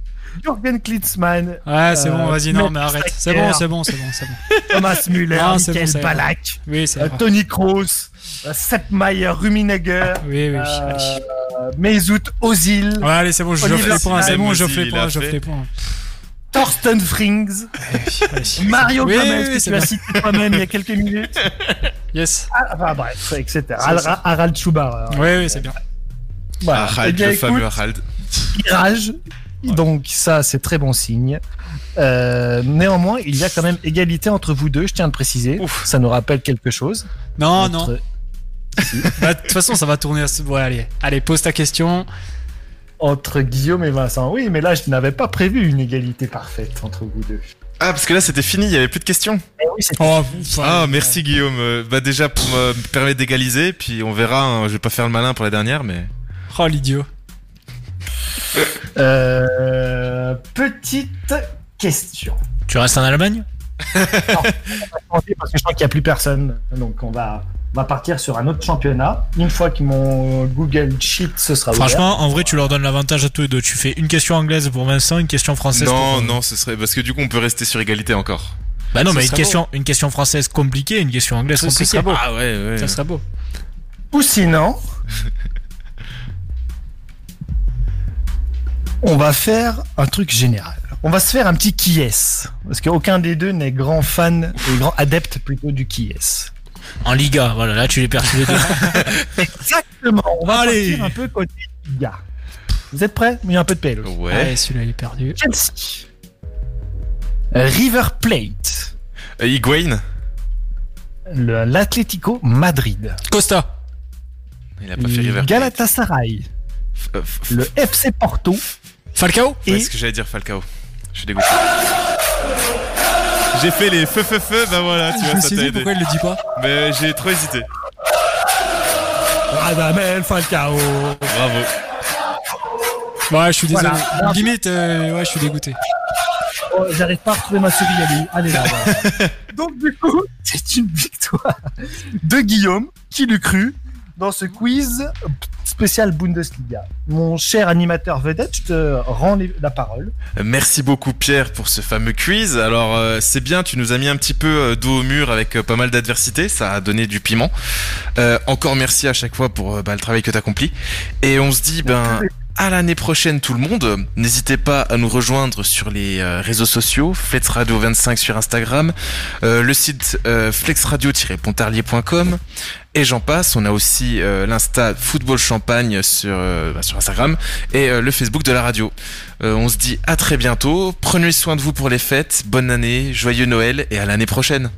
Jürgen Klinsmann, Ouais, c'est bon, Euh, vas-y, non, mais arrête. C'est bon, c'est bon, c'est bon, c'est bon. Thomas Müller, Non, c'est Michael bon, Balak, Oui, c'est euh. Tony Kroos, euh, Sepp Maier, Ruminegger, Oui, oui, euh. Mesut Ozil, Ouais, allez, c'est bon, je offre les points, c'est bon, les points, a j'offre fait. les points. Thorsten Frings, Allez. Mario Oui, Gomez, oui, que tu as cité toi-même il y a quelques minutes. Yes. Ah, bah, bref, etc. Harald, Schubar. Oui, oui, c'est bien. Voilà. Harald, Eh bien, le écoute, fameux Harald. tirage. Donc ça, c'est très bon signe. Euh, néanmoins, il y a quand même égalité entre vous deux, je tiens à le préciser. Ouf. Ça nous rappelle quelque chose. Non, Entre- non. (laughs) Bah, De toute façon, ça va tourner à ce. Ouais, allez, allez, pose ta question. Entre Guillaume et Vincent. Oui, mais là, je n'avais pas prévu une égalité parfaite entre vous deux. Ah, parce que là, c'était fini, il y avait plus de questions. Eh oui, Oh, Ah, merci Guillaume. Euh, Bah déjà pour me permettre d'égaliser, puis on verra. hein, je vais pas faire le malin pour la dernière, mais Oh, l'idiot. Euh, petite question. Tu restes en Allemagne? Parce que je crois qu'il n'y a plus personne. Donc on va, va partir sur un autre championnat. Une fois que mon Google Sheet se sera ouvert. Franchement, en vrai, tu leur donnes l'avantage à tous les deux. Tu fais une question anglaise pour Vincent, une question française pour. non, non, ce serait parce que du coup on peut rester sur égalité encore. Bah non, Ce mais une question, une question française compliquée, une question anglaise Ce- ce compliquée. serait beau. Ah ouais, ouais. Ça serait beau. Ou sinon, (laughs) on va faire un truc général. On va se faire un petit qui est Parce qu'aucun des deux n'est grand fan et grand adepte plutôt du qui est En Liga, voilà, là tu les perds tous les deux. (laughs) Exactement. On va Allez. partir un peu côté Liga. Vous êtes prêts? Il y a un peu de PL aussi. Ouais. Ouais, celui-là, il est perdu. Chelsea. River Plate. Euh, Higuain L'Atlético Madrid. Costa. Il a pas fait River. Plate. Galatasaray. Euh, Le FC Porto. Falcao Ouais, Et ce que j'allais dire Falcao. Je suis dégoûté. J'ai fait les feu feu feu, bah voilà, tu Je vois, me ça suis t'a dit aidé. pourquoi il le dit pas. Mais j'ai trop hésité. Radamel Falcao. Bravo. Ouais, je suis désolé. Voilà. Limite, euh, ouais, je suis dégoûté. Oh, J'arrive pas à retrouver ma souris, allez, allez là. voilà. (laughs) Donc du coup, (laughs) c'est une victoire de Guillaume, qui l'eût cru, dans ce quiz spécial Bundesliga. Mon cher animateur vedette, je te rends la parole. Merci beaucoup Pierre pour ce fameux quiz. Alors euh, c'est bien, tu nous as mis un petit peu euh, dos au mur avec euh, pas mal d'adversité, ça a donné du piment. Encore merci à chaque fois pour bah, le travail que tu accomplis. Et on se dit ben à l'année prochaine tout le monde. N'hésitez pas à nous rejoindre sur les réseaux sociaux, Flex Radio 25 sur Instagram, le site flexradio-pontarlier.com et j'en passe. On a aussi euh, l'insta Football Champagne sur, euh, bah, sur Instagram et euh, le Facebook de la radio. On se dit à très bientôt. Prenez soin de vous pour les fêtes. Bonne année, joyeux Noël et à l'année prochaine.